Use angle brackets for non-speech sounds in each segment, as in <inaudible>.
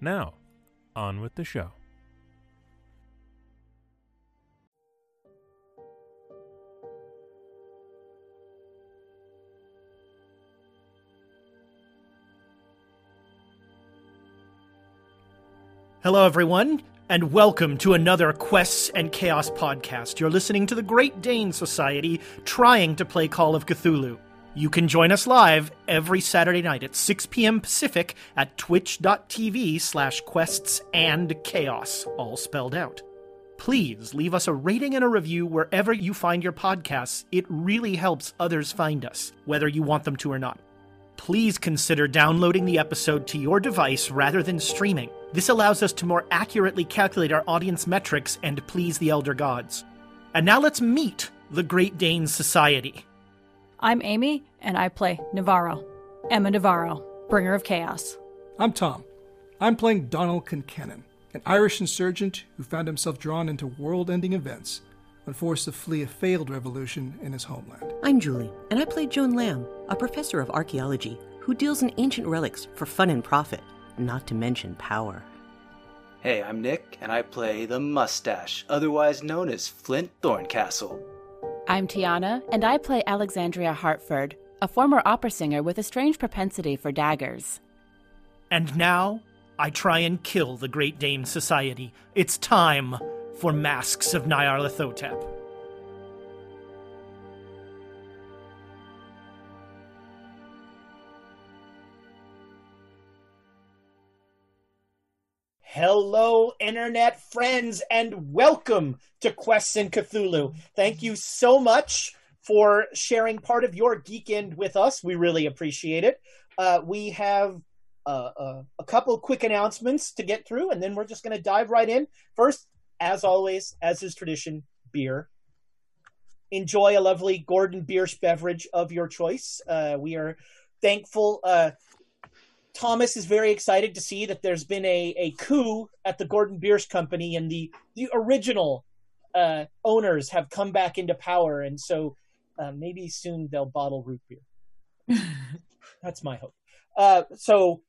Now, on with the show. Hello, everyone, and welcome to another Quests and Chaos podcast. You're listening to the Great Dane Society trying to play Call of Cthulhu. You can join us live every Saturday night at 6 p.m. Pacific at twitch.tv slash quests and chaos, all spelled out. Please leave us a rating and a review wherever you find your podcasts. It really helps others find us, whether you want them to or not. Please consider downloading the episode to your device rather than streaming. This allows us to more accurately calculate our audience metrics and please the Elder Gods. And now let's meet the Great Dane Society. I'm Amy, and I play Navarro, Emma Navarro, bringer of chaos. I'm Tom. I'm playing Donald Concannon, an Irish insurgent who found himself drawn into world ending events when forced to flee a failed revolution in his homeland. I'm Julie, and I play Joan Lamb, a professor of archaeology who deals in ancient relics for fun and profit, not to mention power. Hey, I'm Nick, and I play the Mustache, otherwise known as Flint Thorncastle. I'm Tiana, and I play Alexandria Hartford, a former opera singer with a strange propensity for daggers. And now, I try and kill the Great Dane Society. It's time for Masks of Nyarlathotep. Hello, internet friends, and welcome to Quests in Cthulhu. Thank you so much for sharing part of your geek end with us. We really appreciate it. Uh, we have uh, uh, a couple quick announcements to get through, and then we're just going to dive right in. First, as always, as is tradition, beer. Enjoy a lovely Gordon Biersch beverage of your choice. Uh, we are thankful. Uh, Thomas is very excited to see that there's been a, a coup at the Gordon Biersch Company, and the the original uh, owners have come back into power, and so uh, maybe soon they'll bottle root beer. <laughs> That's my hope. Uh, so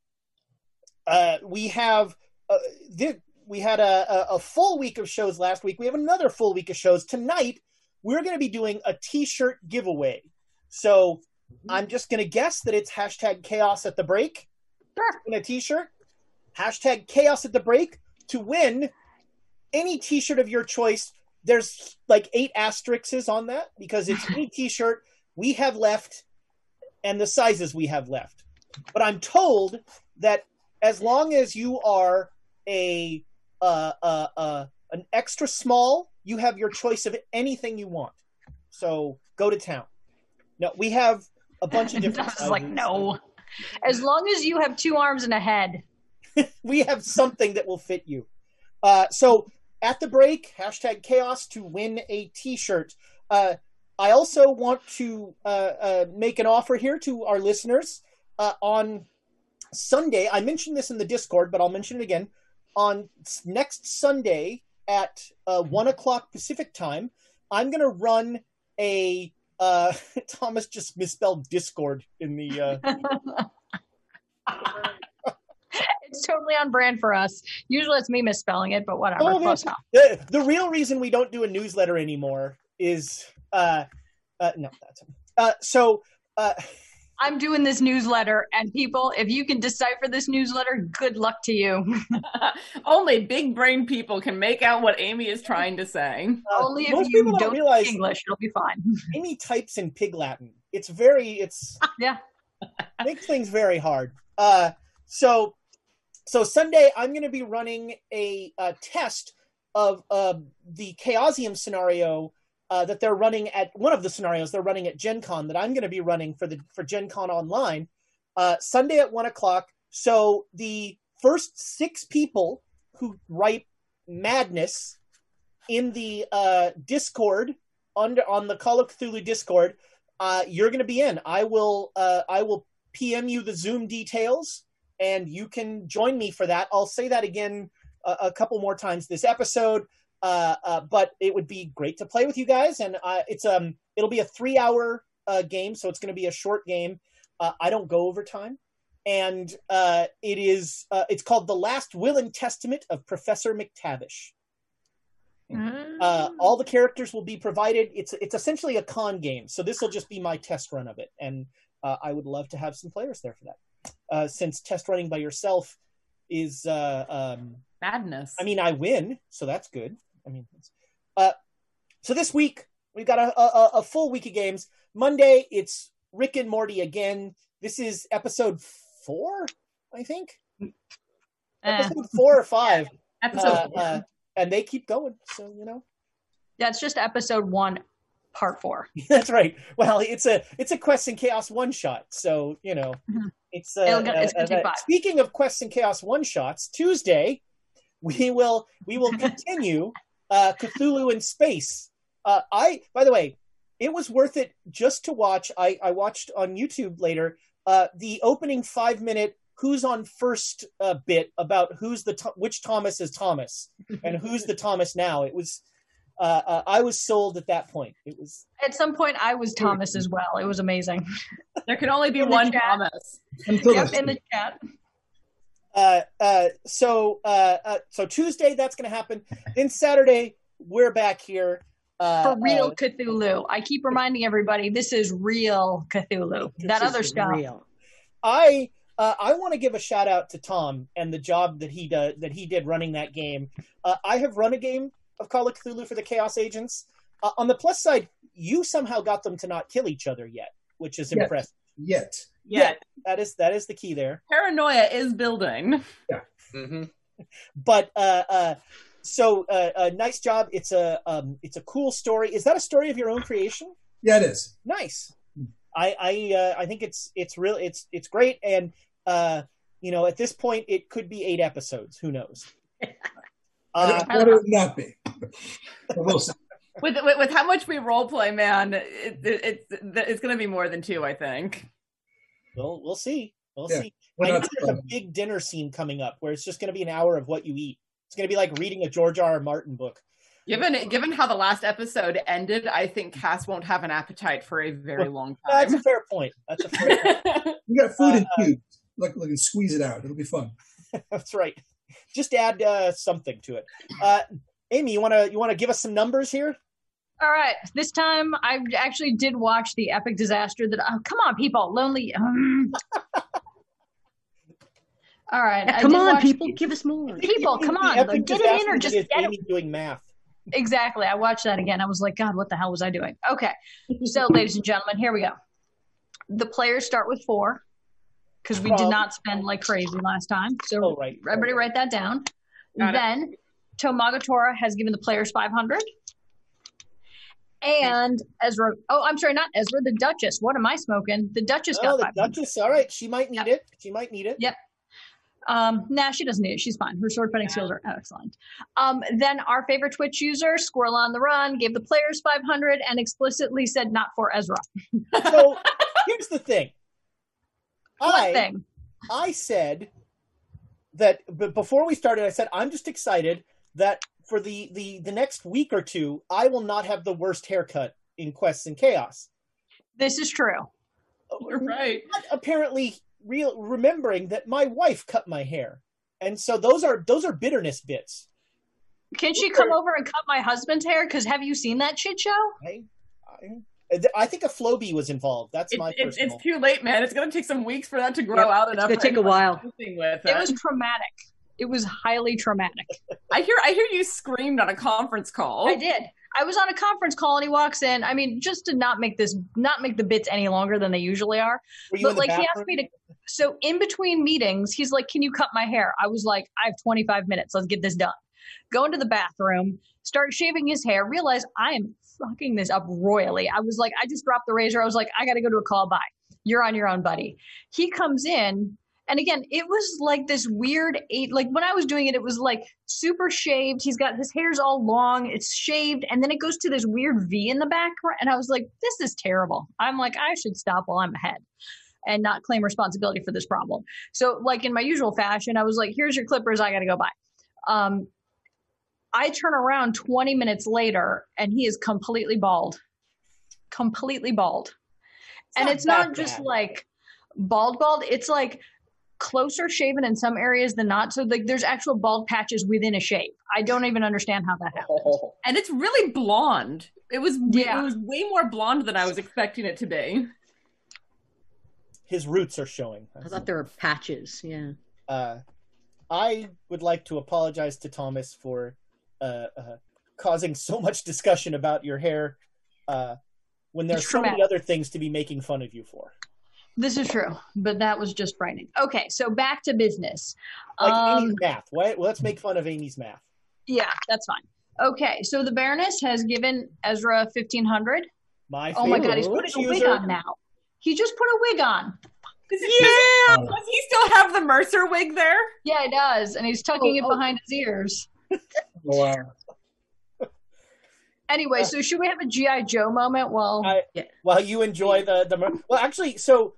uh, we have uh, th- we had a, a, a full week of shows last week. We have another full week of shows tonight. We're going to be doing a T-shirt giveaway. So I'm just going to guess that it's hashtag chaos at the break in a T-shirt. Hashtag chaos at the break to win any T-shirt of your choice. There's like eight asterisks on that because it's any <laughs> T-shirt we have left and the sizes we have left. But I'm told that as long as you are a uh, uh, uh, an extra small, you have your choice of anything you want. So go to town. No, we have a bunch of <laughs> different. That's like no. As long as you have two arms and a head. <laughs> we have something that will fit you. Uh, so at the break, hashtag chaos to win a T-shirt. Uh, I also want to uh, uh make an offer here to our listeners uh, on Sunday. I mentioned this in the Discord, but I'll mention it again. On next Sunday at uh, one o'clock Pacific time, I'm going to run a. <laughs> Thomas just misspelled Discord in the. <laughs> it's totally on brand for us. Usually it's me misspelling it, but whatever. Oh, Close the, enough. the, the real reason we don't do a newsletter anymore is uh, uh no that's uh so uh I'm doing this newsletter, and people, if you can decipher this newsletter, good luck to you. <laughs> Only big brain people can make out what Amy is trying to say. Uh, Only if most you people don't realize speak English, it'll be fine. <laughs> Amy types in pig Latin. It's very it's <laughs> yeah. makes things very hard. Uh so so Sunday I'm going to be running a, a test of uh, the Chaosium scenario uh, that they're running at one of the scenarios they're running at Gen Con that I'm going to be running for the for Gen Con online uh, Sunday at one o'clock. So the first six people who write madness in the uh, Discord under on the Call of Cthulhu Discord, uh, you're going to be in. I will uh, I will PM you the Zoom details, and you can join me for that. I'll say that again a, a couple more times this episode. Uh, uh, but it would be great to play with you guys, and uh, it's um it'll be a three hour uh, game, so it's going to be a short game. Uh, I don't go overtime, and uh, it is uh, it's called the Last Will and Testament of Professor McTavish. Uh, all the characters will be provided. It's it's essentially a con game, so this will just be my test run of it, and uh, I would love to have some players there for that. Uh, since test running by yourself is uh, um, Madness. I mean, I win, so that's good. I mean, uh, so this week we've got a, a, a full week of games. Monday it's Rick and Morty again. This is episode four, I think. Eh. Episode four or five. <laughs> Episode Uh, uh, and they keep going. So you know. Yeah, it's just episode one, part four. <laughs> That's right. Well, it's a it's a Quest and Chaos one shot, so you know Mhm. it's. Uh, go- it's uh, uh. Speaking of Quest and Chaos one shots, Tuesday we will we will <laughs> continue uh, Cthulhu in space. Uh, I by the way, it was worth it just to watch. I I watched on YouTube later uh, the opening five minute who's on first uh, bit about who's the which Thomas is Thomas and who's the Thomas now. It was. Uh, uh, I was sold at that point. It was At some point, I was Thomas as well. It was amazing. <laughs> There can only be one chat. Thomas. Yep, in the chat. uh, uh, so uh, uh, so Tuesday that's going to happen. Then Saturday we're back here uh, For real uh, Cthulhu. I keep reminding everybody this is real Cthulhu. that other is stuff. real. I uh, I want to give a shout out to Tom and the job that he did that he did running that game. Uh, I have run a game of Call of Cthulhu for the Chaos Agents. Uh, on the plus side, you somehow got them to not kill each other yet, which is Yes. impressive. Yet. Yeah. That is that is the key there. Paranoia is building. hmm But uh, uh, so uh, uh, nice job. It's a um, it's a cool story. Is that a story of your own creation? Yeah, it is. nice. I I uh, I think it's it's real it's it's great and uh you know at this point it could be eight episodes. Who knows? <laughs> I Uh, what would not be. We'll see. With, with with how much we role play, man, it, it, it's it's going to be more than two, I think. we'll we'll see. We'll Yeah, see. I know not there's a big dinner scene coming up where it's just going to be an hour of what you eat. It's going to be like reading a George R. R. Martin book. Given given how the last episode ended, I think Cass won't have an appetite for a very long time. That's a fair point. That's a fair <laughs> point. We got food in Uh, cubes. Look, look, and squeeze it out. It'll be fun. <laughs> That's right. Just add uh, something to it. Uh, Amy, you want to you want to give us some numbers here? All right. This time I actually did watch the epic disaster that oh come on people, lonely um. <laughs> All right. I Come on, watch people, the- give us more. <laughs> People, come on, like, get it in or just is get it doing math. Exactly. I watched that again. I was like, God, what the hell was I doing? Okay. <laughs> So, ladies and gentlemen, here we go. The players start with four because we did not spend like crazy last time. So, Oh, right. everybody write that down. Got it. then, Tomagatora has given the players 500. And Ezra, oh, I'm sorry, not Ezra, the Duchess. What am I smoking? The Duchess Oh, got the 500. Duchess. All right, she might need Yep. it. She might need it. Yep. Um, nah, she doesn't need it. She's fine. Her sword fighting skills are excellent. Um, then our favorite Twitch user, Squirrel on the Run, gave the players 500 and explicitly said not for Ezra. So <laughs> here's the thing. What I thing? I said that but before we started, I said I'm just excited that for the the the next week or two, I will not have the worst haircut in Quests and Chaos. This is true. You're right. Not apparently, real remembering that my wife cut my hair, and so those are those are bitterness bits. Can she come over and cut my husband's hair? Because have you seen that shit show? I, I, I think a Flowbee was involved. That's It's, my it's, personal. it's too late, man. It's going to take some weeks for that to grow Yep, out it's enough. gonna take a while. to do anything With It it. was traumatic. It was highly traumatic. <laughs> I hear. I hear you screamed on a conference call. I did. I was on a conference call and he walks in. I mean, just to not make this, not make the bits any longer than they usually are. Were you but in the like he asked me to so in between meetings he's like can you cut my hair i was like i have 25 minutes let's get this done go into the bathroom start shaving his hair realize i am fucking this up royally i was like i just dropped the razor i was like i gotta go to a call bye you're on your own buddy he comes in And again, it was like this weird eight. Like when I was doing it, it was like super shaved. He's got his hair's all long, it's shaved, and then it goes to this weird V in the back. And I was like, this is terrible. I'm like, I should stop while I'm ahead and not claim responsibility for this problem. So, like in my usual fashion, I was like, here's your clippers. I got to go buy. Um, I turn around 20 minutes later and he is completely bald. Completely bald. and not it's not just bad. like bald, bald. It's like closer shaven in some areas than not. So, like, there's actual bald patches within a shave. I don't even understand how that happened. <laughs> And it's really blonde. It was Yeah. it was way more blonde than I was expecting it to be. His roots are showing. I thought there were patches. Yeah. uh, I would like to apologize to Thomas for causing so much discussion about your hair uh, when there's It's so many other things to be making fun of you for. This is true, but that was just frightening. Okay, so back to business. Like Um, Amy's math. What? Let's make fun of Amy's math. Yeah, that's fine. Okay, so the Baroness has given Ezra fifteen hundred. My Oh my god, he's Twitch putting a wig on now. He just put a wig on. Does he, yeah. Does he still have the Mercer wig there? Yeah, he does, and he's tucking Oh, it oh. behind his ears. <laughs> Wow. Anyway, so should we have a GI Joe moment? Well, I, While you enjoy the the well, actually, so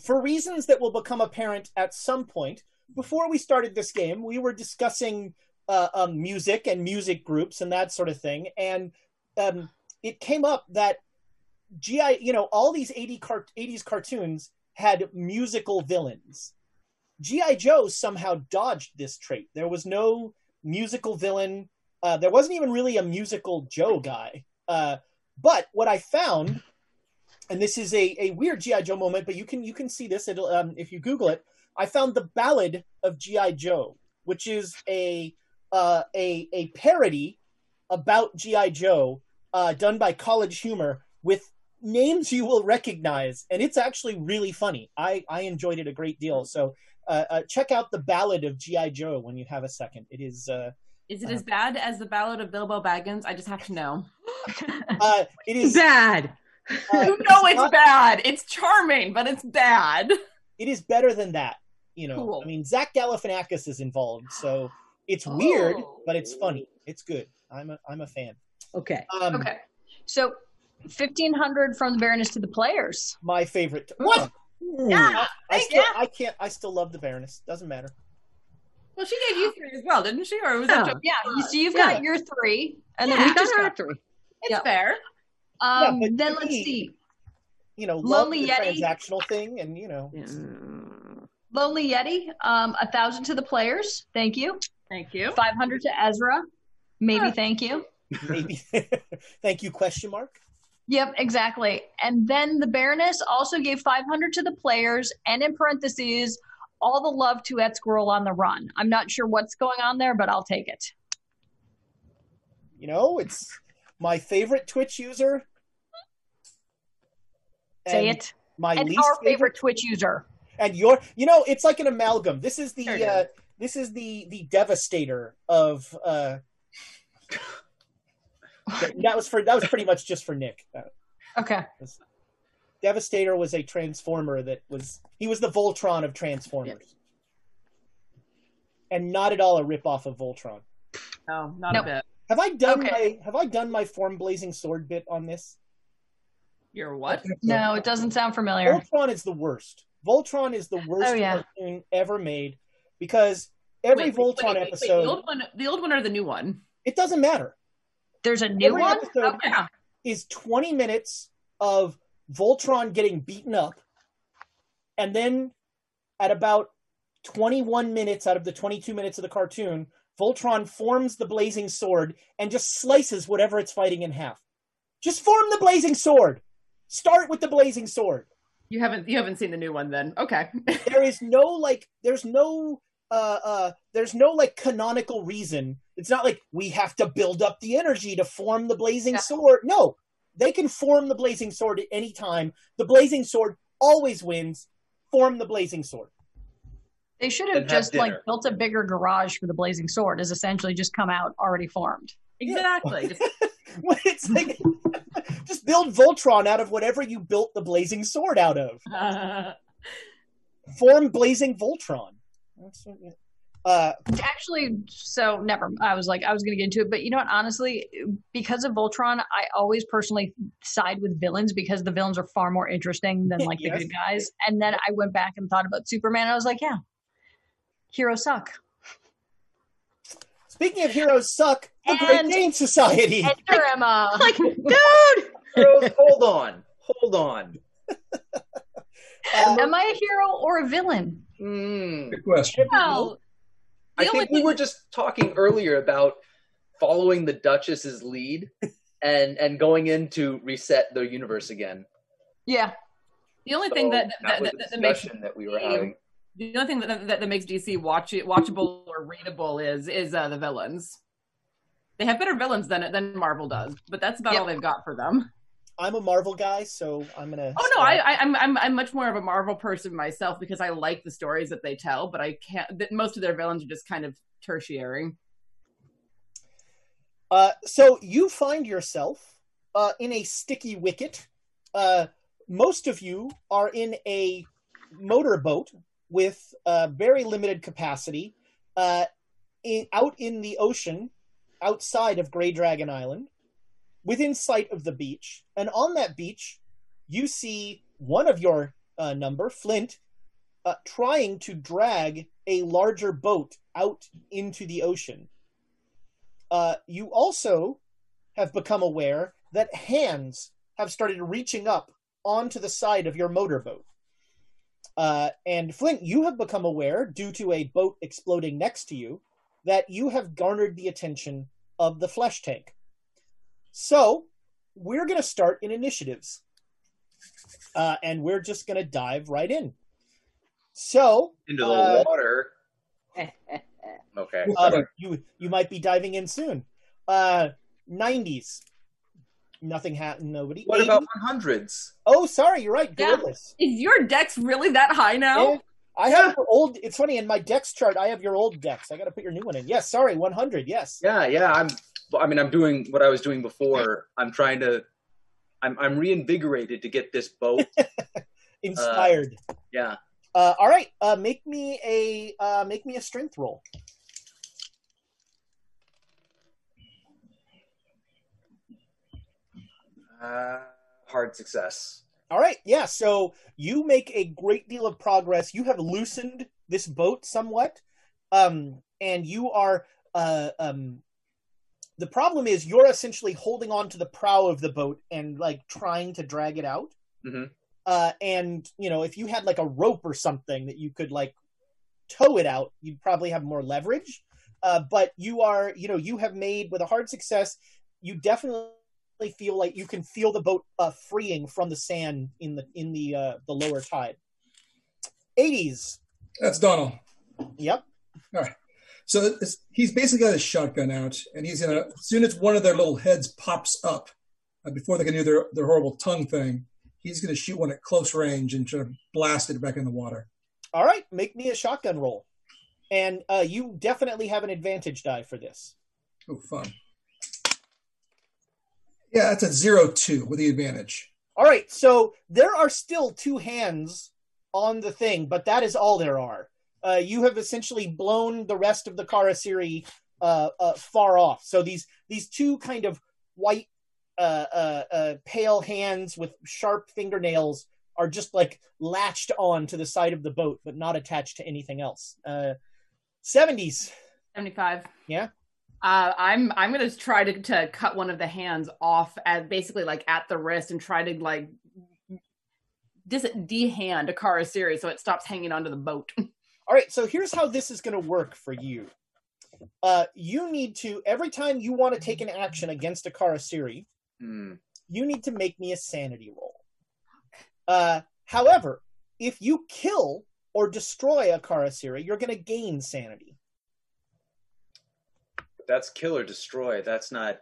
for reasons that will become apparent at some point, before we started this game, we were discussing uh, um, music and music groups and that sort of thing, and um, it came up that GI, you know, all these 80 car- 80s cartoons had musical villains. GI Joe somehow dodged this trait. There was no musical villain. Uh, there wasn't even really a musical Joe guy. Uh, but what I found, and this is a, a weird GI Joe moment, but you can you can see this um, if you Google it. I found the Ballad of GI Joe, which is a uh, a a parody about GI Joe uh, done by College Humor with names you will recognize, and it's actually really funny. I I enjoyed it a great deal. So uh, uh, check out the Ballad of GI Joe when you have a second. It is. Uh, Is it as bad as the Ballad of Bilbo Baggins? I just have to know. <laughs> uh, it is bad. Uh, you know it's not- bad. It's charming, but it's bad. it is better than that. You know, Cool. I mean, Zach Galifianakis is involved, so it's weird, but it's funny. It's good. I'm a I'm a fan. Okay. Um, okay. So fifteen hundred from the Baroness to the players. My favorite. What? Yeah. I still yeah. I can't. I still love the Baroness. Doesn't matter. Well, she gave you three as well, didn't she? Or was that Yeah. just Yeah, you, so you've Yeah. got your three, and Yeah, then we We got just our got. three. It's Yep. fair. Um, Yeah, but then let's me- see. You know, love Lonely the Yeti. transactional thing, and you know. Lonely Yeti, um, a thousand to the players. Thank you. Thank you. Five hundred to Ezra. Maybe Huh. thank you. maybe. <laughs> Thank you? Question mark. Yep, exactly. And then the Baroness also gave 500 to the players, and in parentheses, all the love to Et Squirrel on the run. I'm not sure what's going on there, but I'll take it. You know, it's my favorite Twitch user. Say it. My and least our favorite Twitch user. and your you know it's like an amalgam this is the uh this is the the devastator of uh that, that was for that was pretty much just for nick Okay. devastator was a transformer that was he was the voltron of transformers and not at all a rip-off of voltron No, not Nope. a bit. have i done Okay. my have i done my form blazing sword bit on this You're what? <laughs> No, it doesn't sound familiar. voltron is the worst voltron is the worst Oh, yeah. cartoon ever made because every Wait, wait, voltron wait, wait, wait, episode the old one, the old one or the new one? it doesn't matter There's a new Every one? episode Oh, yeah. is 20 minutes of Voltron getting beaten up, and then at about 21 minutes out of the 22 minutes of the cartoon, Voltron forms the blazing sword and just slices whatever it's fighting in half. Just form the blazing sword. Start with the blazing sword. You haven't you haven't seen the new one then? Okay. There is no like there's no uh uh there's no like canonical reason. It's not like we have to build up the energy to form the blazing Yeah. sword. No. They can form the blazing sword at any time. The blazing sword always wins. Form the blazing sword. They should have have just like built a bigger garage for the Blazing Sword, is essentially just come out already formed. exactly. Just- <laughs> <laughs> it's like <laughs> just build Voltron out of whatever you built the blazing sword out of. form blazing Voltron. That's what you- Uh, Actually, so never. I was like, I was going to get into it, but you know what? Honestly, because of Voltron, I always personally side with villains because the villains are far more interesting than like the <laughs> Yes. good guys. And then I went back and thought about Superman. And I was like, yeah, heroes suck. speaking of heroes suck, the Great Dane Society. And here am <laughs> Like, <laughs> dude! Girls, hold on. Hold on. Uh, Am I a hero or a villain? Hmm. Good question. Well, I think we were just talking earlier about following the Duchess's lead and and going in to reset the universe again. Yeah. the only So thing that that, was that, that, makes that we were having. the only thing that, that, that makes DC watch it, watchable or readable is is uh, the villains. They have better villains than than Marvel does, but that's about Yep. all they've got for them. I'm a Marvel guy, so I'm gonna. Oh no, I, I I'm I'm I'm much more of a Marvel person myself because I like the stories that they tell, but I can't. That most of their villains are just kind of tertiary. Uh, so you find yourself uh, in a sticky wicket. Uh, most of you are in a motorboat with uh, very limited capacity uh, in, out in the ocean outside of Grey Dragon Island, within sight of the beach. And on that beach, you see one of your uh, number, Flint, uh, trying to drag a larger boat out into the ocean uh, you also have become aware that hands have started reaching up onto the side of your motorboat. Uh, and Flint, you have become aware, due to a boat exploding next to you, that you have garnered the attention of the flesh tank. So, we're going to start in initiatives. Uh, and we're just going to dive right in. So, Into the uh, water. <laughs> Okay. uh, you you might be diving in soon. Uh, 90s. Nothing happened. Nobody. What 80s? about 100s? Oh, sorry. You're right. Yeah. Gorillas. Is your dex really that high now? Yeah. I have your old. It's funny in my dex chart. I have your old dex. I got to put your new one in. Yes. Sorry. 100. Yes. Yeah, yeah. I'm. I mean, I'm doing what I was doing before. I'm trying to. I'm I'm reinvigorated to get this boat. <laughs> Inspired. yeah. Uh, all right. Uh, make me a uh, make me a strength roll. Uh, hard success. All right. Yeah. So you make a great deal of progress. You have loosened this boat somewhat, um, and you are. Uh, um, the problem is you're essentially holding on to the prow of the boat and like trying to drag it out. Mhm. Uh, and you know, if you had like a rope or something that you could like tow it out, you'd probably have more leverage. Uh, but you are, you know, you have made with a hard success. You definitely feel like you can feel the boat uh, freeing from the sand in the in the uh, the lower tide. 80s. That's Donald. Yep. All right. So it's, he's basically got his shotgun out, and he's gonna. As soon as one of their little heads pops up, uh, before they can do their their horrible tongue thing, he's gonna shoot one at close range and try to blast it back in the water. All right, make me a shotgun roll. And uh, you definitely have an advantage die for this. Oh, fun. Yeah, that's a zero two with the advantage. All right, so there are still two hands on the thing, but that is all there are. Uh, you have essentially blown the rest of the Kharisiri uh, uh, far off. So these these two kind of white, uh, uh, uh, pale hands with sharp fingernails are just like latched on to the side of the boat, but not attached to anything else. Uh, 70s. 75. Yeah. Uh, I'm I'm gonna try to, to cut one of the hands off at basically like at the wrist and try to like dis de-hand a Kharisiri so it stops hanging onto the boat. <laughs> All right, so here's how this is going to work for you. Uh, you need to every time you want to take an action against a Kharisiri, Hmm. you need to make me a sanity roll. Uh, however, if you kill or destroy a Kharisiri, you're going to gain sanity. That's kill or destroy. That's not.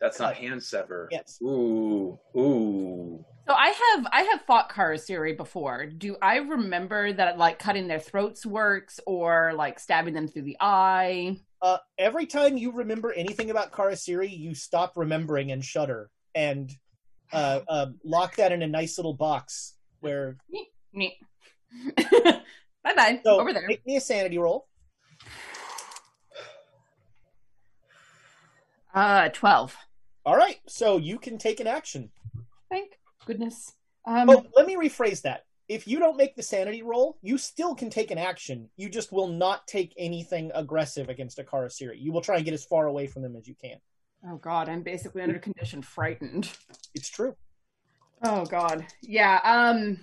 That's not hand sever. Yes. Ooh. Ooh. So I have I have fought Kharisiri before. Do I remember that like cutting their throats works or like stabbing them through the eye? Uh, every time you remember anything about Kharisiri, you stop remembering and shudder and uh, <sighs> uh, lock that in a nice little box where Neat. <laughs> bye bye. So Over there. make me a sanity roll. Uh, twelve. All right, so you can take an action. Goodness. Um, oh, let me rephrase that. If you don't make the sanity roll, you still can take an action. You just will not take anything aggressive against a Kharisiri. You will try and get as far away from them as you can. oh God, I'm basically under condition frightened. It's true. Oh God. Yeah. Um.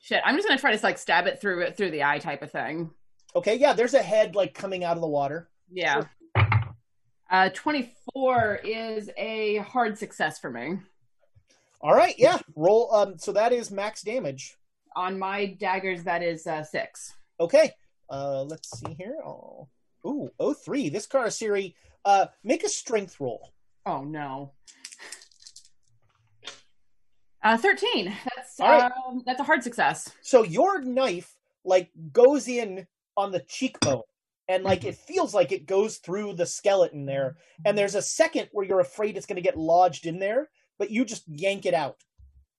Shit. I'm just gonna try to like stab it through it through the eye type of thing. Okay, yeah, there's a head like coming out of the water. Yeah. Uh, 24 is a hard success for me. All right, yeah. Roll um so that is max damage. On my daggers, that is uh, six. Okay. Uh let's see here. Oh. Ooh, oh three. This Kharisiri uh make a strength roll. Oh no. Uh, 13. That's All right. um, that's a hard success. So your knife like goes in on the cheekbone and like it feels like it goes through the skeleton there and there's a second where you're afraid it's going to get lodged in there but you just yank it out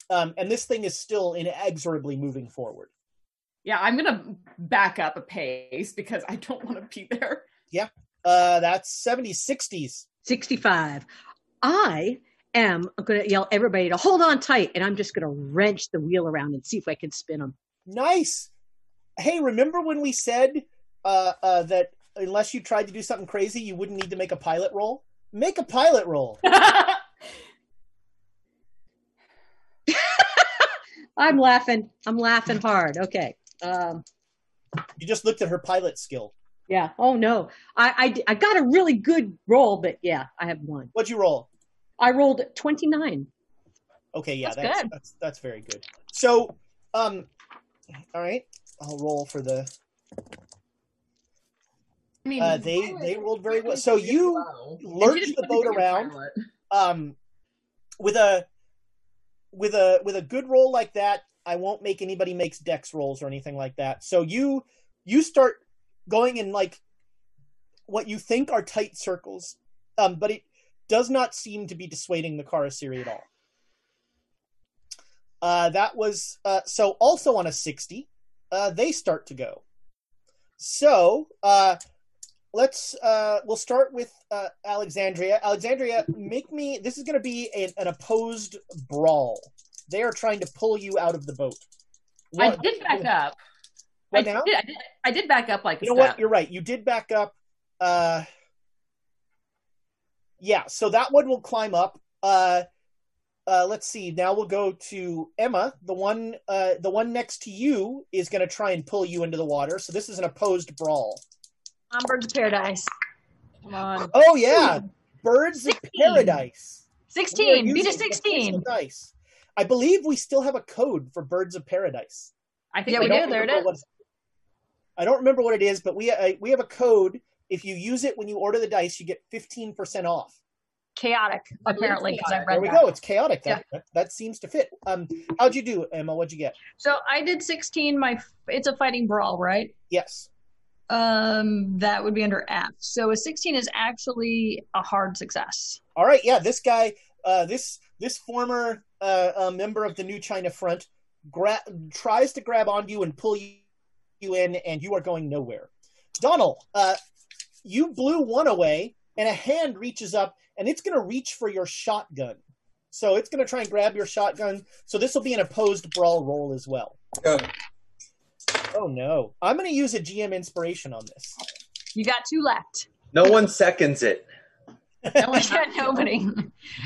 um, and this thing is still inexorably moving forward Yeah, I'm gonna back up a pace because I don't want to be there. yeah uh, that's 70s 60s 65. I am going to yell everybody to hold on tight, and I'm just going to wrench the wheel around and see if I can spin them. nice hey remember when we said uh, uh, that unless you tried to do something crazy you wouldn't need to make a pilot roll make a pilot roll <laughs> I'm laughing. I'm laughing hard. Okay. Um, you just looked at her pilot skill yeah. Oh no. I, I I got a really good roll, but yeah, I have one. what'd you roll I rolled 29. Okay, yeah, That's that's good. that's that's very good. So, um, all right, I'll roll for the. I mean, Uh, they they rolled very well. So you lurch the boat around, um, with a with a with a good roll like that. I won't make anybody makes dex rolls or anything like that. So you you start going in like what you think are tight circles, um, but it does not seem to be dissuading the Kharisiri at all. Uh, that was uh, so also on a 60 uh, they start to go so uh, let's uh, we'll start with uh, alexandria. Alexandria make me this is going to be a, an opposed brawl. They are trying to pull you out of the boat. I did back up. What I now? Did, I, did, I did back up like a you know step. what you're right. You did back up uh yeah so that one will climb up. Uh uh let's see. Now we'll go to emma. The one uh the one next to you is going to try and pull you into the water. So this is an opposed brawl On Birds of Paradise. Come on. oh yeah birds of paradise 16. Beat a 16. official dice i believe we still have a code for birds of paradise I think Yeah, we we I do. There it remember is. what- I don't remember what it is, but we uh, we have a code. If you use it when you order the dice, you get fifteen percent off. Chaotic, apparently, because I read There we that. go. It's chaotic. That, that that seems to fit. Um, how'd you do, Emma? What'd you get? So I did 16. My It's a fighting brawl, right? Yes. Um, That would be under F. So a 16 is actually a hard success. All right. Yeah. This guy. Uh, this this former uh, uh, member of the New China Front gra- tries to grab onto you and pull you, you in, and you are going nowhere. Donald, uh, you blew one away, and a hand reaches up, and it's going to reach for your shotgun. So it's going to try and grab your shotgun. So this will be an opposed brawl roll as well. Got it. Oh no! I'm going to use a GM inspiration on this. You got two left. No one seconds it. No, I got <laughs> nobody.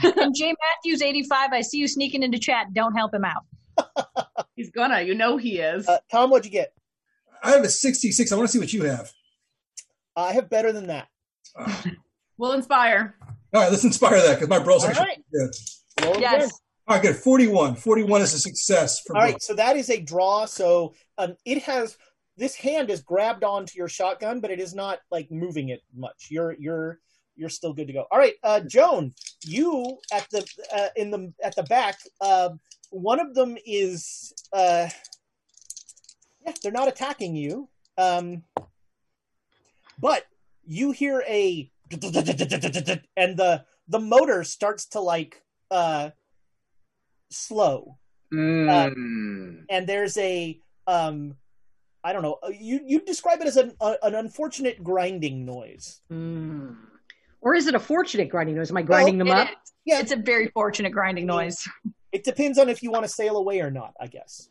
and Jay Matthews, 85, I see you sneaking into chat. Don't help him out. <laughs> He's gonna. You know he is. Uh, Tom, what'd you get? I have a 66. I want to see what you have. I have better than that. We'll inspire. All right, let's inspire that because my bro's All actually right. good. Roll Yes. again. All right, good. 41. 41 is a success. For All right, so that is a draw. So um, it has this hand is grabbed onto your shotgun, but it is not like moving it much. You're you're you're still good to go. All right, uh, Joan, you at the uh, in the at the back. Uh, one of them is uh, yeah, they're not attacking you, um, but you hear a and the the motor starts to like uh, slow Mm. and there's a um, I don't know. uh, You you describe it as an uh, an unfortunate grinding noise. Or is it a fortunate grinding noise? Am I grinding them It up? is. Yeah, it's a very fortunate grinding noise. <laughs> It depends on if you want to sail away or not. I guess.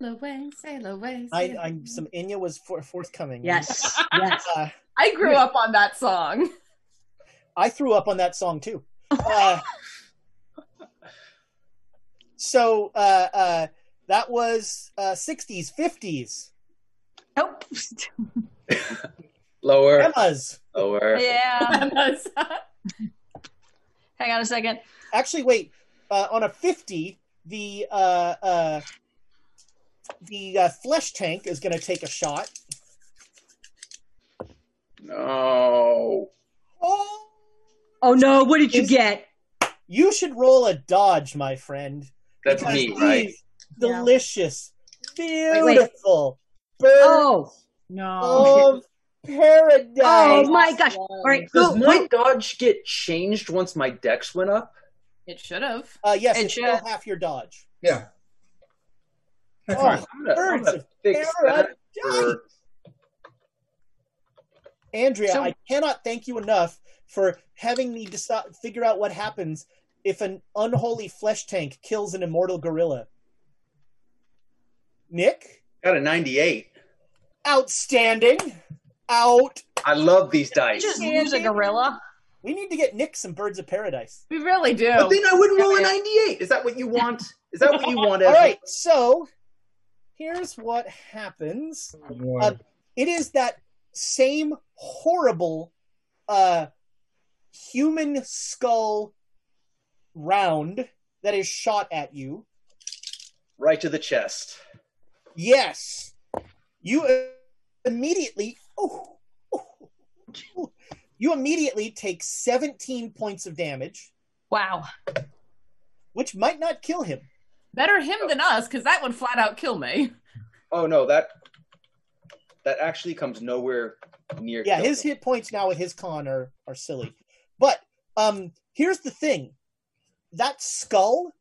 Sail away, sail away. I, sail I'm some Enya was for, forthcoming. Yes, <laughs> yes. Uh, I grew up on that song. I threw up on that song too. <laughs> Uh, so uh, uh, that was uh, 60s, 50s. Nope. <laughs> Lower. Emma's. Lower. Yeah. <laughs> Hang on a second. Actually, wait. Uh, on a 50, the uh, uh, the uh, flesh tank is going to take a shot. No. Oh, Oh no! What did you get? you should roll a dodge, my friend. That's because me, these right? Delicious, wait. beautiful birds Oh No. of paradise. Oh my gosh! All right, Does my what- dodge get changed once my dex went up? It should have. Uh, yes, It it's still should. half your dodge. Yeah. Oh, I'm gonna, I'm birds gonna of fix paradise. for Andrea, So- I cannot thank you enough for having me decide, figure out what happens if an unholy flesh tank kills an immortal gorilla. Nick, got a 98. outstanding. Out. I love these dice. Just use a gorilla. We need to get Nick some birds of paradise. We really do. But then I wouldn't roll a 98. Is that what you want? Is that what you want? All Ezra? right, so here's what happens. Uh, it is that same horrible uh, human skull round that is shot at you. Right to the chest. Yes, you uh, immediately. Oh, oh, oh, you immediately take 17 points of damage, Wow. which might not kill him. Better him than us, because that would flat out kill me. Oh no, that that actually comes nowhere near. yeah, his him. hit points now with his con are, are silly. But um here's the thing. That skull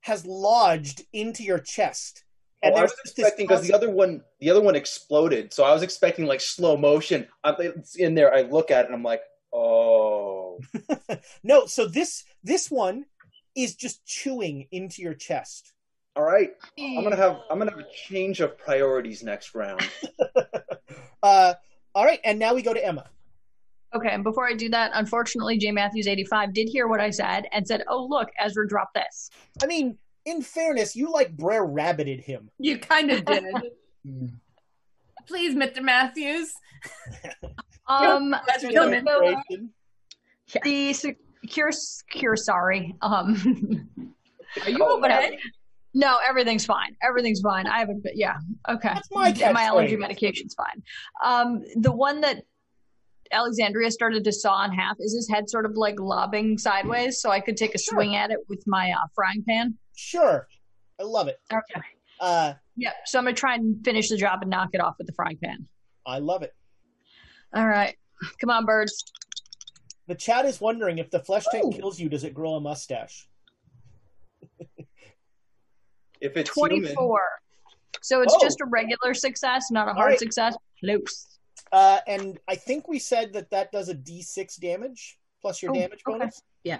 has lodged into your chest. Oh, I was just expecting because the other one, the other one exploded. So I was expecting like slow motion. I'm, it's in there. I look at it and I'm like, oh. <laughs> No, so this this one is just chewing into your chest. All right, I'm gonna have I'm gonna have a change of priorities next round. <laughs> Uh all right, and now we go to Emma. Okay, and before I do that, unfortunately, J. Matthews 85 did hear what I said and said, Oh, look, Ezra dropped this. I mean, in fairness, you like Brer Rabbited him. You kind of did. <laughs> Please, Mr. Matthews. <laughs> Um, That's so your the, secure, secure, sorry. Um, <laughs> Are you Oh, but I- okay? no, everything's fine. Everything's fine. I haven't, been, yeah, okay. That's my my allergy medication's fine. Um, the one that Alexandria started to saw in half is his head sort of like lobbing sideways, so I could take a Sure. swing at it with my uh, frying pan. Sure. I love it. Okay. Uh Yeah, so I'm gonna try and finish the job and knock it off with the frying pan. I love it. All right, come on, birds. The chat is wondering if the flesh tank Oh. kills you, does it grow a mustache? <laughs> If it's human, Twenty-four. So it's Oh. just a regular success, not a hard right. success. Close. Uh, and I think we said that that does a d6 damage plus your Oh, damage okay. bonus. Yeah.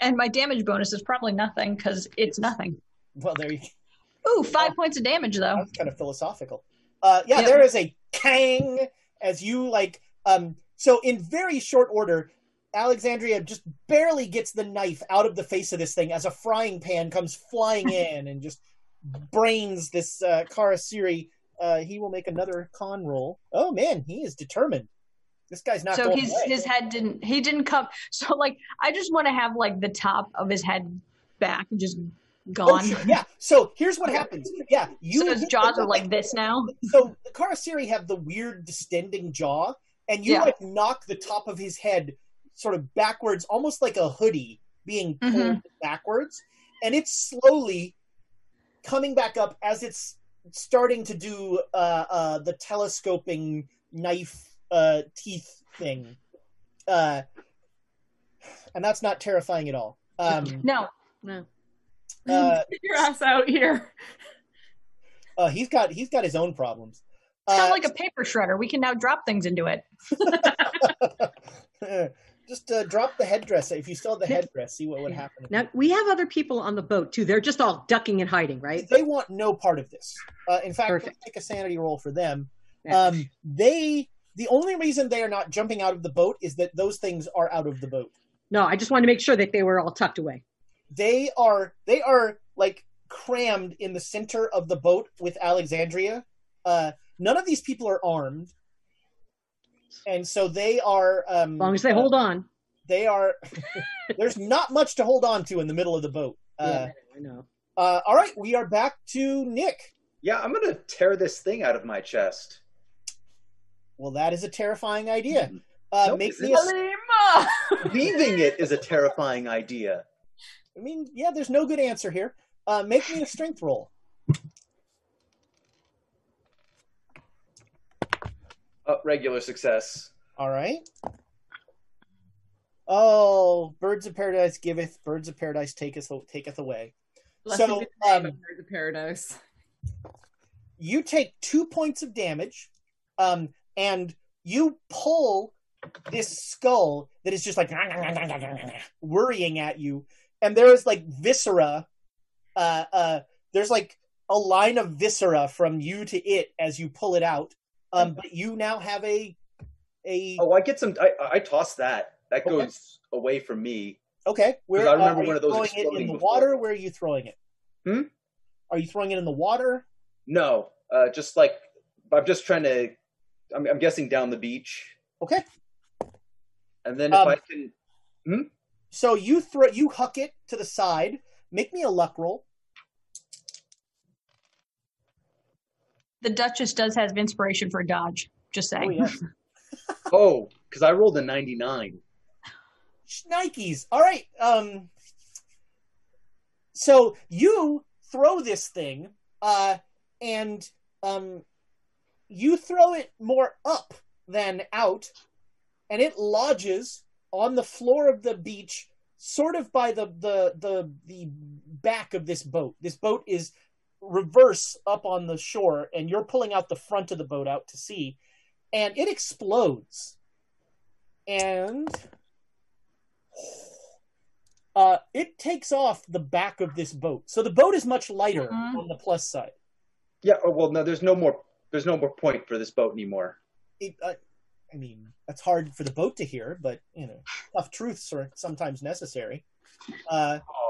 And my damage bonus is probably nothing because it's nothing. Well, there you go. Ooh, five points of damage though. That's kind of philosophical. Uh, yeah, Yep. there is a kang as you like. Um, so in very short order, Alexandria just barely gets the knife out of the face of this thing as a frying pan comes flying <laughs> in and just brains this uh, Kharisiri. Uh, he will make another con roll. Oh man, he is determined. This guy's not so his away. his head didn't he didn't come <laughs> so like I just want to have like the top of his head back and just Oh, gone. sure. Yeah. So here's what <laughs> happens. Yeah, you. so his jaws are like this now. so the Kharisiri have the weird distending jaw, and you Yeah. like knock the top of his head sort of backwards, almost like a hoodie being pulled Mhm. backwards, and it's slowly coming back up as it's starting to do uh, uh, the telescoping knife uh, teeth thing, uh, and that's not terrifying at all. Um, No. No. uh, Get your ass out here. Uh, he's got he's got his own problems. It's kind Uh, of like a paper shredder. We can now drop things into it. <laughs> <laughs> just uh, drop the headdress. If you saw the headdress, see what would happen. Now we have other people on the boat too. They're just all ducking and hiding, right? They want no part of this. Uh, in fact, let's take a sanity roll for them. Um, they the only reason they are not jumping out of the boat is that those things are out of the boat. No, I just wanted to make sure that they were all tucked away. They are they are like crammed in the center of the boat with Alexandria. Uh, none of these people are armed, and so they are. Um, As long as they hold on. They are. <laughs> there's not much to hold on to in the middle of the boat. Uh, yeah, I know. uh, all right, we are back to Nick. Yeah, I'm gonna tear this thing out of my chest. Well, that is a terrifying idea. Uh, Nope, make me a, Leaving it is a terrifying idea. I mean, yeah, there's no good answer here. Uh, make me a strength roll. Uh, regular success. All right. Oh, birds of paradise giveth, birds of paradise taketh taketh away. Blessed so be um, Birds of Paradise. you take two points of damage, um, and you pull this skull that is just like <laughs> worrying at you, and there is like viscera. Uh, uh, there's like a line of viscera from you to it as you pull it out. Um, but you now have a a Oh, I get some. I, I toss that. That goes away from me. Okay. Where I remember uh, one of those throwing it in the before. water? Where are you throwing it? Hmm? Are you throwing it in the water? No, uh, just like I'm just trying to. I'm, I'm guessing down the beach, Okay. and then if Um, I can. Hmm? So you throw you huck it to the side. Make me a luck roll. The Duchess does have inspiration for dodge. Just saying. Oh, yeah. <laughs> Oh, because I rolled a 99. Nikes. All right. Um. So you throw this thing, uh, and um, you throw it more up than out, and it lodges on the floor of the beach, sort of by the the the the back of this boat. This boat is reverse up on the shore, and you're pulling out the front of the boat out to sea, and it explodes. And uh, it takes off the back of this boat. So the boat is much lighter on the plus side. Yeah. Oh, well, no. There's no more. There's no more point for this boat anymore. It, uh, I mean, that's hard for the boat to hear, but you know, tough truths are sometimes necessary. Uh, Oh.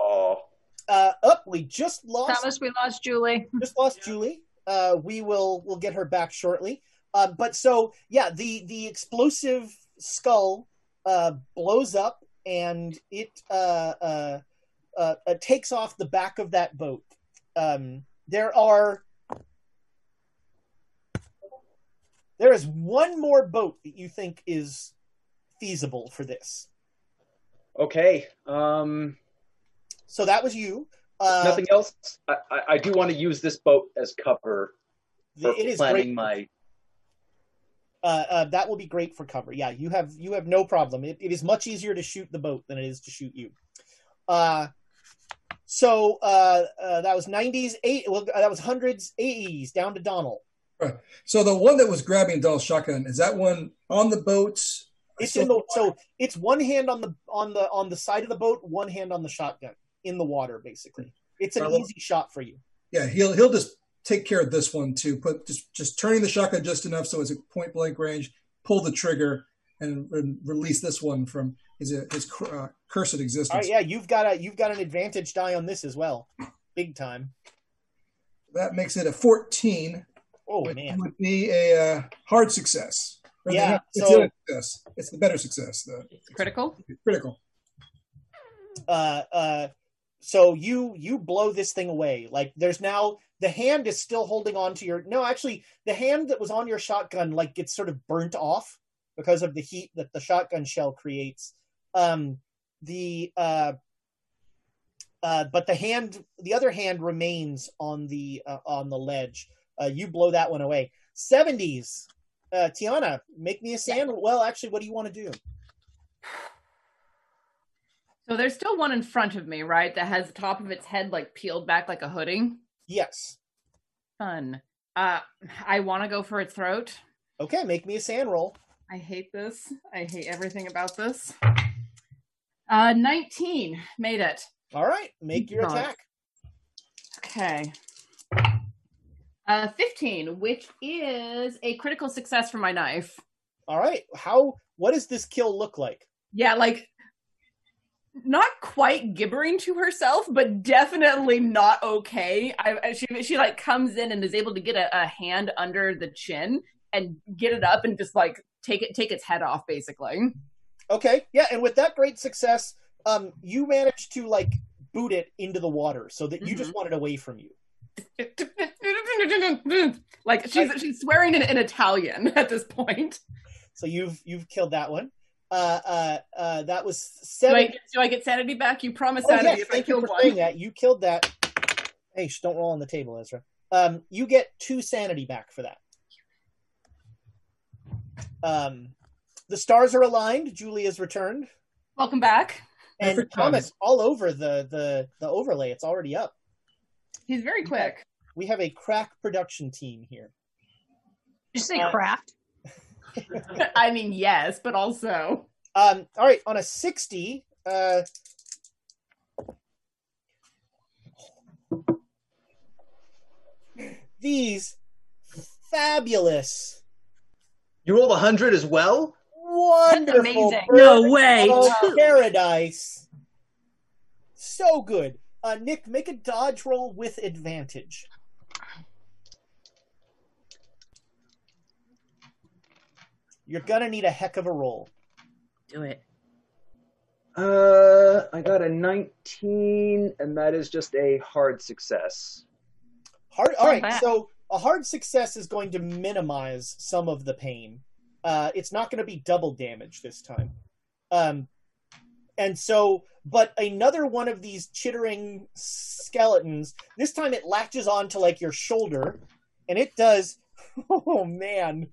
Uh, up, we just lost. Thomas, we lost Julie. <laughs> just lost Julie. Uh, we will we'll get her back shortly. Uh, but so yeah, the the explosive skull uh, blows up and it uh, uh, uh, uh, takes off the back of that boat. Um, there are there is one more boat that you think is feasible for this. Okay. Um. So that was you. Uh, nothing else. I, I, I do want to use this boat as cover for It is planning great. my. uh, uh, that will be great for cover. Yeah, you have you have no problem. It, it is much easier to shoot the boat than it is to shoot you. Uh, so uh, uh, that was nineties, eight. Well, that was hundreds, eighties, down to Donald. Right. So the one that was grabbing Doll's shotgun is that one on the boat? It's in the so it's one hand on the on the on the side of the boat, one hand on the shotgun in the water. Basically, it's an Well, easy shot for you. Yeah, he'll he'll just take care of this one too. Put just just turning the shotgun just enough so it's a point blank range. Pull the trigger and, and release this one from his his uh, cursed existence. All right, yeah, you've got a you've got an advantage die on this as well, big time. That makes it a fourteen. Oh which man, would be a uh, hard success. Or the- Yeah, it's so- a success. It's the better success. The Critical. critical. uh, uh, so you you blow this thing away. Like there's now the hand is still holding on to your. No, actually, the hand that was on your shotgun like gets sort of burnt off because of the heat that the shotgun shell creates. Um, the uh, uh, but the hand, the other hand remains on the uh, on the ledge. Uh, you blow that one away. Seventies, uh, Tiana, make me a sand. Well, actually, what do you want to do? So there's still one in front of me, right? That has the top of its head like peeled back like a hoodie. Yes. Fun. Uh, I want to go for its throat. Okay, make me a sand roll. I hate this. I hate everything about this. Uh, 19 made it. All right, make your attack. Okay. Uh, 15, which is a critical success for my knife. All right, how? What does this kill look like? Yeah, like not quite gibbering to herself, but definitely not okay. I, I- she she like comes in and is able to get a, a hand under the chin and get it up and just like take it take its head off, basically. Okay, yeah, and with that great success, um, you managed to like boot it into the water so that you just want it away from you. <laughs> like she's she's swearing in, in Italian at this point. So you've you've killed that one. Uh, uh, uh, that was Do seven. I, do I get sanity back? You promised Oh, sanity yes, if I thank you for one. that. You killed that. Hey, sh, don't roll on the table, Ezra. Um, you get two sanity back for that. Um, the stars are aligned. Julia's returned, Welcome back. and Perfect timing. Thomas all over the the the overlay. It's already up. He's very quick. We have a crack production team here. Did you say Uh, craft? <laughs> I mean, yes, but also Um, all right, on a sixty. Uh, these fabulous, You rolled a hundred as well. wonderful amazing. No birds way. of paradise. So good. Uh, Nick, make a dodge roll with advantage. You're gonna need a heck of a roll. Do it. Uh, I got a nineteen, and that is just a hard success. Hard. All Not right. bad. So a hard success is going to minimize some of the pain. Uh, it's not going to be double damage this time. Um, and so, but another one of these chittering skeletons. This time it latches onto like your shoulder, and it does. <laughs> Oh man!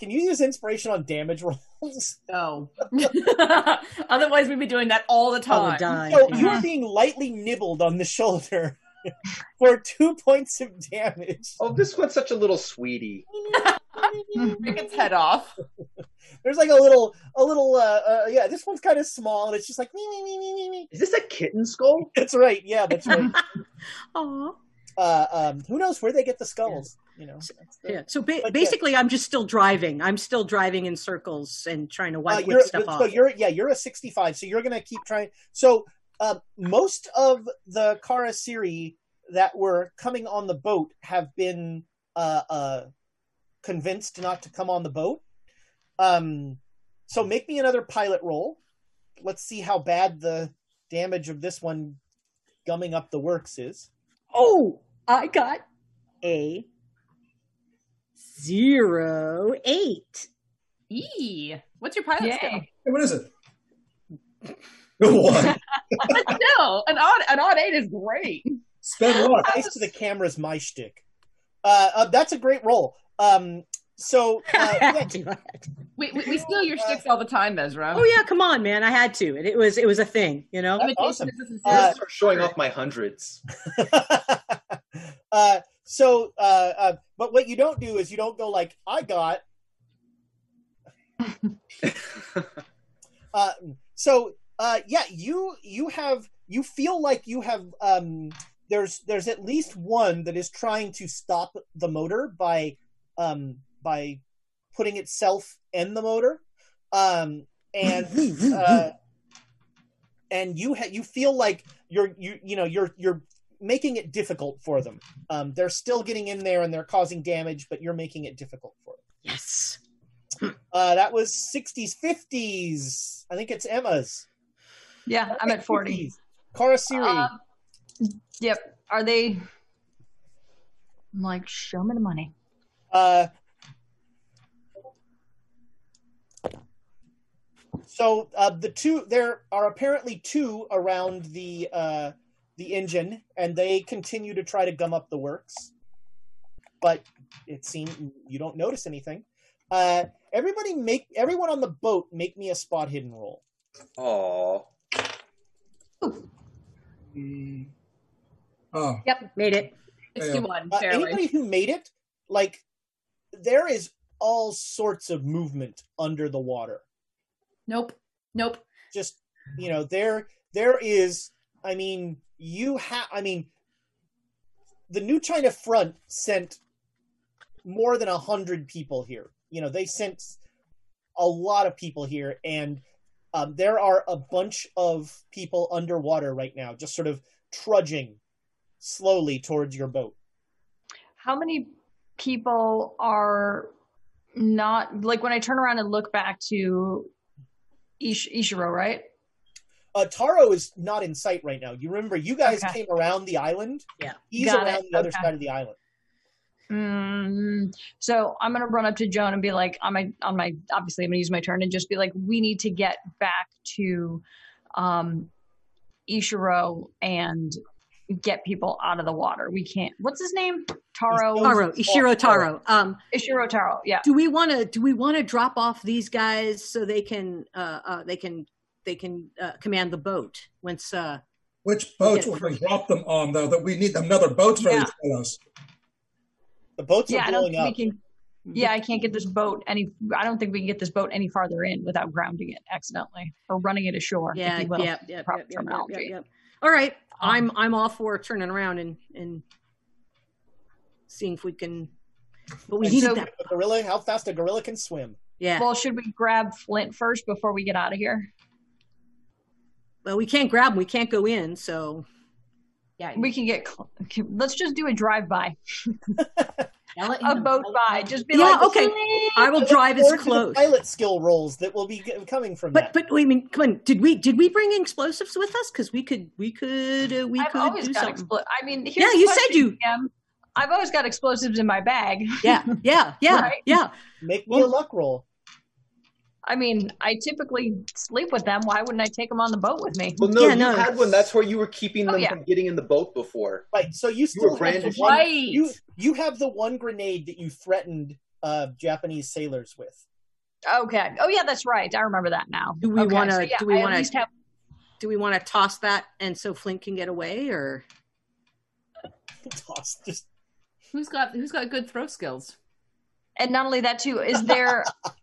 Can you use inspiration on damage rolls? <laughs> no. <laughs> Otherwise, we'd be doing that all the time. would die. So you are being lightly nibbled on the shoulder <laughs> for two points of damage. Oh, this one's such a little sweetie. Take its head off. There's like a little, a little, uh, uh yeah. This one's kind of small, and it's just like me, me, me, me, me, me. Is this a kitten skull? That's right. Yeah, that's right. Aw. uh, um, who knows where they get the skulls? You know. The- Yeah. So ba- But, yeah. basically, I'm just still driving. I'm still driving in circles and trying to Uh, wipe, whip stuff so off. you're, yeah, you're a 65, so you're gonna keep trying. So, um, most of the Kharisiri that were coming on the boat have been uh, uh, convinced not to come on the boat. Um, so make me another pilot roll. Let's see how bad the damage of this one gumming up the works is. Oh, I got a zero eight. E. What's your pilot Yay. skill? Hey, what is it? <laughs> One. <laughs> no, an odd an odd eight is great. Spend luck. Nice to the camera's my shtick. Uh, uh, that's a great roll. Um, so uh, <laughs> yeah, We, we, we steal your sticks all the time, Ezra. oh yeah, come on, man! I had to. It, it was it was a thing, you know. That's awesome. Uh, I'm start showing off my hundreds. uh, so, uh, uh, but what you don't do is you don't go like, I got. <laughs> uh, so, uh, yeah, you you have you feel like you have um, there's there's at least one that is trying to stop the motor by um, by putting itself in the motor, um, and uh, and you ha- you feel like you're you you know you're you're making it difficult for them. Um, they're still getting in there and they're causing damage, but you're making it difficult for them. Yes. <clears throat> Uh, that was 60s, 50s. I think it's Emma's. Yeah, I'm at 40. Kharisiri. Uh, yep. Are they I'm like, show me the money. Uh, so uh, the two there are apparently two around the uh, the engine, and they continue to try to gum up the works. But it seems you don't notice anything. Uh, everybody make everyone on the boat make me a spot hidden roll. Aw. Oh, Yep, made it. 61, Uh, barely. anybody who made it, like, there is all sorts of movement under the water. Nope. Nope. Just you know, there there is. I mean, you have. I mean, the New China Front sent more than a hundred people here. You know, they sent a lot of people here, and um, there are a bunch of people underwater right now, just sort of trudging slowly towards your boat. How many people are not like when I turn around and look back to Ish- Ishiro, right? Uh, Taro is not in sight right now. You remember, you guys Okay. came around the island. Yeah, he's Got around it. the other Okay. side of the island. Mm, so I'm gonna run up to Joan and be like, on my on my obviously I'm gonna use my turn and just be like, we need to get back to um Ishiro and get people out of the water. We can't what's his name? Taro Taro, Ishiro Taro. Um, Ishiro Taro, yeah. do we want to do we want to drop off these guys so they can uh, uh they can they can uh, command the boat once uh Which boats get will we drop them on, though? That we need another boat ready Yeah. to follow us. The boats Yeah, are I don't blowing think up. we can yeah, I can't get this boat any I don't think we can get this boat any farther in without grounding it accidentally or running it ashore, yeah if you will. yeah yeah proper yeah, yeah, yeah, yeah, yeah. all right i'm i'm all for turning around and and seeing if we can but we And need so that a gorilla. How fast a gorilla can swim? yeah Well, should we grab Flint first before we get out of here? Well we can't grab them we can't go in so Yeah. We can get. cl- Let's just do a drive by, <laughs> a him. boat by. Just be yeah like, okay i will drive as forward to the close pilot skill rolls that will be coming from but that. but wait a minute come on did we did we bring explosives with us because we could we could uh, we I've could always do got something expl- I mean, here's Yeah, the you said you- DM. I've always got explosives in my bag. yeah yeah <laughs> yeah Right. yeah Make me a luck roll. I mean, I typically sleep with them. Why wouldn't I take them on the boat with me? Well, no, Yeah, you no. had one. That's where you were keeping Oh, them yeah. from getting in the boat before. Right. So you were still have the brandishing- one, Right. you you have the one grenade that you threatened uh, Japanese sailors with. Okay. Oh yeah, that's right. I remember that now. do we Okay, want to so yeah, do we want to have do we want to toss that and so flint can get away or Toss just Who's got who's got good throw skills? and not only that too is there <laughs>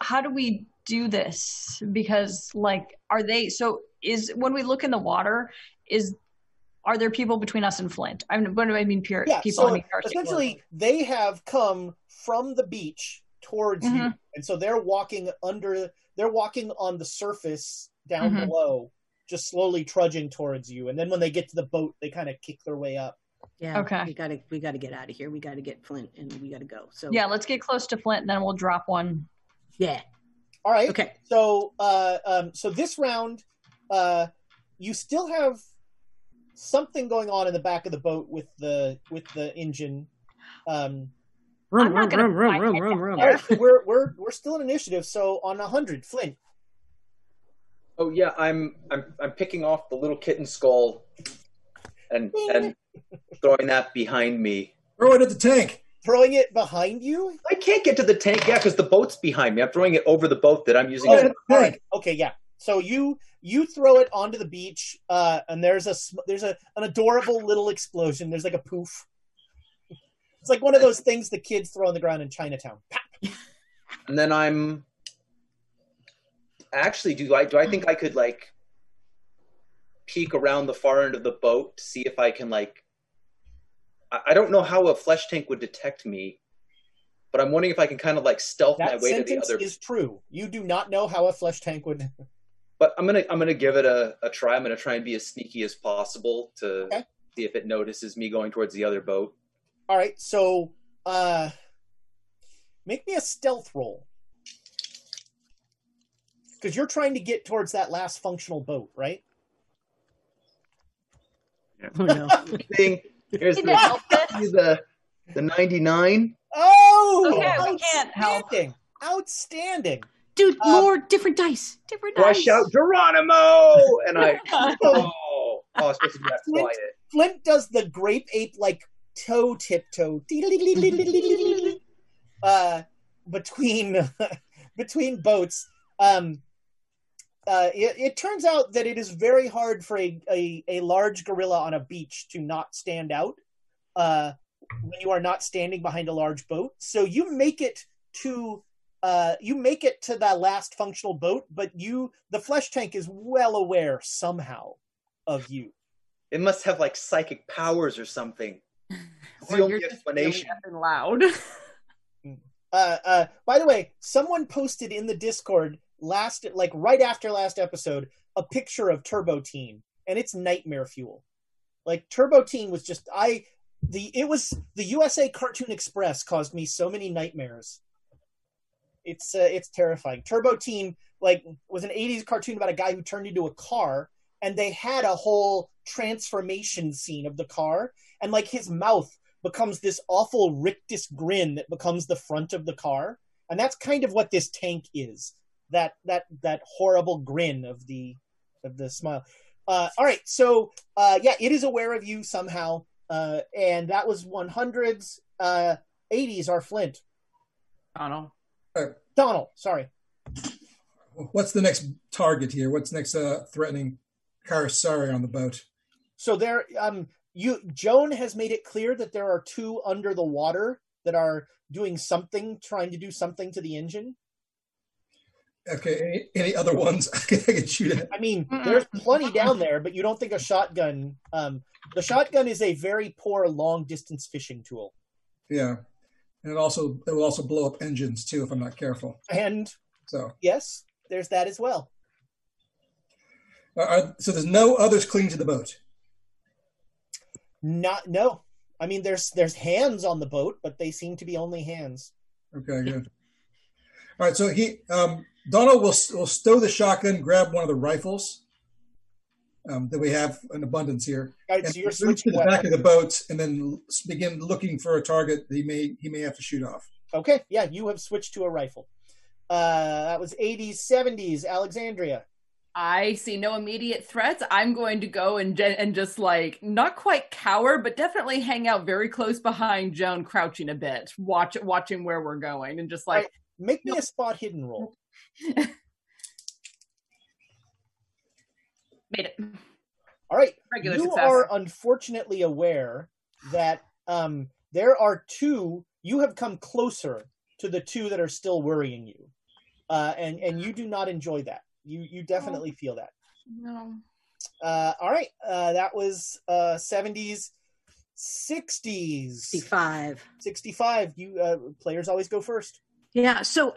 how do we do this because like are they so is when we look in the water is are there people between us and flint i mean what do i mean pure yeah. people I So mean Darcy. essentially, they have come from the beach towards you, Mhm. and so they're walking under. They're walking on the surface down Mhm. below, just slowly trudging towards you. And then when they get to the boat, they kind of kick their way up. yeah Okay. we gotta we gotta get out of here we gotta get flint and we gotta go so yeah let's get close to flint and then we'll drop one yeah All right. okay So, uh, um, so this round, uh, you still have something going on in the back of the boat with the with the engine. Um, Rum, I'm not rum, gonna rum, rum, fight rum, it. rum, rum. all right, so we're we're we're still in initiative. So on a hundred, Flint. Oh yeah, I'm I'm I'm picking off the little kitten skull and and <laughs> throwing that behind me. Throw it at the tank. Throwing it behind you. I can't get to the tank, yeah, because the boat's behind me. I'm throwing it over the boat that I'm using. Oh, as at the all tank. right. Okay, yeah. So you you throw it onto the beach, uh, and there's a sm- there's a an adorable little explosion. There's like a poof. It's like one of those things the kids throw on the ground in Chinatown. And then I'm actually do I do I think I could like peek around the far end of the boat to see if I can like I, I don't know how a flesh tank would detect me, but I'm wondering if I can kind of like stealth my That way to the sentence other. is true. You do not know how a flesh tank would. <laughs> But I'm gonna I'm gonna give it a, a try. I'm gonna try and be as sneaky as possible to Okay. see if it notices me going towards the other boat. All right, so uh, make me a stealth roll because you're trying to get towards that last functional boat, right? <laughs> oh no <laughs> Thing here's the, help this? the the 99. Oh, Okay, we can't help. outstanding, outstanding. dude Um, more different dice different So I dice shout Geronimo, and I <laughs> oh oh I was supposed to do that Flint- quiet. Flint does the grape ape like toe tiptoe <laughs> uh, between <laughs> between boats. Um, uh, it, it turns out that it is very hard for a, a, a large gorilla on a beach to not stand out. uh, when you are not standing behind a large boat. So you make it to uh, you make it to that last functional boat, but you the flesh tank is well aware somehow of you. It must have like psychic powers or something. <laughs> It's Or the only you're explanation. really loud. <laughs> Uh, uh, by the way, someone posted in the Discord last, like right after last episode, a picture of Turbo Teen, and it's nightmare fuel. Like Turbo Teen was just I the it was the USA Cartoon Express caused me so many nightmares. It's uh, it's terrifying. Turbo Teen like was an '80s cartoon about a guy who turned into a car, and they had a whole transformation scene of the car, and like his mouth becomes this awful rictus grin that becomes the front of the car, and that's kind of what this tank is. That that that horrible grin of the of the smile. Uh, all right, so uh, yeah, it is aware of you somehow, uh, and that was 100s. Uh, 80s are Flint. Donald. Donald, sorry. What's the next target here? What's next uh, threatening Kharisiri on the boat? So there, um, you Joan has made it clear that there are two under the water that are doing something, trying to do something to the engine. Okay, any, any other ones <laughs> I can, I can shoot at? I mean, there's plenty down there, but you don't think a shotgun. Um, the shotgun is a very poor long distance fishing tool, Yeah, and it also it will also blow up engines too if I'm not careful. and So, yes, there's that as well. uh, are, so there's no others clinging to the boat. Not no. I mean, there's there's hands on the boat, but they seem to be only hands. Okay, good. All right, so he um, Donald will will stow the shotgun, grab one of the rifles um, that we have in abundance here, All right, and so you're move to switching the back of the boat, and then begin looking for a target that he may he may have to shoot off. Okay, yeah, you have switched to a rifle. Uh, that was 80s, 70s, Alexandria. I see no immediate threats. I'm going to go and and just like not quite cower, but definitely hang out very close behind Joan, crouching a bit, watch watching where we're going, and just like Right. Make me a spot hidden roll. <laughs> made it. All right. Regular you success. are unfortunately aware that um, there are two. You have come closer to the two that are still worrying you, uh, and and you do not enjoy that. You you definitely feel that. No. Uh, all right. Uh, that was uh, 70s, 60s, 65. 65. You uh, players always go first. Yeah. So,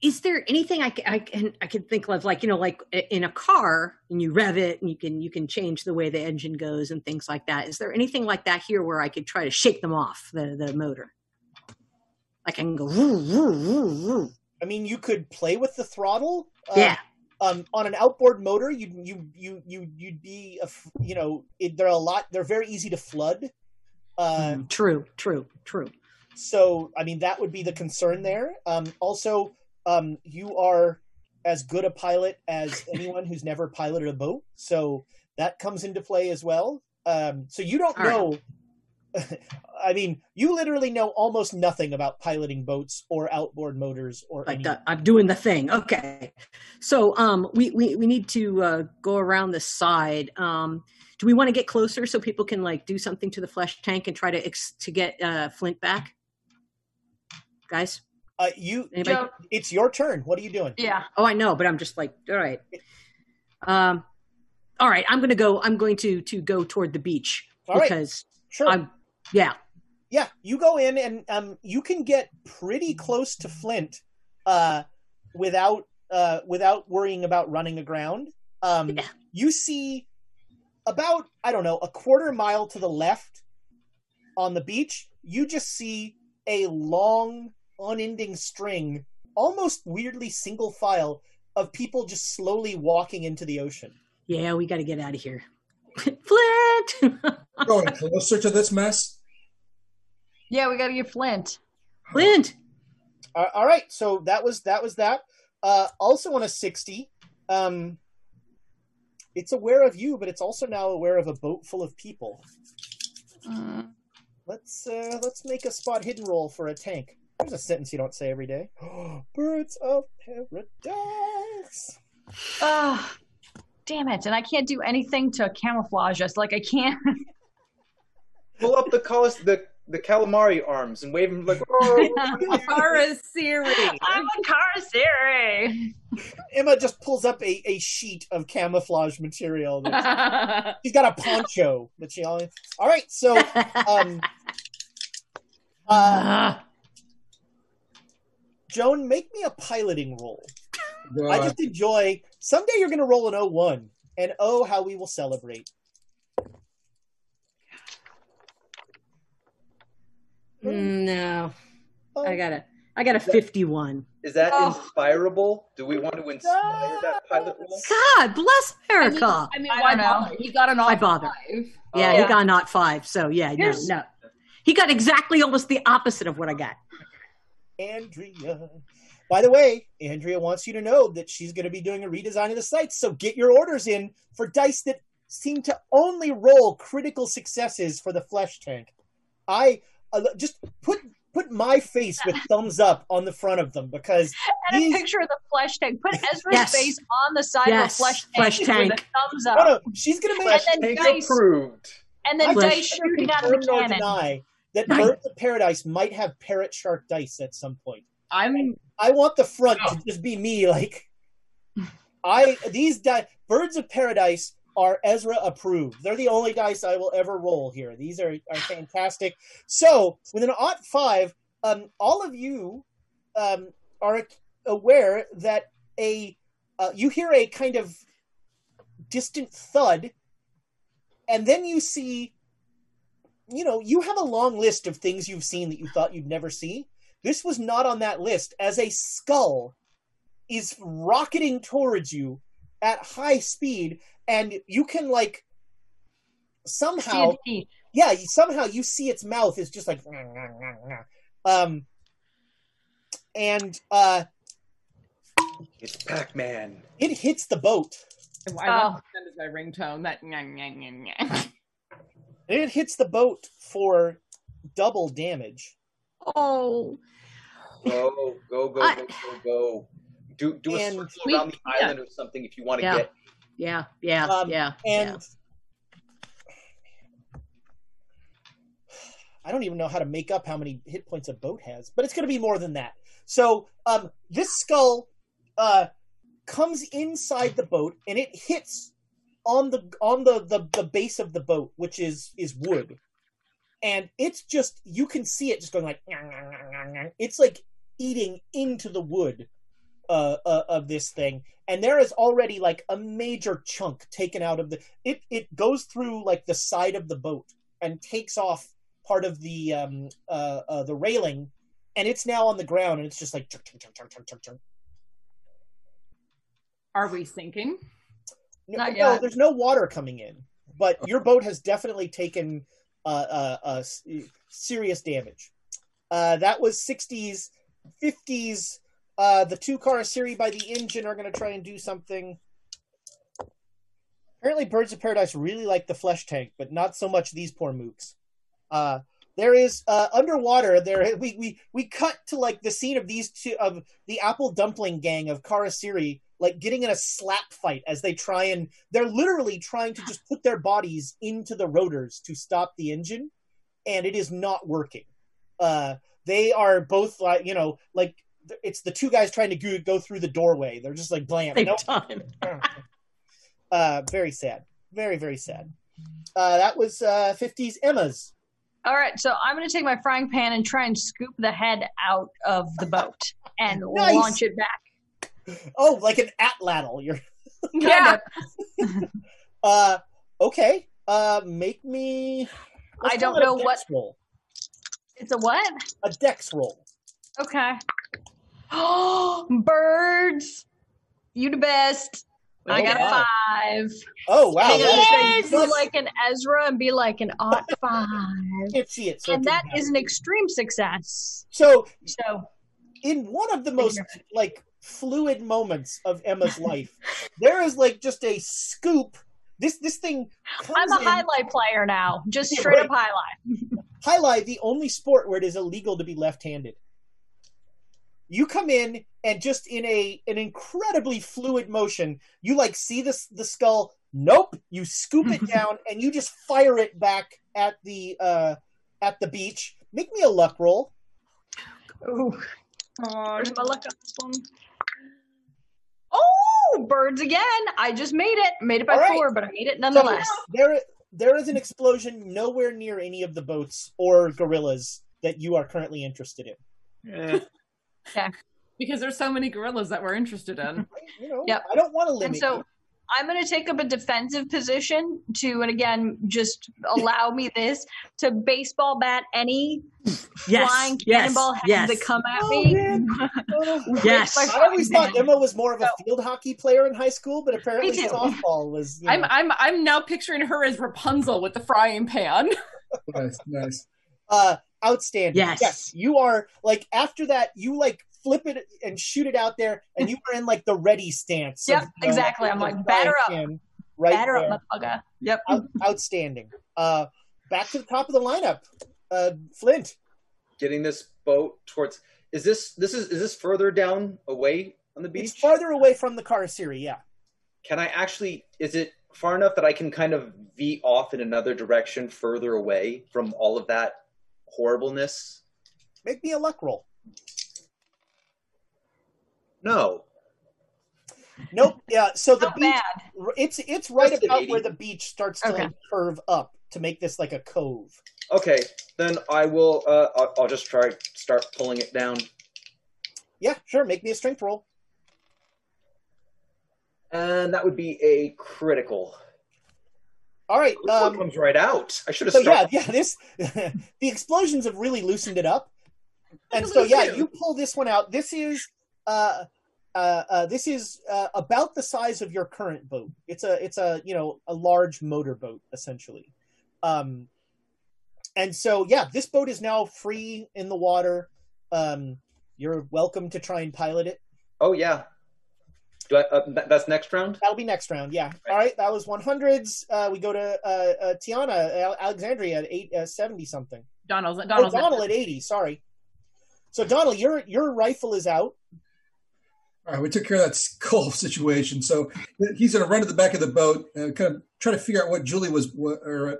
is there anything I can, I can I can think of like you know like in a car and you rev it and you can you can change the way the engine goes and things like that. Is there anything like that here where I could try to shake them off the the motor? Like I can go. Woo, woo, woo. I mean, you could play with the throttle. Uh, Yeah. Um, on an outboard motor, you you you you you'd be a you know it, they're a lot. They're very easy to flood. Uh, Mm, true. True. True. So, I mean, that would be the concern there. Um, also, um, you are as good a pilot as anyone who's never piloted a boat, so that comes into play as well. Um, so you don't All right. know. <laughs> I mean, you literally know almost nothing about piloting boats or outboard motors or like the, I'm doing the thing. Okay. So um we we, we need to uh, go around the side. Um do we want to get closer so people can like do something to the flesh tank and try to ex- to get uh Flint back? Guys? Uh, you, Anybody? Joe, it's your turn. What are you doing? Yeah. Oh, I know, but I'm just like, all right. Um all right, I'm going to go I'm going to to go toward the beach All right. because Sure. I'm yeah. Yeah, you go in and um, you can get pretty close to Flint uh, without uh, without worrying about running aground. Um, Yeah. You see about I don't know a quarter mile to the left on the beach. You just see a long, unending string, almost weirdly single file of people just slowly walking into the ocean. Yeah, we got to get out of here. <laughs> Flint. <laughs> Going closer to this mess. Yeah, we got to get Flint. Flint. Uh, all right, so that was that was that. Uh, also on a sixty, um, it's aware of you, but it's also now aware of a boat full of people. Let's uh, let's make a spot hidden roll for a tank. There's a sentence you don't say every day. <gasps> Birds of paradise. Ah, damn it! And I can't do anything to camouflage us. Like I can't. <laughs> pull up the colis- the the calamari arms and wave them like. <laughs> Oh, <laughs> Kharisiri. I'm a Kharisiri. Emma just pulls up a, a sheet of camouflage material. that's- She's got a poncho that she all. All right, so um, uh, Joan, make me a piloting roll. I just enjoy. Someday you're going to roll an 01, and oh, how we will celebrate. Mm, no, Oh. I got a I got a fifty-one. Is that Oh. inspirable? Do we want to inspire that pilot roll? God bless America. I mean, I why don't know. bother? He got an Why bother? five. Yeah, Oh. he got not five. So yeah, no, no. He got exactly almost the opposite of what I got. Andrea. By the way, Andrea wants you to know that she's going to be doing a redesign of the site. So get your orders in for dice that seem to only roll critical successes for the flesh tank. I uh, just put put my face with <laughs> thumbs up on the front of them because And a picture of the flesh tank. Put <laughs> Ezra's Yes. face on the side Yes, of the flesh tank, flesh with a thumbs no, up. no, she's going to make And then Tank dice, approved. and then Flesh- dice shooting out of the confirm cannon. That Right. Birds of Paradise might have parrot shark dice at some point. I'm I want the front to just be me. Like, I these di- Birds of Paradise are Ezra approved. They're the only dice I will ever roll here. These are are fantastic. So with an odd five, um, all of you um, are aware that a uh, you hear a kind of distant thud, and then you see. You know, you have a long list of things you've seen that you thought you'd never see. This was not on that list as a skull is rocketing towards you at high speed and you can like somehow See yeah somehow you see its mouth is just like um and uh It's Pac-Man. it hits the boat I Oh. want to send as my ringtone. That it hits the boat for double damage Oh, Go, go, go, I- go, go, go. Do do a And circle we- around the yeah. island or something if you want to Yeah. get. yeah, yeah, Um, yeah. and I don't even know how to make up how many hit points a boat has, but it's going to be more than that. So, um, this skull uh, comes inside the boat and it hits on the on the, the the base of the boat, which is is wood, and it's just you can see it just going like it's like eating into the wood uh, uh, of this thing, and there is already like a major chunk taken out of the. It it goes through like the side of the boat and takes off part of the um uh, uh the railing, and it's now on the ground, and it's just like. Are we sinking? No, Not no, yet. there's no water coming in, but your boat has definitely taken uh, uh, uh, serious damage. Uh, that was 60s, 50s. Uh, the two Kharisiri by the engine are going to try and do something. Apparently, Birds of Paradise really like the flesh tank, but not so much these poor mooks. Uh, there is uh, underwater. There we, we we cut to like the scene of these two of the apple dumpling gang of Kharisiri like getting in a slap fight as they try and they're literally trying to just put their bodies into the rotors to stop the engine, and it is not working. Uh, they are both like you know like it's the two guys trying to go, go through the doorway. They're just like blam. Same Nope. time. <laughs> uh, very sad. Very very sad. Uh, that was uh, 50s Emma's. All right, so I'm going to take my frying pan and try and scoop the head out of the boat and <laughs> Nice. launch it back. Oh, like an atlatl. You're <laughs> Yeah. uh okay. Uh make me I don't know what- roll. It's a what? A dex roll. Okay. Oh, <gasps> birds! You the best. I Oh, got wow. a five. Oh wow. I gotta be like an Ezra and be like an odd <laughs> five. can't see it. So and it that didn't is an extreme success. so So in one of the most like fluid moments of Emma's <laughs> life, there is like just a scoop. This this thing I'm a in, highlight player now. Just Yeah, straight right. up highlight. <laughs> highlight the only sport where it is illegal to be left-handed. You come in and just in a an incredibly fluid motion, you like see this the skull Nope. You scoop it <laughs> down and you just fire it back at the uh, at the beach. Make me a luck roll. Ooh. Where's my luck on this one? Oh, birds again! I just made it. Made it by All right. four, but I made it So nonetheless. there, there is an explosion nowhere near any of the boats or gorillas that you are currently interested in. Okay. <laughs> Because there's so many gorillas that we're interested in. You know, Yep. I don't want to And so you. I'm going to take up a defensive position to, and again, just allow me this to baseball bat any Yes, flying yes, cannonball heads yes. that come at Oh, me. man. <laughs> Yes. my I always <laughs> thought pan. Emma was more of a field hockey player in high school, but apparently softball was. You I'm I'm I'm now picturing her as Rapunzel with the frying pan. <laughs> Nice, nice. uh, outstanding. Yes. yes, you are like after that, you like flip it and shoot it out there, and you are in like the ready stance. of, Yep, you know, exactly. I'm like, batter up. pan right Batter there. up, motherfucker. Yep. Out, outstanding. Uh, back to the top of the lineup. Uh, Flint. Getting this boat towards is this this is is this further down away on the beach? It's farther away from the Kharisiri, yeah. Can I actually is it far enough that I can kind of V off in another direction further away from all of that horribleness? Make me a luck roll. No. Nope. Yeah. So the Not beach, bad. it's it's right Less than about where the beach starts to Okay. like curve up to make this like a cove. Okay, then I will uh I'll, I'll just try start pulling it down. Yeah, sure. Make me a strength roll. And that would be a critical. All right. This one Um, comes right out. I should have so yeah, started. yeah. This <laughs> the explosions have really loosened it up, and so yeah, you pull this one out. This is uh, uh, uh, this is uh, about the size of your current boat. It's a it's a you know a large motor boat essentially, um, and so yeah, this boat is now free in the water. Um, you're welcome to try and pilot it. Oh yeah. Do I, uh, th- that's next round. That'll be next round. Yeah. All right. That was 100s. Uh, we go to uh, uh, Tiana Al- Alexandria at eight uh, 70 something. Donald's Oh, Donald at 80. Sorry. So Donald, your your rifle is out. All right, we took care of that skull <laughs> situation. So he's going to run to the back of the boat and kind of try to figure out what Julie was, or uh,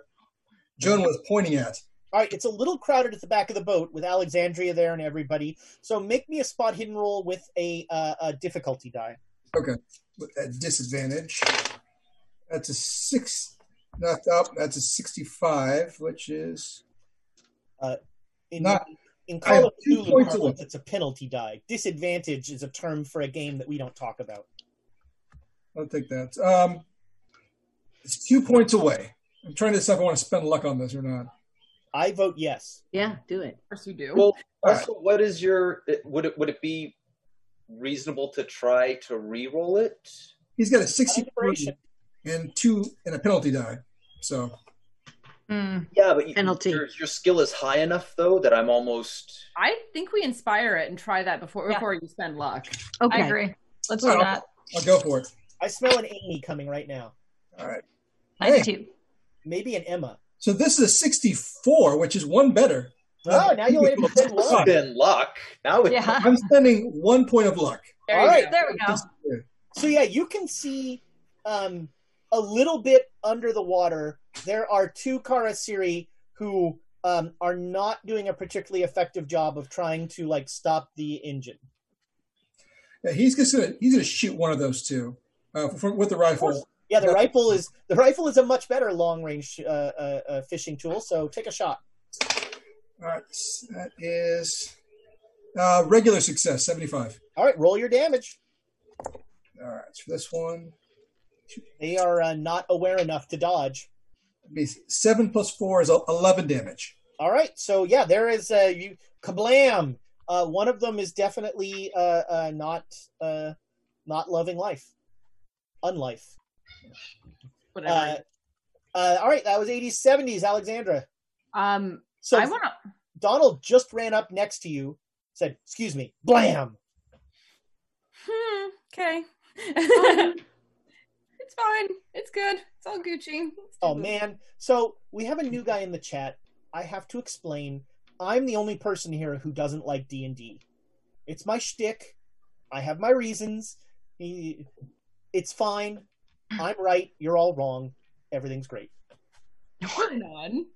Joan was pointing at. All right. It's a little crowded at the back of the boat with Alexandria there and everybody. So make me a spot hidden roll with a, uh, a difficulty die. Okay, at disadvantage. That's a six. Not up. That's a sixty-five, which is In, Not- in I Call of two Cthulhu points parlance, it's a penalty die. Disadvantage is a term for a game that we don't talk about. I'll take that. Um, it's two points away. I'm trying to decide if I want to spend luck on this or not. I vote yes. Yeah, do it. Of course you do. Well, All also, what is your? Would it would it be reasonable to try to re-roll it? He's got a sixty and two and a penalty die. So Hmm. Yeah, but you, Penalty. Your, your skill is high enough though that I'm almost. I think we inspire it and try that before Yeah. before you spend luck. Okay. I agree. Let's do that. I'll go for it. I smell an Amy coming right now. All right. I do Hey. too. Maybe an Emma. So this is a 64, which is one better. Oh, now you're have to spend one. Spin luck. Now it's Yeah. I'm spending one point of luck. There All you right. go. There we go. So yeah, you can see um, a little bit under the water. There are two Kharisiri who um, are not doing a particularly effective job of trying to like stop the engine. Yeah, he's gonna he's gonna shoot one of those two uh, from, with the rifle. Yeah, the rifle is the rifle is a much better long range uh, uh, uh, fishing tool. So take a shot. All right, that is uh, regular success, 75. All right, roll your damage. All right, so this one They are uh, not aware enough to dodge. Be seven plus four is 11 damage. All right, so yeah, there is a you kablam. Uh, one of them is definitely uh, uh, not uh, not loving life, unlife. Whatever. Uh, uh, all right, that was 80s, 70s, Alexandra. um, So I want to. Donald just ran up next to you, said, "Excuse me," blam. Hmm. Okay. it's <laughs> <laughs> fine. It's good. It's all Gucci. It's Oh good. man! So we have a new guy in the chat. I have to explain. I'm the only person here who doesn't like D and D. It's my shtick. I have my reasons. It's fine. <clears throat> I'm right. You're all wrong. Everything's great. None.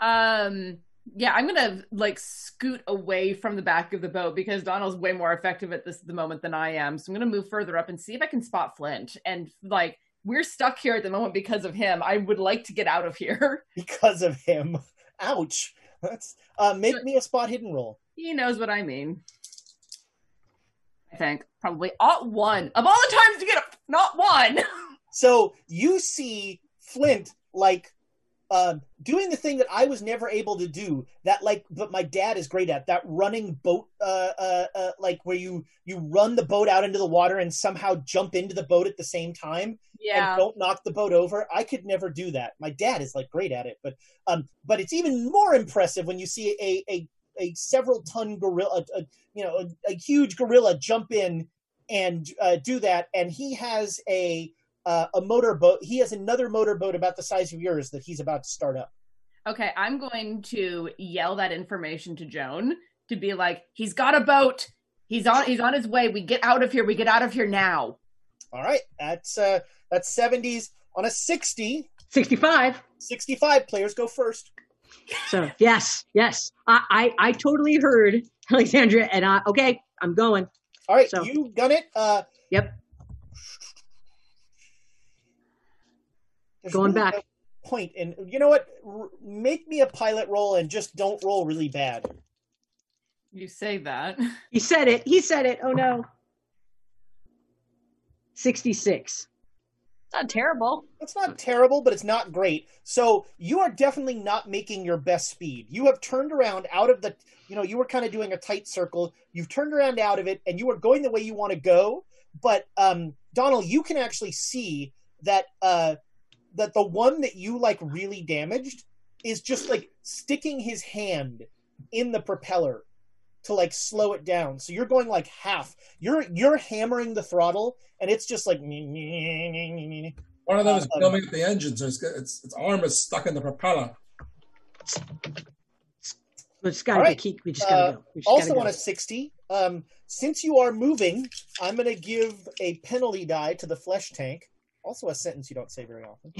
Um, yeah, I'm gonna like scoot away from the back of the boat because Donald's way more effective at this at the moment than I am. So I'm gonna move further up and see if I can spot Flint. And like we're stuck here at the moment because of him. I would like to get out of here. <laughs> Because of him. Ouch. That's uh make me a spot hidden roll. He knows what I mean. I think probably ought one of all the times to get a, not one. <laughs> So you see Flint like um, doing the thing that I was never able to do. That like, but my dad is great at that running boat. Uh, uh, uh, like where you you run the boat out into the water and somehow jump into the boat at the same time. Yeah. And don't knock the boat over. I could never do that. My dad is like great at it, but um, but it's even more impressive when you see a a a several ton gorilla, a, you know, a, a huge gorilla jump in and uh, do that, and he has a uh, a motorboat. He has another motorboat about the size of yours that he's about to start up. Okay, I'm going to yell that information to Joan to be like, he's got a boat. He's on he's on his way. We get out of here. We get out of here now. All right, that's uh, that's seventies on a 60. 65. 65 players go first. So yes, yes, I, I, I totally heard Alexandria, and I okay, I'm going. All right, So- you done it. Uh, Yep, there's Going really back. no Point and you know what? R- make me a pilot roll and just don't roll really bad. You say that. <laughs> he said it. He said it. Oh no. 66. It's Not terrible. It's not terrible, but it's not great. So you are definitely not making your best speed. You have turned around out of the, you know, you were kind of doing a tight circle. You've turned around out of it, and you are going the way you want to go. But um, Donald, you can actually see that uh, that the one that you like really damaged is just like sticking his hand in the propeller to like slow it down. So you're going like half. You're you're hammering the throttle, and it's just like. One of them is Um, filming at the engine, so it's, its its arm is stuck in the propeller. We just gotta All right. keep. We just gotta Uh, go. We just also gotta on a 60, um, since you are moving, I'm going to give a penalty die to the flesh tank. Also, a sentence you don't say very often.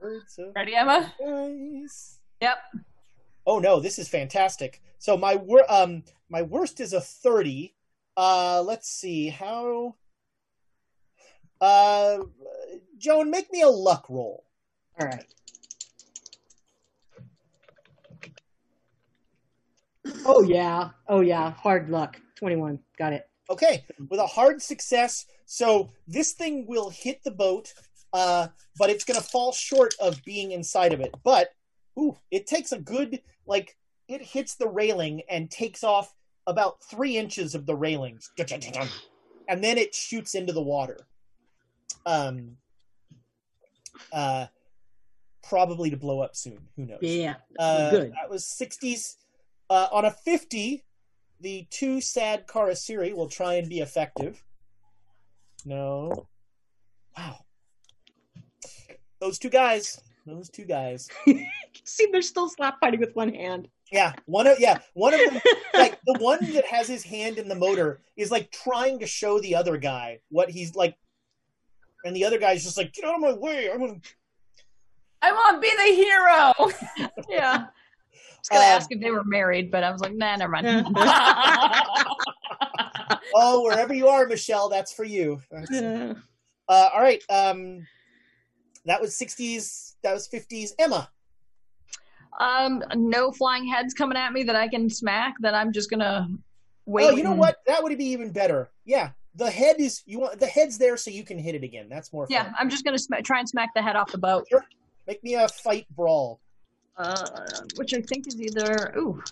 Birds of Ready, Emma? paradise. Yep. Oh no, this is fantastic. So my wor- um my worst is a 30. Uh let's see how uh Joan, make me a luck roll. All right. Oh yeah. Oh yeah. Hard luck. 21. Got it. Okay, with a hard success. So this thing will hit the boat, uh, but it's going to fall short of being inside of it. But ooh, it takes a good like it hits the railing and takes off about three inches of the railings, and then it shoots into the water. Um, uh, probably to blow up soon. Who knows? Yeah. Uh, Good. That was 60s. Uh, on a 50, the two sad Kharisiri will try and be effective. No. Wow. Those two guys. Those two guys. <laughs> See, they're still slap fighting with one hand. Yeah, one of yeah, one of them <laughs> like the one that has his hand in the motor is like trying to show the other guy what he's like and the other guy's just like, get out of my way. I'm gonna I want to be the hero. <laughs> Yeah. I was gonna Uh, ask if they were married, but I was like, nah, never mind. <laughs> Oh, wherever you are, Michelle, that's for you. That's- Uh, all right. Um, that was 60s. That was 50s. Emma. um, no flying heads coming at me that I can smack. That I'm just gonna wait. oh, you know and- what? That would be even better. Yeah, the head is you want the head's there so you can hit it again. That's more fun. Yeah, I'm just gonna sm- try and smack the head off the boat. Sure. Make me a fight brawl. Uh, which I think is either ooh.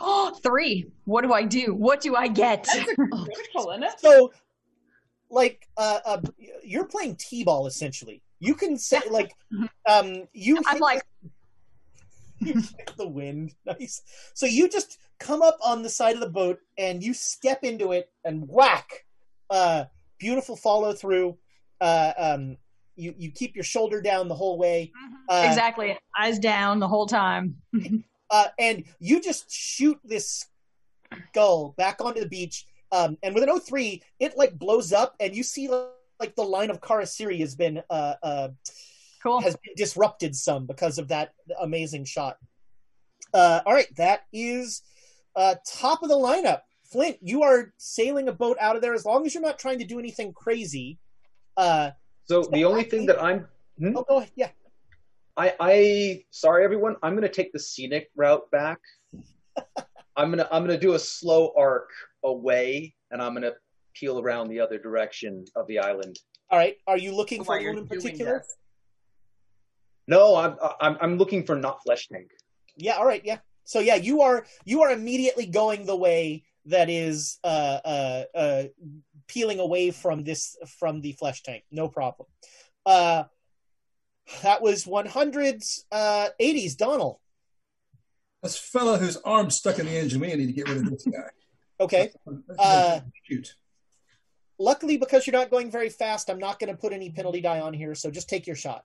Oh, <gasps> three. What do I do? What do I get? Critical. <laughs> So, like, uh, uh, you're playing t-ball essentially. You can say <laughs> like, um, you. I'm like, <laughs> you hit the wind. Nice. So you just come up on the side of the boat and you step into it and whack. Uh, beautiful follow through. Uh, um, you you keep your shoulder down the whole way. Uh, exactly. Eyes down the whole time. <laughs> uh, and you just shoot this gull back onto the beach. Um, and with an 03, it like blows up, and you see like the line of Kharisiri has been uh, uh, cool. has been disrupted some because of that amazing shot. Uh, all right, that is uh, top of the lineup. Flint, you are sailing a boat out of there as long as you're not trying to do anything crazy. Uh, So the only thing that I'm hmm? oh, go ahead. Yeah. I, I sorry everyone. I'm gonna take the scenic route back. <laughs> I'm gonna I'm gonna do a slow arc away, and I'm gonna peel around the other direction of the island. All right. Are you looking for While you're one in particular? this. No, I'm I'm, I'm looking for not flesh tank. Yeah. All right. Yeah. So yeah, you are you are immediately going the way that is uh, uh, uh, peeling away from this from the flesh tank. No problem. Uh, that was 100s, uh, 80s. Donald. This fella whose arm's stuck in the engine, we need to get rid of this guy. <laughs> Okay. Uh, shoot. luckily, because you're not going very fast, I'm not going to put any penalty die on here. So just take your shot.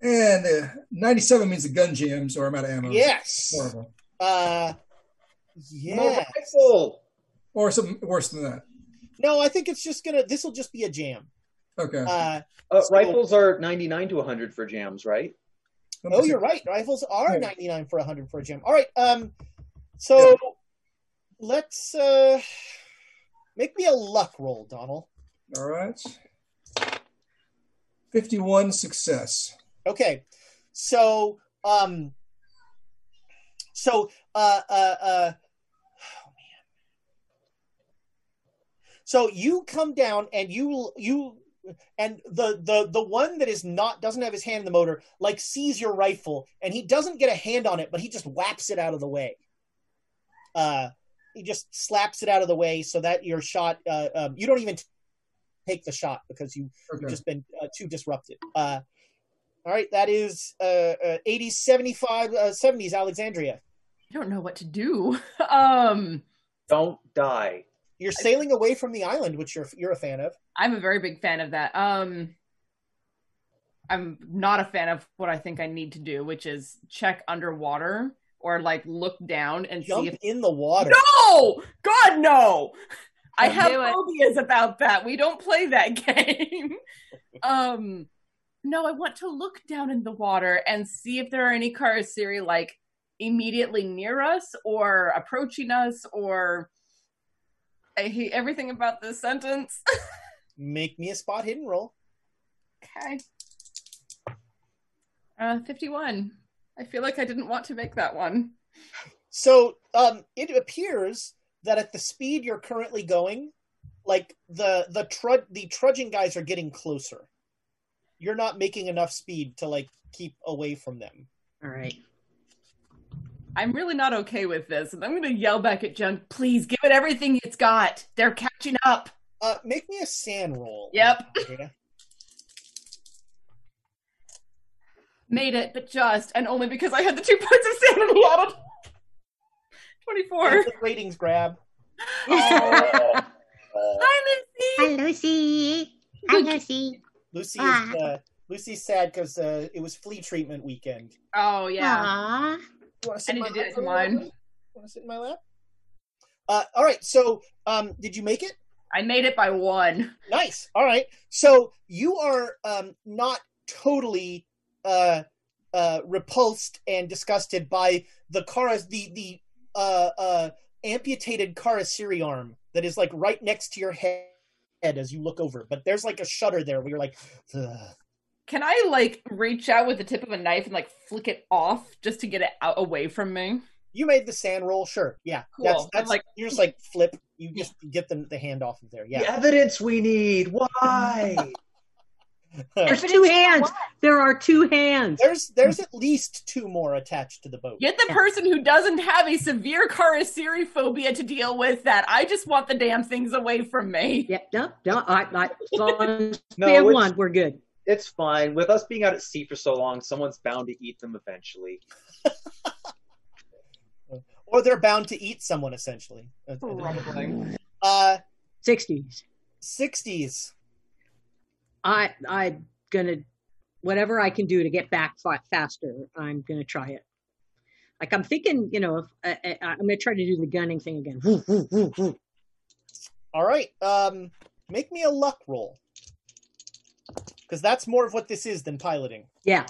And uh, 97 means the gun jams or I'm out of ammo. Yes. Horrible. Uh, yeah. Rifle. Or something worse than that. No, I think it's just gonna. This will just be a jam. Okay. Uh, Uh, So- rifles are 99 to 100 for jams, right? oh, you're right. Rifles are 99 for 100 for a jam. All right. Um, so let's uh make me a luck roll, Donald. All right. 51 success. Okay. So um, so uh uh uh. oh, man. So you come down and you you and the the the one that is not doesn't have his hand in the motor like sees your rifle and he doesn't get a hand on it but he just whaps it out of the way uh he just slaps it out of the way so that your shot uh um, you don't even t- take the shot because you Okay. you've just been uh, too disrupted uh all right that is uh, uh 80s 75 uh, 70s alexandria I don't know what to do. <laughs> Um, Don't die. You're sailing away from the island which you're you're a fan of I'm a very big fan of that. Um, I'm not a fan of what I think I need to do, which is check underwater or like look down and jump see if in the water No, God, no. I Don't have do it. phobias about that. We don't play that <laughs> game. um, no, I want to look down in the water and see if there are any Kharisiri like immediately near us or approaching us or. I hate everything about this sentence. <laughs> make me a spot hidden roll okay. Uh, 51. I feel like I didn't want to make that one. So um, it appears that at the speed you're currently going, like the the trud the trudging guys are getting closer. You're not making enough speed to like keep away from them. All right. I'm really not okay with this, and I'm going to yell back at Junk. Please give it everything it's got. They're catching up. Uh, make me a sand roll. Yep. Made it, but just, and only because I had the two <laughs> points of sanity added. 24. And the ratings grab. <laughs> Hi, Lucy. Hi, Lucy. Hi, Lucy. Lucy Ah. is uh, Lucy's sad because uh, it was flea treatment weekend. Oh, yeah. Aw. You want to I sit in need my to do lap it for to mine. Want to sit in my lap? Uh, all right. So, um, did you make it? I made it by one. Nice. All right. So you are um, not totally uh, uh, repulsed and disgusted by the Kara, the the uh, uh, amputated Kharisiri arm that is like right next to your head as you look over. But there's like a shutter there where you're like, "Ugh." Can I, like, reach out with the tip of a knife and, like, flick it off just to get it out away from me? you made the sand roll. Sure. Yeah. Cool. That's, that's like- like you're just like flip. You just get the the hand off of there. The Yeah. evidence we need. Why? <laughs> There's two hands. There are two hands. there's there's at least two more attached to the boat. Get the person who doesn't have a severe Kharisiri phobia to deal with that. I just want the damn things away from me. Yep. No. No. I. I as <laughs> No, we have one, we're good. It's fine. With us being out at sea for so long, someone's bound to eat them eventually. <laughs> Or they're bound to eat someone essentially. Probably. Uh, Sixties. 60s. I. I'm gonna. Whatever I can do to get back fa- faster, I'm gonna try it. Like I'm thinking, you know, if, I, I, I'm gonna try to do the gunning thing again. All right. Um, make me a luck roll. Because that's more of what this is than piloting. Yeah.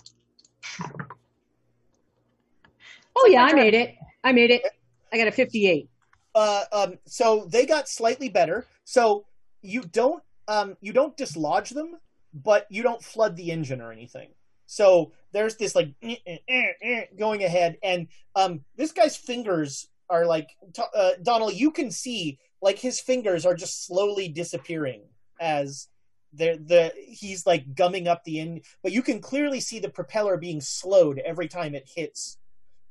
Oh yeah, I made it. I made it. I got a 58. Uh, um, so they got slightly better. So you don't um, you don't dislodge them, but you don't flood the engine or anything. So there's this like eh, eh, eh, going ahead, and um, this guy's fingers are like t- uh, Donald. You can see like his fingers are just slowly disappearing as they're the he's like gumming up the end, but you can clearly see the propeller being slowed every time it hits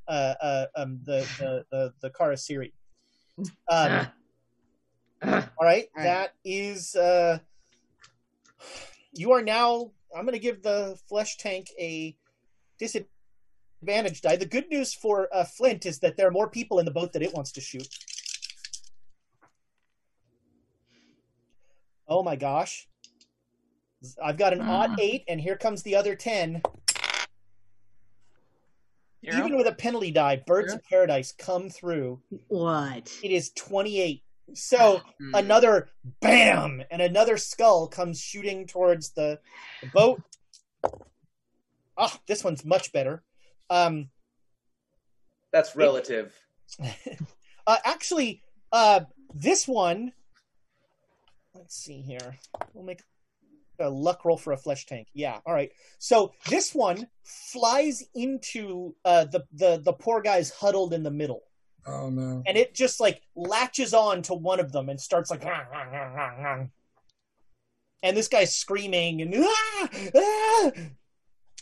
uh, uh, um, the, the the the Kharisiri. Um, all right, that is. Uh, you are now. I'm going to give the flesh tank a disadvantage die. The good news for uh, Flint is that there are more people in the boat that it wants to shoot. Oh my gosh. I've got an odd eight, and here comes the other 10. Even with a penalty die, Birds of Paradise come through. What? It is 28. So <sighs> another bam, and another skull comes shooting towards the, the boat. Ah, this one's much better. Um, That's relative. <laughs> uh, actually, uh, this one. Let's see here. We'll make a luck roll for a flesh tank. Yeah. All right. So this one flies into uh, the the the poor guys huddled in the middle, Oh no. and it just like latches on to one of them and starts like. "Rah, rah, rah, rah, rah." And this guy's screaming and ah, ah!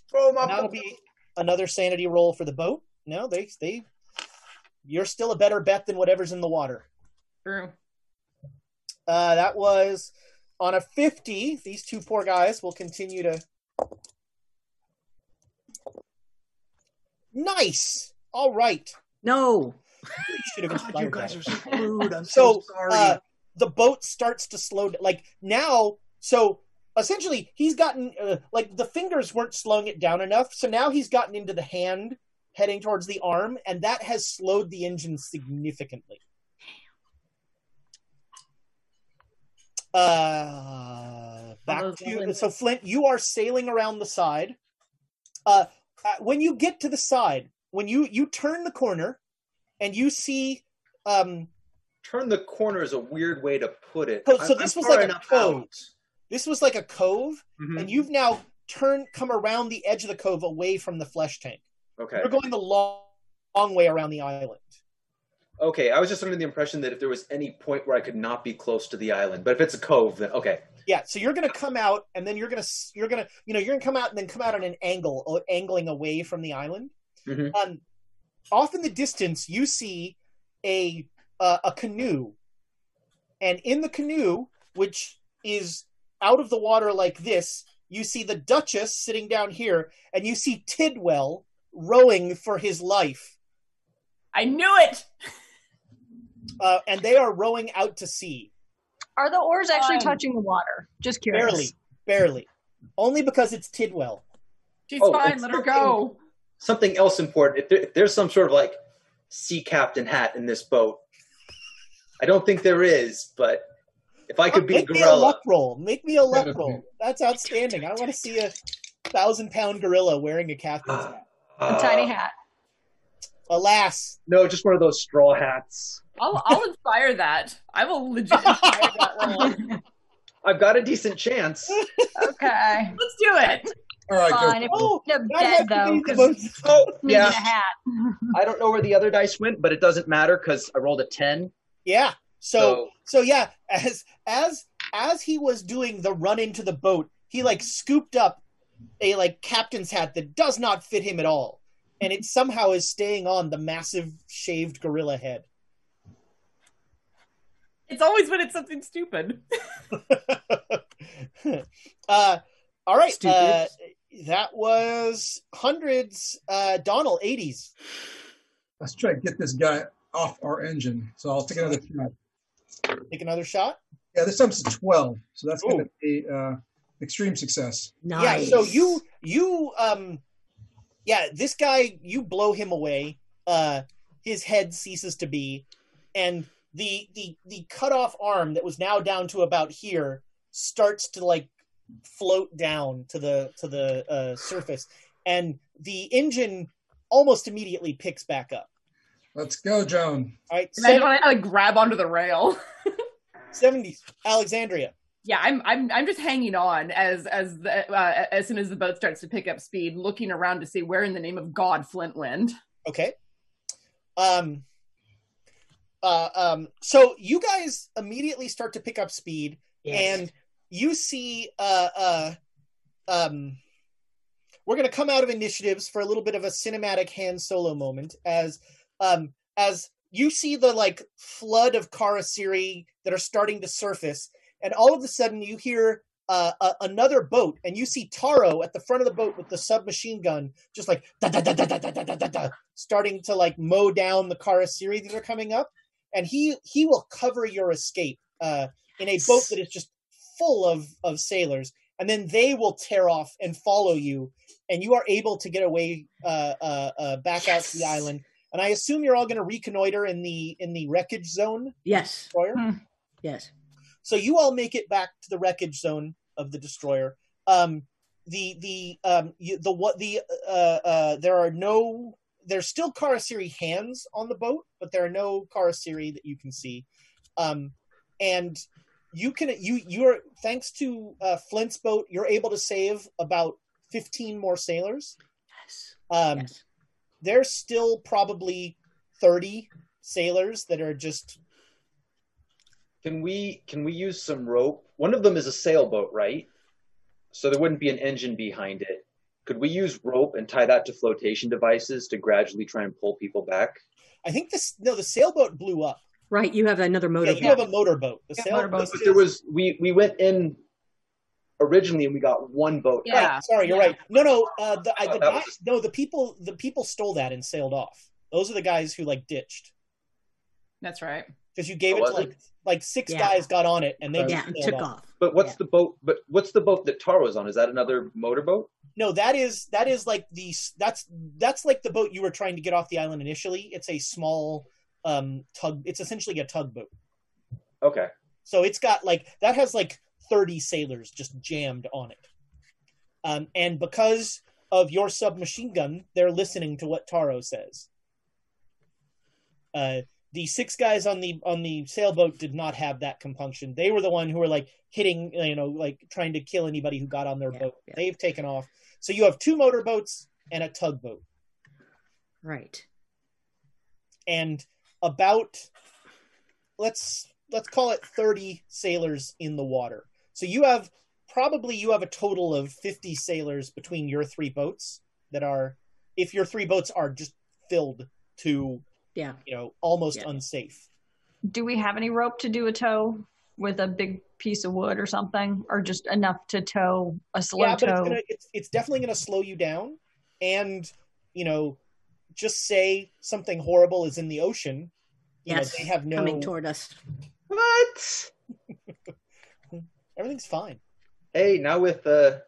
Throw him up. That'll be another sanity roll for the boat. No, they they. You're still a better bet than whatever's in the water. True. Uh, that was on a 50. These two poor guys will continue to. Nice. All right. No. You should have God, you guys that. are so rude. I'm so, So sorry. uh, the boat starts to slow. d- Like now, so essentially, he's gotten uh, like the fingers weren't slowing it down enough. So now he's gotten into the hand, heading towards the arm, and that has slowed the engine significantly. Uh, back to lovely- so Flint, you are sailing around the side. Uh, uh, when you get to the side, when you you turn the corner, and you see um Turn the corner is a weird way to put it. so, so this I'm was like a cove. out. This was like a cove, Mhm. and you've now turned, come around the edge of the cove away from the flesh tank. Okay. You're going the long, long way around the island. Okay, I was just under the impression that if there was any point where I could not be close to the island, but if it's a cove, then okay. Yeah, so you're gonna come out, and then you're gonna you're gonna you know you're gonna come out and then come out on an angle, angling away from the island. Mhm. Um, off in the distance, you see a uh, a canoe, and in the canoe, which is out of the water like this, you see the Duchess sitting down here, and you see Tidwell rowing for his life. I knew it. <laughs> Uh, and they are rowing out to sea. Are the oars actually Fine. touching the water? Just curious. Barely, barely. Only because it's Tidwell. She's Oh, fine. Let her go. Something else important. If, there, if there's some sort of like sea captain hat in this boat, I don't think there is, but if I could be a Make me a gorilla, luck roll. Make me a luck roll. That's outstanding. I want to see a thousand pound gorilla wearing a captain's hat. A tiny hat. Alas, No, just one of those straw hats. I'll, I'll inspire that. I will legit inspire that <laughs> role. I've got a decent chance. Okay. Let's do it. All right, Fine. If Oh, you're that dead, though, be the 'cause most- <laughs> Oh, yeah. a hat. <laughs> I don't know where the other dice went, but it doesn't matter because I rolled a 10. yeah. So, So- so yeah, as as as he was doing the run into the boat, he like scooped up a like captain's hat that does not fit him at all, and it somehow is staying on the massive shaved gorilla head. It's always when it's something stupid. <laughs> uh, all right. Stupid. Uh, that was hundreds. Uh, Donald, eighties. Let's try to get this guy off our engine. So I'll take another shot. Take another shot. Yeah, this time it's a 12. So that's going to be uh, extreme success. Nice. Yeah. So you you um, yeah, this guy you blow him away. uh, his head ceases to be, and the the the cut off arm that was now down to about here starts to like float down to the to the uh, surface, and the engine almost immediately picks back up. Let's go, Joan. All right, Imagine when I like grab onto the rail. <laughs> seventies, Alexandria. Yeah, I'm I'm I'm just hanging on as as the, uh, as soon as the boat starts to pick up speed, looking around to see where in the name of God Flint Flintwind. Okay. Um. Uh, um. So you guys immediately start to pick up speed, Yes. and you see. Uh. Uh. Um. We're going to come out of initiatives for a little bit of a cinematic Han Solo moment as, um, as you see the like flood of Kharisiri that are starting to surface, and all of a sudden you hear uh, a, another boat, and you see Taro at the front of the boat with the submachine gun, just like da da da da da da da da da, da starting to like mow down the Kharisiri that are coming up, and he he will cover your escape uh, in a boat that is just full of of sailors, and then they will tear off and follow you, and you are able to get away uh, uh, uh, back out to the island. And I assume you're all going to reconnoiter in the in the wreckage zone. Yes. Destroyer. Yes. So you all make it back to the wreckage zone of the destroyer. Um, the the um, you, the what the uh, uh, there are no there's still Kharisiri hands on the boat, but there are no Kharisiri that you can see. Um, and you can you you're thanks to uh, Flint's boat, you're able to save about 15 more sailors. Yes. Um, There's still probably 30 sailors that are just Can we can we use some rope? One of them is a sailboat, right? So there wouldn't be an engine behind it. Could we use rope and tie that to flotation devices to gradually try and pull people back? I think this no the sailboat blew up. Right. You have another motor. Yeah, you have a motorboat. The sailboat. But there was we we went in originally and we got one boat. Right, sorry, you're right. No, no, uh, the, I, the Oh, that guy, no, the people, the people stole that and sailed off. Those are the guys who like ditched That's right. Because you gave Oh, it to was like like six Yeah. guys got on it and they Yeah, just and sailed took off. But what's the boat? But what's the boat that Taro's on? Is that another motorboat? No, that is that is like the that's that's like the boat you were trying to get off the island initially. It's a small um tug. It's essentially a tugboat. Okay. So it's got like that has like 30 sailors just jammed on it. Um, and because of your submachine gun, they're listening to what Taro says. Uh, the six guys on the on the sailboat did not have that compunction. They were the one who were like hitting, you know, like trying to kill anybody who got on their boat. They've taken off. So you have two motorboats and a tugboat. Right. and about let's let's call it 30 sailors in the water so you have probably you have a total of 50 sailors between your three boats that are if your three boats are just filled to yeah you know almost unsafe Do we have any rope to do a tow with a big piece of wood or something, or just enough to tow a slow yeah but it's, gonna, it's, it's definitely going to slow you down and you know just say something horrible is in the ocean you know, Yes. they have no Coming toward us. What? <laughs> everything's fine Hey, now with uh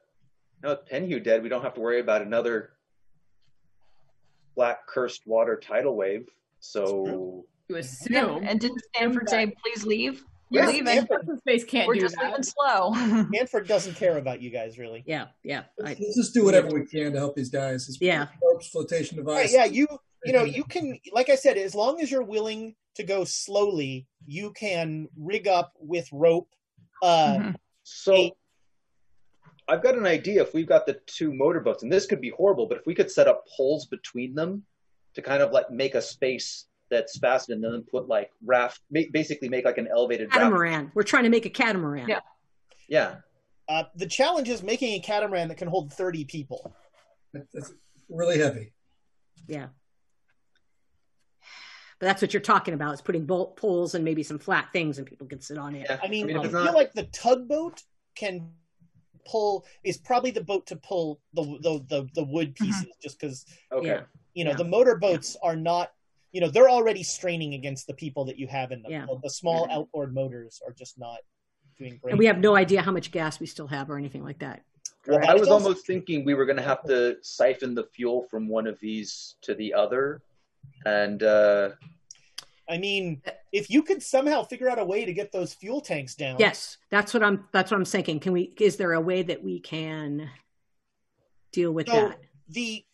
now with Penhew dead, we don't have to worry about another black cursed water tidal wave. So You Yeah, assume. and didn't Stanford say, "Please leave"? Yeah, We're leaving. Stanford- Space can't We're do just that. leaving slow. <laughs> Manfred doesn't care about you guys really Yeah. Yeah. I, Let's just do whatever we can to help these guys. It's Yeah. ropes, flotation Right, device. yeah, you you know you can like I said, as long as you're willing to go slowly, you can rig up with rope. Uh, Mm-hmm. so I've got an idea if we've got the two motorboats, and this could be horrible, but if we could set up poles between them to kind of like make a space that's fastened and then put like raft, basically make like an elevated raft. catamaran. We're trying to make a catamaran. Yeah. Yeah. uh, the challenge is making a catamaran that can hold thirty people. That's really heavy. Yeah. But that's what you're talking about is putting bolt poles and maybe some flat things and people can sit on it. I mean, I mean, I feel not- like the tugboat can pull is probably the boat to pull the the the, the wood pieces, just because Okay. Yeah. You know Yeah. the motorboats are not. You know they're already straining against the people that you have in them. Yeah. The, the small outboard motors are just not doing great. And we have no idea how much gas we still have or anything like that. Well, I was also- almost thinking we were going to have to siphon the fuel from one of these to the other and uh, I mean, if you could somehow figure out a way to get those fuel tanks down. Yes, that's what I'm. That's what I'm thinking. Can we? Is there a way that we can deal with So that? the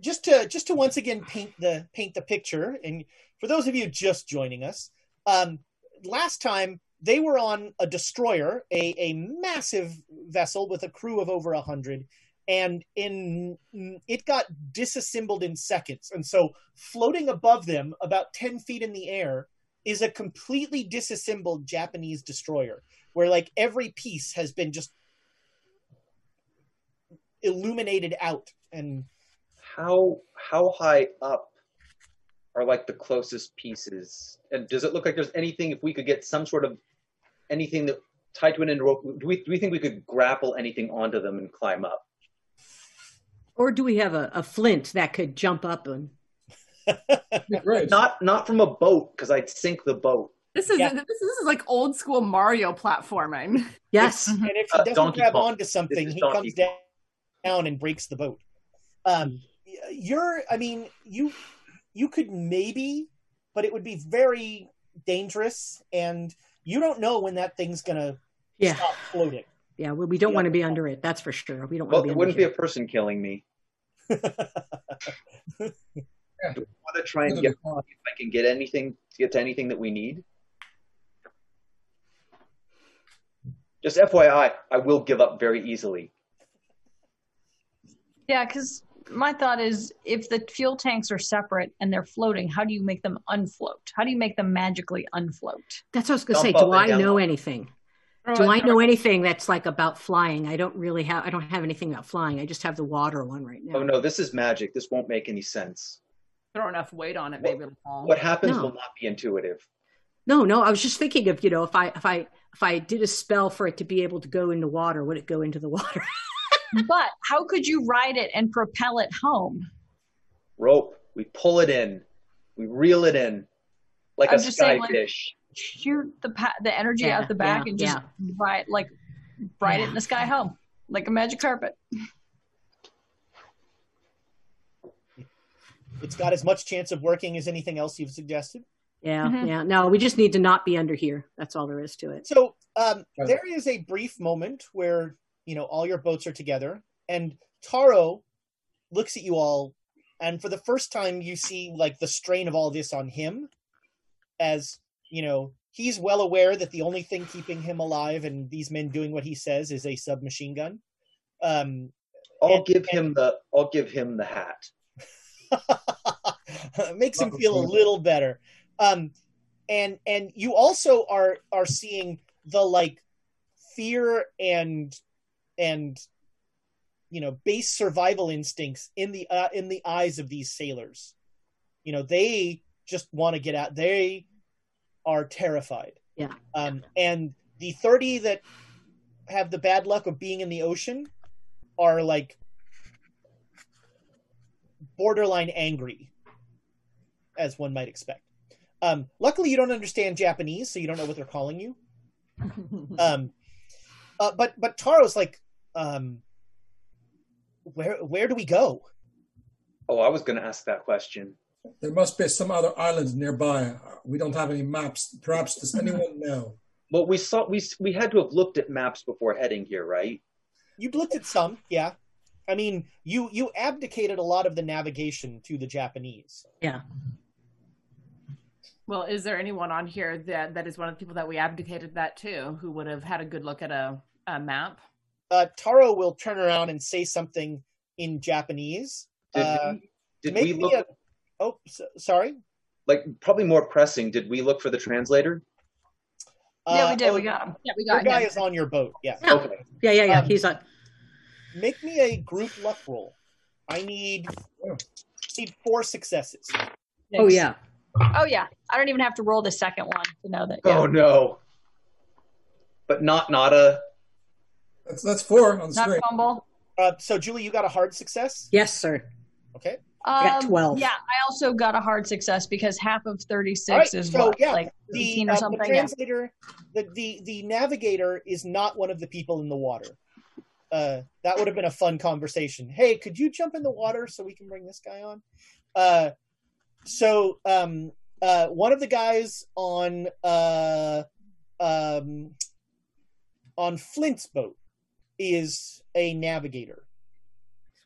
just to just to once again paint the paint the picture, and for those of you just joining us, um, last time they were on a destroyer, a, a massive vessel with a crew of over a hundred, and in it got disassembled in seconds. And so floating above them, about ten feet in the air, is a completely disassembled Japanese destroyer, where like every piece has been just illuminated out and how how high up are like the closest pieces? And does it look like there's anything if we could get some sort of anything that tied to an end rope? Do we do we think we could grapple anything onto them and climb up? Or do we have a, a flint that could jump up and? <laughs> Not not from a boat because I'd sink the boat. This is this, is- this is like old school Mario platforming. <laughs> Yes. and if he Uh, doesn't Donkey grab Kong. onto something, he comes down, down and breaks the boat. Um, y- you're, I mean, you you could maybe, but it would be very dangerous, and you don't know when that thing's gonna Yeah. stop floating. Yeah, we, we don't want to be under it. That's for sure. We don't Well, want to be it wouldn't be here. a person killing me. <laughs> Do we want to try and get if I can get anything get to anything that we need? Just FYI, I will give up very easily. Yeah, because my thought is if the fuel tanks are separate and they're floating, how do you make them unfloat? How do you make them magically unfloat? That's what I was going to say. Dump Do I and down. know anything? Oh, Do I I- know anything that's like about flying? I don't really have. I don't have anything about flying. I just have the water one right now. Oh no, this is magic. This won't make any sense. Throw enough weight on it, maybe it'll fall. What happens No. will not be intuitive. No, no. I was just thinking of you know if I if I if I did a spell for it to be able to go into water, would it go into the water? <laughs> but how could you ride it and propel it home? Rope. We pull it in. We reel it in like I'm a just saying, like. Shoot the pa- the energy Yeah, out the back yeah, and just ride like ride it in the sky home like a magic carpet. It's got as much chance of working as anything else you've suggested. Yeah, Mm-hmm. yeah. No, we just need to not be under here. That's all there is to it. So um, there is a brief moment where you know all your boats are together, and Taro looks at you all, and for the first time, you see like the strain of all this on him, as you know he's well aware that the only thing keeping him alive and these men doing what he says is a submachine gun. Um, I'll give him the I'll give him the hat. <laughs> makes him feel a little better. Um, and and you also are are seeing the like fear and and you know base survival instincts in the uh, in the eyes of these sailors. You know they just want to get out. They are terrified. Yeah. Um, and the thirty that have the bad luck of being in the ocean are like borderline angry, as one might expect. Um, luckily, you don't understand Japanese, so you don't know what they're calling you. <laughs> Um, uh, but but Taro's like, um, where where do we go? Oh, I was going to ask that question. There must be some other islands nearby. We don't have any maps. Perhaps does <laughs> anyone know? Well, we saw we we had to have looked at maps before heading here, right? You've looked at some, yeah. I mean, you you abdicated a lot of the navigation to the Japanese. Yeah. Well, is there anyone on here that that is one of the people that we abdicated that to, who would have had a good look at a, a map? Uh, Taro will turn around and say something in Japanese. Did Uh, we, did make we me look a- oh, so, sorry. like probably more pressing? Did we look for the translator? Yeah, we did. oh, We got him. Yeah, we got Your got guy him. is on your boat. Yeah. Okay. Yeah, yeah, yeah. Um, He's on. Make me a group luck roll. I need need four successes. Oh yeah. Oh yeah, I don't even have to roll the second one to know that. Oh no. But not not a That's that's four on the Not screen. fumble. Uh, so, Julie, you got a hard success. Yes, sir. Okay. I got Um, 12. Yeah, I also got a hard success because half of thirty six All right, is so what, yeah, like the, eighteen or uh, the something. yeah. translator, the, the the navigator is not one of the people in the water. Uh, that would have been a fun conversation. Hey, could you jump in the water so we can bring this guy on? Uh, so um, uh, one of the guys on uh, um, on Flint's boat is a navigator.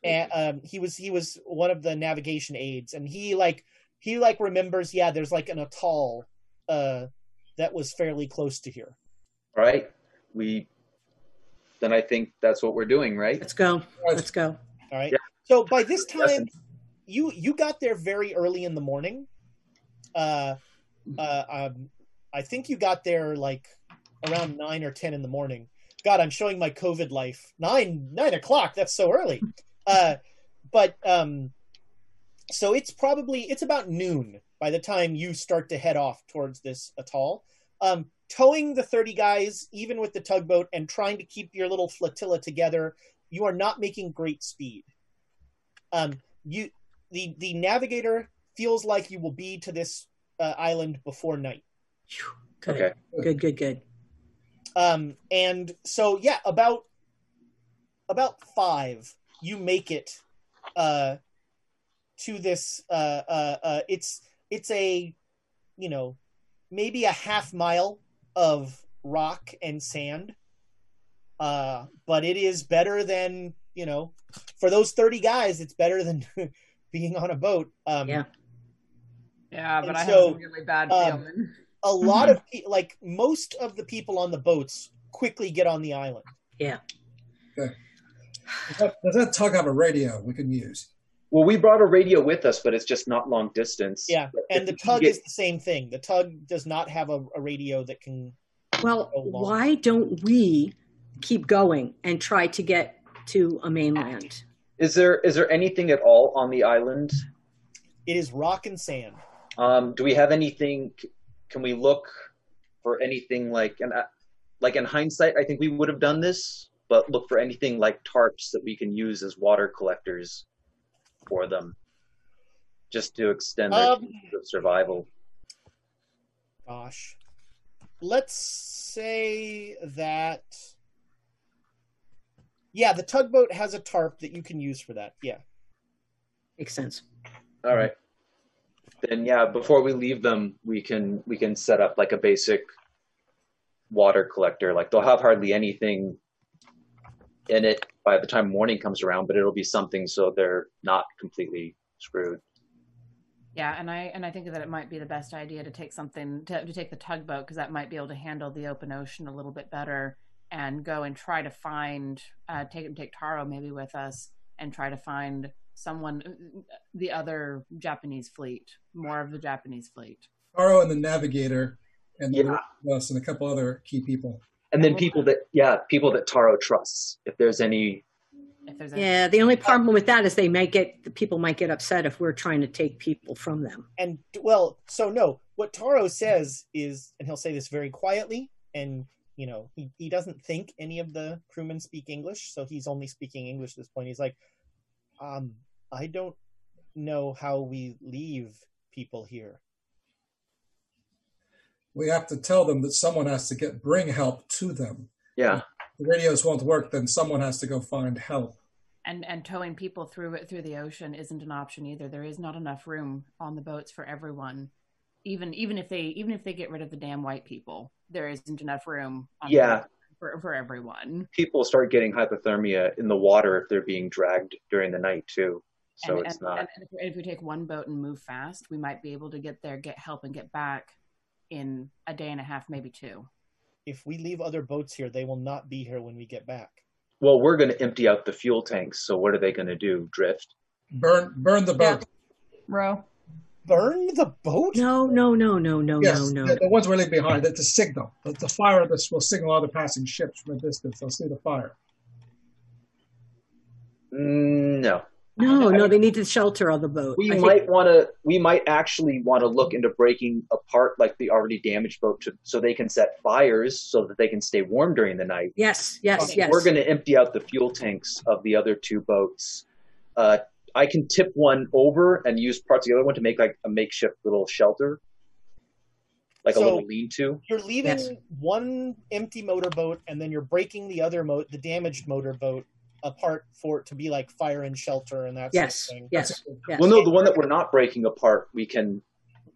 And um, he was he was one of the navigation aides, and he like he like remembers. Yeah, there's like an atoll uh, that was fairly close to here. All right. We then I think that's what we're doing, right? Let's go. Let's go. All right. Yeah. So by this time, Listen. you you got there very early in the morning. Uh, uh, um, I think you got there like around nine or ten in the morning. God, I'm showing my COVID life. Nine nine o'clock. That's so early. Uh, but um, so it's probably it's about noon by the time you start to head off towards this atoll. Um, towing the 30 guys, even with the tugboat, and trying to keep your little flotilla together, you are not making great speed. Um, you the the navigator feels like you will be to this uh, island before night. Good. Okay. Good. Good. Good. Um, and so yeah, about about five, you make it uh, to this. Uh, uh, uh, it's it's a you know maybe a half mile of rock and sand, uh, but it is better than you know for those thirty guys. It's better than <laughs> being on a boat. Um, yeah. Yeah, but I so, have a really bad um, feeling. <laughs> a lot of pe- like most of the people on the boats quickly get on the island. Yeah. Okay. Does that, does that tug have a radio we can use? Well, we brought a radio with us, but it's just not long distance. Yeah, But and the tug get- is the same thing. The tug does not have a, a radio that can. Well, go long. why don't we keep going and try to get to a mainland? Is there is there anything at all on the island? It is rock and sand. Um, do we have anything? Can we look for anything like and like in hindsight? I think we would have done this, but look for anything like tarps that we can use as water collectors for them, just to extend their Um, of survival. Gosh, let's say that. Yeah, the tugboat has a tarp that you can use for that. Yeah. Makes sense. All right. Then yeah, before we leave them, we can we can set up like a basic water collector. Like they'll have hardly anything in it by the time morning comes around, but it'll be something so they're not completely screwed. Yeah, and I and I think that it might be the best idea to take something to, to take the tugboat because that might be able to handle the open ocean a little bit better and go and try to find uh, take take Taro maybe with us and try to find someone the other Japanese fleet, more of the Japanese fleet. Taro and the navigator, and Yeah. us and a couple other key people. And then people that yeah, people that Taro trusts. If there's any If there's Yeah. The only problem with that is they might get the people might get upset if we're trying to take people from them. And well, so no, what Taro says is, and he'll say this very quietly, and you know, he, he doesn't think any of the crewmen speak English, so he's only speaking English at this point. He's like, um, I don't know how we leave people here. We have to tell them that someone has to get bring help to them. yeah. The radios won't work, then someone has to go find help. and and towing people through it through the ocean isn't an option either. There is not enough room on the boats for everyone. Even even if they even if they get rid of the damn white people, there isn't enough room. On the Yeah. Boat for for everyone. People start getting hypothermia in the water if they're being dragged during the night too. So and, it's and, not and if, if we take one boat and move fast, we might be able to get there, get help, and get back in a day and a half, maybe two. If we leave other boats here, they will not be here when we get back. Well, we're going to empty out the fuel tanks. So what are they going to do? Drift? Burn burn the boat. Row. Burn the boat? No, no, no, no, no, yes, no, no. The, the ones we're leaving behind. It's a signal. The, the fire this will signal other passing ships from a distance. They'll see the fire. Mm, no. No, no, they need to shelter on the boat. We I think- might want to. We might actually want to look into breaking apart like the already damaged boat to, so they can set fires so that they can stay warm during the night. Yes, yes, yes. We're going to empty out the fuel tanks of the other two boats. Uh, I can tip one over and use parts of the other one to make like a makeshift little shelter, like So- a little lean-to. You're leaving one empty motorboat, and then you're breaking the other mo- the damaged motorboat, apart for it to be like fire and shelter and that Yes, sort of thing. yes, yes. Well, no, the one that we're not breaking apart, we can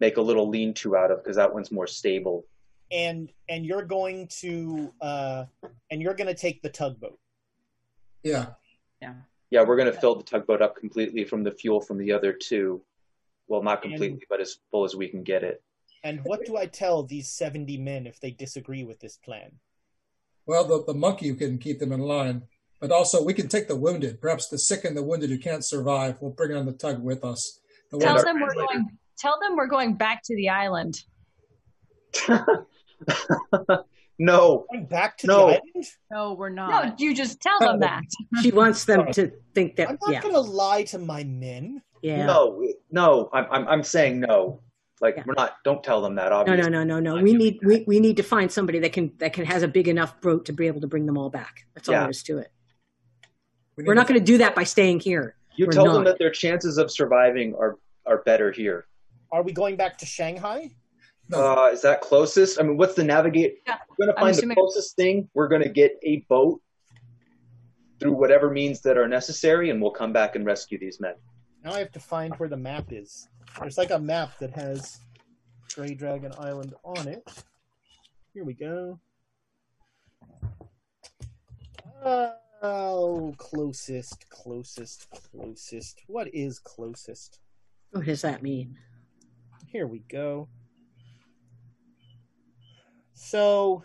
make a little lean-to out of because that one's more stable. And and you're going to uh and you're going to take the tugboat. Yeah. Yeah. Yeah, we're going to fill the tugboat up completely from the fuel from the other two. Well, not completely, but as full as we can get it. And what do I tell these 70 men if they disagree with this plan? Well, the, the monkey can keep them in line, but also we can take the wounded. Perhaps the sick and the wounded who can't survive, we'll bring on the tug with us. The Tell them we're going. Tell them we're going back to the island. <laughs> No. Going back to No. the island? No, we're not. No, you just tell them that. <laughs> She wants them to think that. I'm not Yeah, going to lie to my men. yeah. No, no, I'm, I'm, I'm saying no. Like we're not. Don't tell them that. No, Obviously. no, no, no, no. No. We need we, we need to find somebody that can that can has a big enough boat to be able to bring them all back. That's all Yeah. there is to it. we We're not going to do that by staying here. You We're tell them that their chances of surviving are are better here. Are we going back to Shanghai? Uh, is that closest? I mean, what's the navigate? Yeah, We're gonna I'm find the closest thing. We're gonna get a boat through whatever means that are necessary, and we'll come back and rescue these men. Now I have to find where the map is. There's like a map that has Grey Dragon Island on it. Here we go. Oh, closest, closest, closest. What is closest? What does that mean? Here we go. So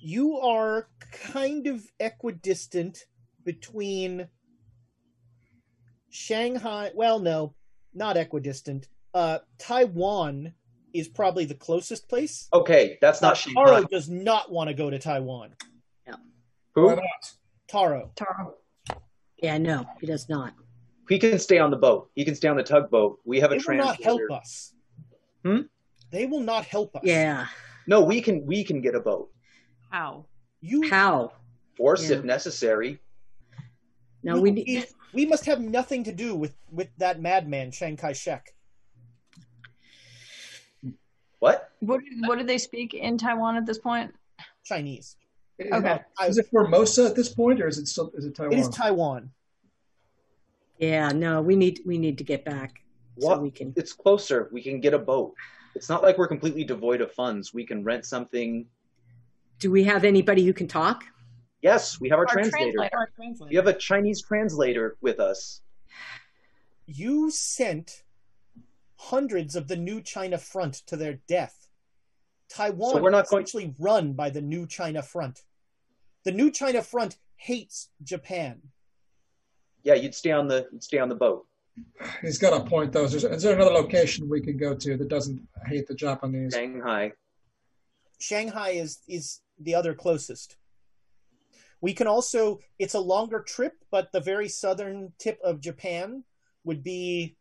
you are kind of equidistant between Shanghai. Well, no, not equidistant. Uh, Taiwan is probably the closest place. Okay, that's not Uh, Shanghai. Taro does not want to go to Taiwan. Who? Taro. Taro. Yeah, no, he does not. He can stay on the boat. He can stay on the tugboat. We have a They will not help us. Hmm? They will not help us. Yeah. No, we can. We can get a boat. How? You How? Force Yeah. if necessary. No, we need. we must have nothing to do with with that madman Chiang Kai-shek. What? What what do they speak in Taiwan at this point? Chinese. Okay. Is it Formosa at this point, or is it still is it Taiwan? It is Taiwan. Yeah, no, we need we need to get back so we can. It's closer. We can get a boat. It's not like we're completely devoid of funds. We can rent something. Do we have anybody who can talk? Yes, we have our, Our translator. translator. We have a Chinese translator with us. You sent hundreds of the new China front to their death. Taiwan So we're not is going- actually run by the new China front. The new China front hates Japan. Yeah, you'd stay on the you'd stay on the boat. He's got a point, though. Is there, is there another location we can go to that doesn't hate the Japanese? Shanghai. Shanghai is is the other closest. We can also it's a longer trip, but the very southern tip of Japan would be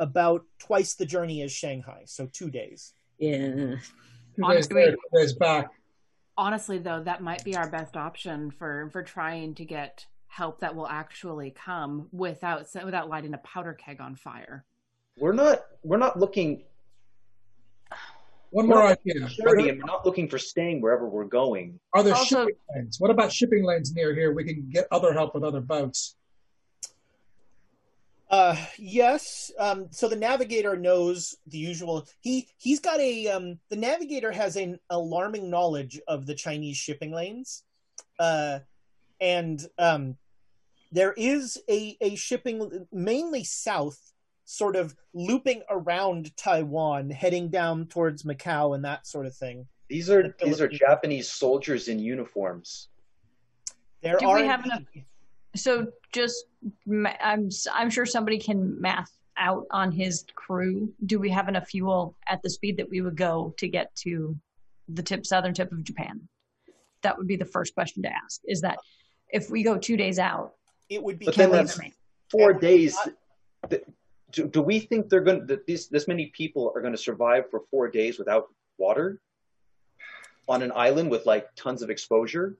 about twice the journey as Shanghai, so 2 days. Yeah. Two days Honestly- there, two days back. Honestly, though, that might be our best option for for trying to get help that will actually come without without lighting a powder keg on fire. We're not we're not looking One more idea. Are charity there, and we're not looking for staying wherever we're going. are there Also- shipping lanes? What about shipping lanes near here? We can get other help with other boats. Uh, yes. Um, so the navigator knows the usual. He he's got a um. The navigator has an alarming knowledge of the Chinese shipping lanes, uh, and um, there is a a shipping mainly south, sort of looping around Taiwan, heading down towards Macau and that sort of thing. These are The these are Japanese soldiers in uniforms. There Do are we have enough? So just, I'm i'm sure somebody can math out on his crew. Do we have enough fuel at the speed that we would go to get to the tip southern tip of Japan? That would be the first question to ask. Is that if we go two days out, It would be. But then that's four And days. not- Th- Do, do we think they're going that these this many people are going to survive for four days without water on an island with like tons of exposure?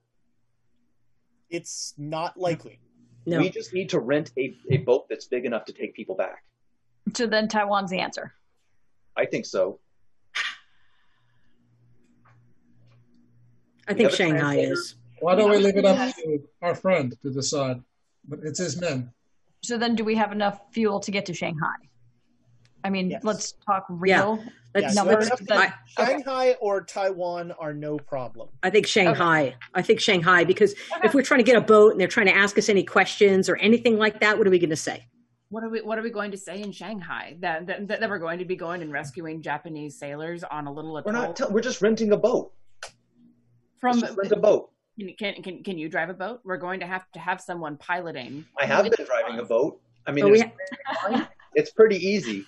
It's not likely. No. We just need to rent a, a boat that's big enough to take people back. So then Taiwan's the answer. I think so. I think Shanghai is. Why don't we leave it up to our friend to decide? But it's his men. So then, do we have enough fuel to get to Shanghai? I mean, Yes. let's talk real Let's- Yeah, numbers. let's- then- Shanghai or Taiwan are no problem. I think Shanghai. I think Shanghai because if we're trying to get a boat and they're trying to ask us any questions or anything like that, what are we going to say? What are we What are we going to say in Shanghai? That that, that we're going to be going and rescuing Japanese sailors on a little We're not. Tell, we're just renting a boat. from. Let's just rent a boat. Can, can can can you drive a boat? We're going to have to have someone piloting. I have been driving a boat. I mean, we it's, it's pretty easy.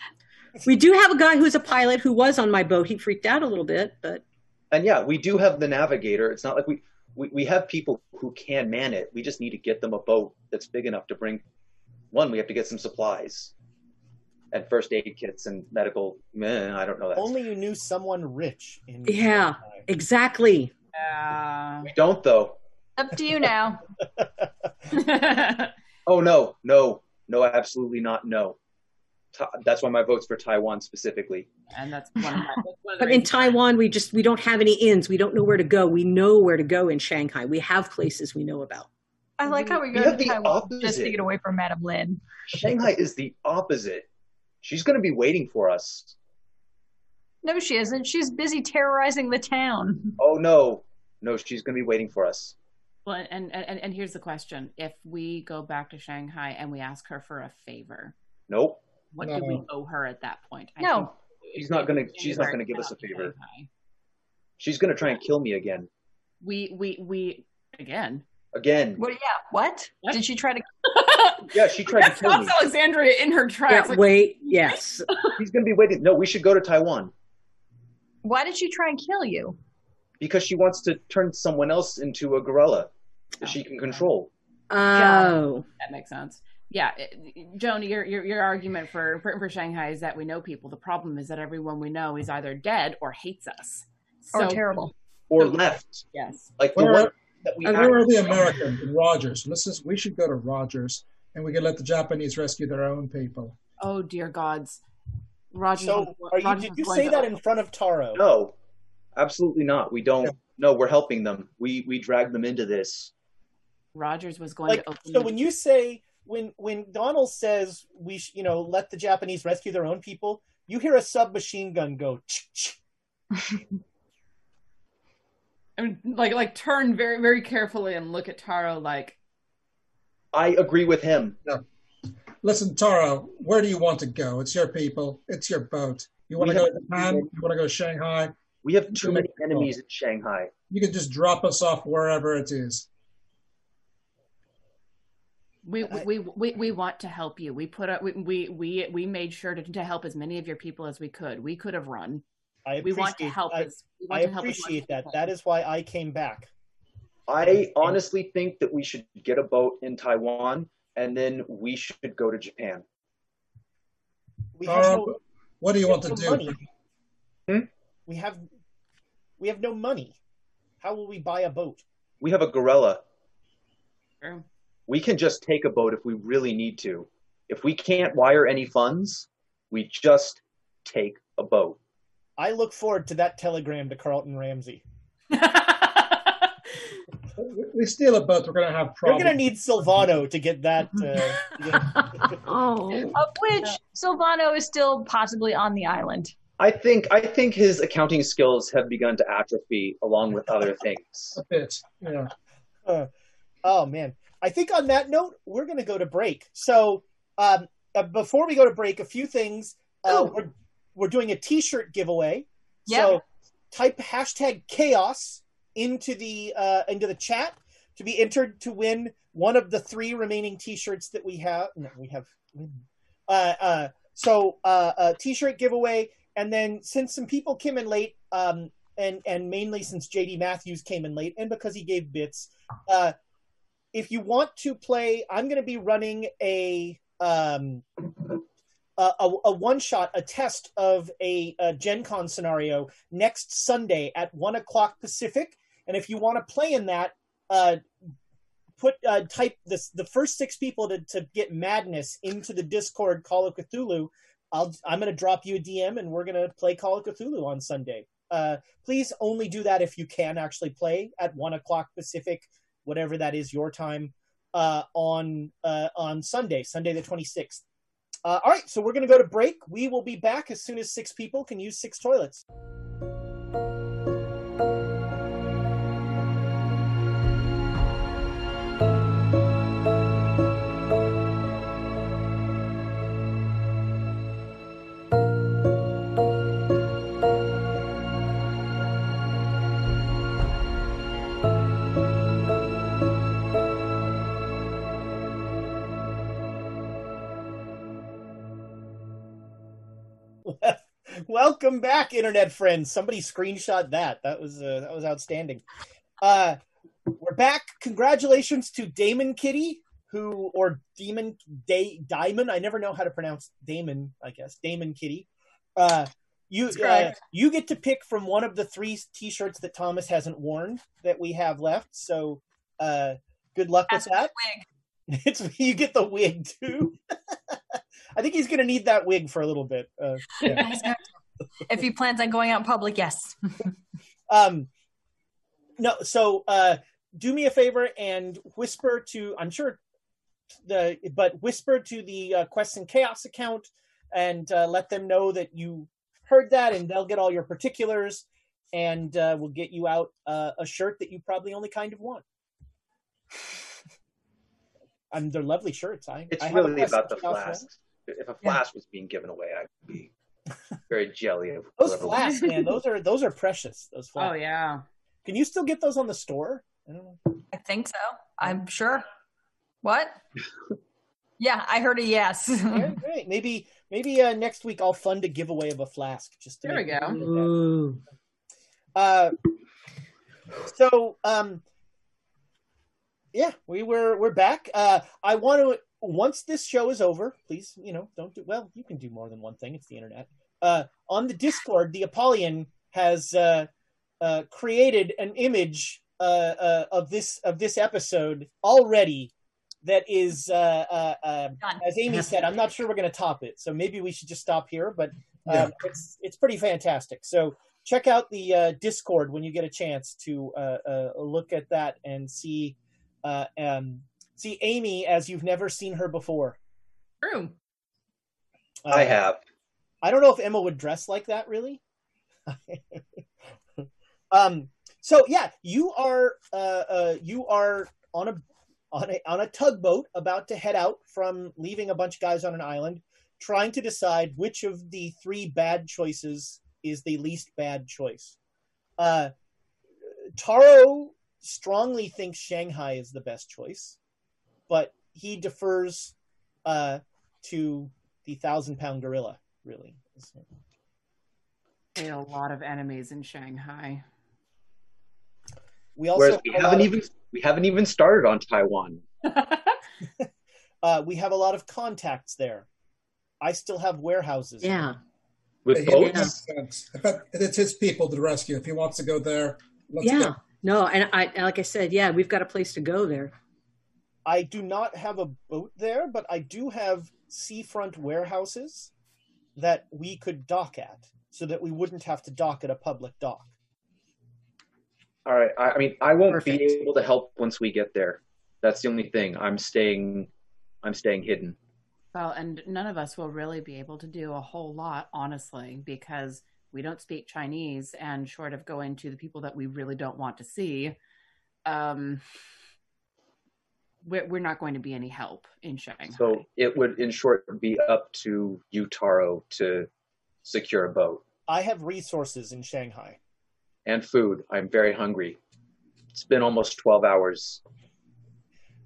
We do have a guy who's a pilot who was on my boat. He freaked out a little bit, but And yeah, we do have the navigator. It's not like we, we, we have people who can man it. We just need to get them a boat that's big enough to bring. One, we have to get some supplies and first aid kits and medical. Meh, I don't know that. Only you knew someone rich in yeah, exactly. Uh, We don't though. Up to you now. <laughs> Oh no, no, no, absolutely not. No. Ta- That's why my vote's for Taiwan specifically. and that's one of my. That's one of But in Taiwan, we just we don't have any inns. We don't know where to go. We know where to go in Shanghai. We have places we know about. I like how we We go have to the Taiwan just opposite. to get away from Madame Lin. Shanghai is the opposite. She's going to be waiting for us. No, she isn't. She's busy terrorizing the town. Oh no, no, she's going to be waiting for us. Well, and, and and and here's the question: If we go back to Shanghai and we ask her for a favor, Nope. what do we owe her at that point? I No. think She's not gonna- she's not gonna give us a favor. Shanghai, She's going to try and kill me again. We we we again. Again. What? Yeah. What? Did she try to? <laughs> Yeah, she tried That to kill me. Alexandria in her tracks. Yeah, Like, wait, yes. He's going to be waiting. No, we should go to Taiwan Why did she try and kill you? because she wants to turn someone else into a gorilla that she can control. Oh, That makes sense. Yeah, it- Joan, your, your your argument for, for for Shanghai is that we know people. The problem is that everyone we know is either dead or hates us. Or terrible. Or left. Yes. Like the Where, one that we. And where are the Americans? Rogers. Let's just, we should go to Rogers and we can let the Japanese rescue their own people. Oh dear gods, Roger. So, are you, Rogers did you say that in front of Taro? No, absolutely not. We don't. No, we're helping them. We we drag them into this. Rogers was going Like, to open. so the- when you say when when Donald says we sh- you know let the Japanese rescue their own people, you hear a submachine gun go. "Ch-ch." I mean, like like turn very very carefully and look at Taro like I agree with him. Listen, Taro, where do you want to go? It's your people. It's your boat. You want to go to Japan? You want to go to Shanghai? We have too many enemies in Shanghai. You can just drop us off wherever it is. we, we, we, we want to help you. We put up, we, we, we, we made sure to, to help as many of your people as we could. We could have run. I We want to appreciate- help I, as we want I to help appreciate as that. we That can. is why I came back. I honestly think that we should get a boat in Taiwan and then we should go to Japan. We have Taro, no, what do you want have to no do? Hmm? We have we have no money. How will we buy a boat? We have a gorilla. True. We can just take a boat if we really need to. If we can't wire any funds, we just take a boat. I look forward to that telegram to Carlton Ramsey. <laughs> We steal a boat, we're going to have problems. You're gonna need Silvano to get that. Uh, <laughs> to get- oh, Of which Silvano is still possibly on the island. I think I think his accounting skills have begun to atrophy along with other things. <laughs> a bit. Yeah. Uh, oh man, I think on that note, we're going to go to break. So um, uh, before we go to break, a few things. Uh, we're, we're doing a T-shirt giveaway. So type hashtag chaos into the uh, into the chat to be entered to win one of the three remaining T-shirts that we have. No, we have. Uh, uh, so uh, a T-shirt giveaway, and then since some people came in late, um, and and mainly since JD Matthews came in late, and because he gave bits, uh, if you want to play, I'm going to be running a um, a, a, one shot, a test of a, a Gen Con scenario next Sunday at one o'clock Pacific. And if you want to play in that, uh, put uh, type this the first six people to, to get madness into the Discord Call of Cthulhu. I'll I'm going to drop you a DM and we're going to play Call of Cthulhu on Sunday. uh, please only do that if you can actually play at one o'clock Pacific, whatever that is your time, uh, on uh, on Sunday, Sunday the twenty sixth. Uh, all right, so we're going to go to break. We will be back as soon as six people can use six toilets. Welcome back, internet friends. Somebody screenshot that. That was uh, that was outstanding. Uh, we're back. Congratulations to Damon Kitty, who or Demon Day Diamond. I never know how to pronounce Damon. I guess Damon Kitty. Uh, you uh, you get to pick from one of the three T-shirts that Thomas hasn't worn that we have left. So uh, good luck with that. <laughs> It's you get the wig too. <laughs> I think he's going to need that wig for a little bit. Uh, yeah. If he plans on going out in public, yes. <laughs> um no so uh do me a favor and whisper to i'm sure the but whisper to the uh, quest and chaos account and uh, let them know that you heard that and they'll get all your particulars and uh, we'll get you out uh, a shirt that you probably only kind of want and they're lovely shirts i It's I really about the and Chaos one. flasks. If a flask was being given away, I'd be very jelly of <laughs> those flasks man those are those are precious those flasks Oh yeah. can you still get those on the store I don't know. I think so. I'm sure. What? yeah, I heard a yes. Great, <laughs> great. Maybe maybe uh, next week I'll fund a giveaway of a flask. Just to There we make- go. Uh, so um, yeah, we were we're back. Uh, I want to once this show is over, please, you know, don't do well. You can do more than one thing. It's the internet. Uh, on the Discord, the Apollyon has uh, uh, created an image uh, uh, of this of this episode already. That is, uh, uh, uh, as Amy <laughs> said, I'm not sure we're going to top it. So maybe we should just stop here. But um, Yeah. it's it's pretty fantastic. So check out the uh, Discord when you get a chance to uh, uh, look at that and see uh, um, see Amy as you've never seen her before. True. Uh, I have. I don't know if Emma would dress like that really. <laughs> um. So yeah, you are uh, uh you are on a on a on a tugboat about to head out from leaving a bunch of guys on an island, trying to decide which of the three bad choices is the least bad choice. Uh, Taro strongly thinks Shanghai is the best choice, but he defers uh, to the thousand pound gorilla. Really, Ate a lot of enemies in Shanghai. we also Whereas we have haven't of- even we haven't even started on Taiwan. <laughs> <laughs> uh, we have a lot of contacts there. I still have warehouses. Yeah. With He boats? makes sense. But it's his people to rescue. If he wants to go there, let's yeah. go. No, and I like I said, yeah, we've got a place to go there. I do not have a boat there, but I do have seafront warehouses that we could dock at, so that we wouldn't have to dock at a public dock. All right. I, I mean, I won't be able to help once we get there. That's the only thing. I'm staying. I'm staying hidden. Well, and none of us will really be able to do a whole lot, honestly, because we don't speak Chinese, and short of going to the people that we really don't want to see, um, we're, we're not going to be any help in Shanghai. So it would, in short, be up to you, Taro, to secure a boat I have resources in Shanghai. and food. I'm very hungry. It's been almost 12 hours.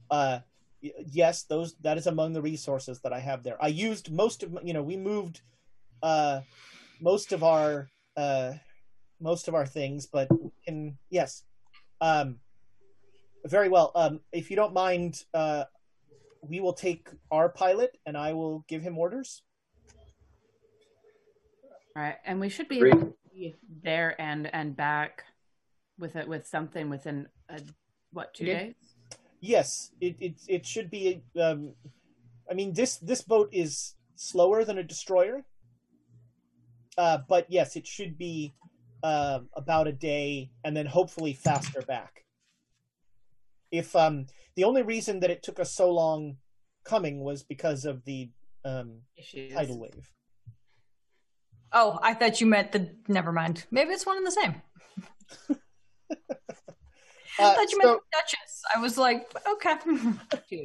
Uh, yes, those that is among the resources that I have there. I used most of you know we moved uh, most of our uh, most of our things, but we can yes, um, very well. Um, if you don't mind, uh, we will take our pilot, and I will give him orders. Right, and we should be Great. able to be there and and back with it with something within a, what two Yeah. days? Yes, it it it should be. Um, I mean this this boat is slower than a destroyer, uh, but yes, it should be uh, about a day, and then hopefully faster back. If um, the only reason that it took us so long coming was because of the um, tidal wave. Oh, I thought you meant the. Never mind. Maybe it's one and the same. <laughs> I Uh, thought you meant Duchess. I was like, okay,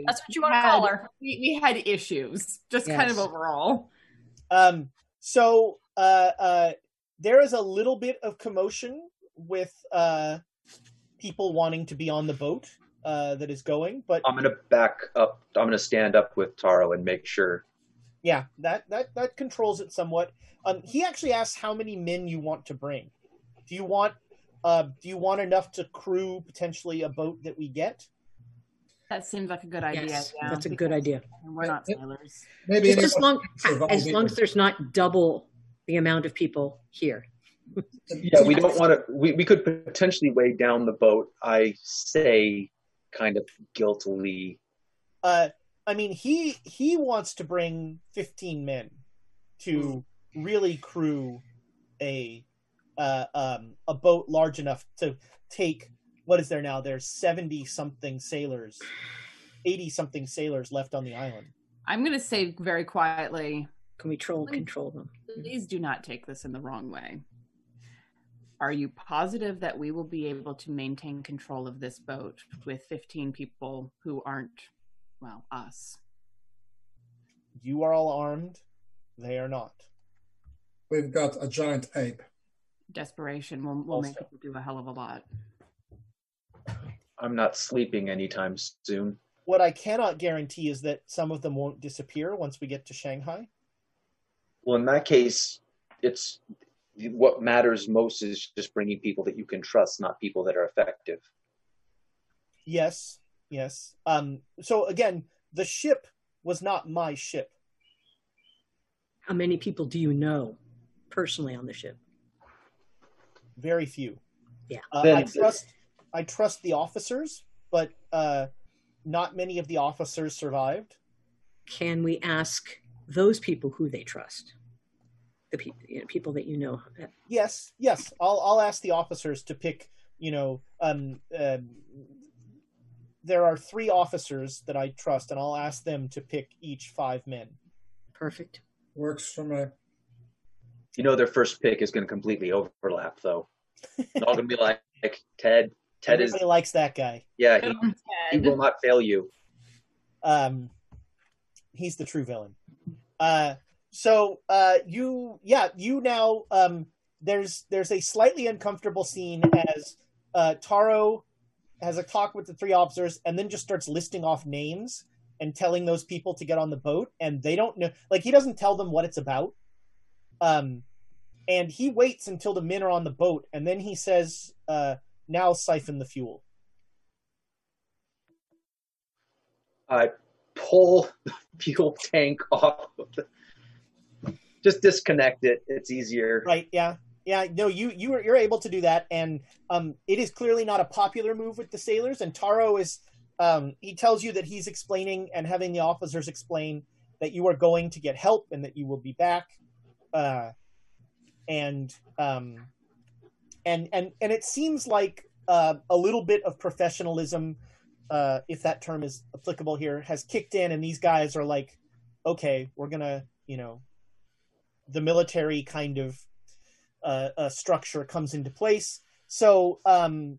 that's what you want to call her. We, we had issues, just kind of overall. Um, so uh, uh, there is a little bit of commotion with uh, people wanting to be on the boat uh, that is going, but I'm gonna back up. I'm gonna stand up with Taro and make sure. yeah, that that that controls it somewhat. Um, he actually asks how many men you want to bring. Do you want uh, do you want enough to crew potentially a boat that we get? That seems like a good idea. Yes, yeah, that's a good idea. We're not sailors. Maybe Just as long as long as there's not double the amount of people here. Yeah, we don't want to. We, we could potentially weigh down the boat. I say, kind of guiltily. Uh, I mean, he he wants to bring fifteen men to really crew a uh, um, a boat large enough to take what is there now? There's seventy something sailors, eighty something sailors left on the island. I'm going to say very quietly. Can we troll control them? Please do not take this in the wrong way. Are you positive that we will be able to maintain control of this boat with 15 people who aren't, well, us? You are all armed; they are not. We've got a giant ape. Desperation will, will make people do a hell of a lot. I'm not sleeping anytime soon. What I cannot guarantee is that some of them won't disappear once we get to Shanghai. Well, in that case, it's what matters most is just bringing people that you can trust, not people that are effective. Yes, yes. Um, so again, the ship was not my ship. How many people do you know personally on the ship? Very few. Yeah. Uh, I trust I trust the officers, but uh, not many of the officers survived. Can we ask those people who they trust? The people, you know, people that you know. Yes, yes. I'll I'll ask the officers to pick. You know, um, um, there are three officers that I trust, and I'll ask them to pick each five men. Perfect. Works for me. You know, their first pick is going to completely overlap, though. <laughs> They're all going to be like, like Ted. Ted is, Everybody likes that guy. yeah, he, he will not fail you. um he's the true villain uh so uh you yeah you now um there's there's a slightly uncomfortable scene as uh taro has a talk with the three officers and then just starts listing off names and telling those people to get on the boat and they don't know like he doesn't tell them what it's about um and he waits until the men are on the boat and then he says uh now siphon the fuel Uh, pull the fuel tank off. Of the, just disconnect it. It's easier. Right. Yeah. Yeah. No, you you are you're able to do that, and um, it is clearly not a popular move with the sailors. And Taro is um, he tells you that he's explaining and having the officers explain that you are going to get help and that you will be back, uh, and um, and and and it seems like uh, a little bit of professionalism, uh, if that term is applicable here, has kicked in, and these guys are like, okay, we're gonna, you know, the military kind of uh, uh, structure comes into place. So, um,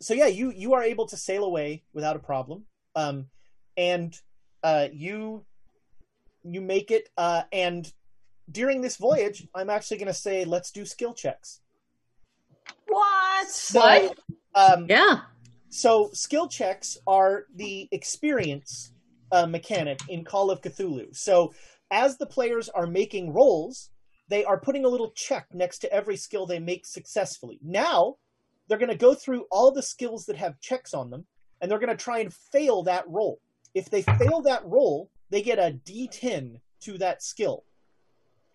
so yeah, you you are able to sail away without a problem, um, and uh, you you make it. Uh, and during this voyage, I'm actually going to say let's do skill checks. What? So, Um, yeah. So skill checks are the experience uh, mechanic in Call of Cthulhu. So as the players are making rolls, they are putting a little check next to every skill they make successfully. Now they're going to go through all the skills that have checks on them, and they're going to try and fail that roll. If they fail that roll, they get a D10 to that skill.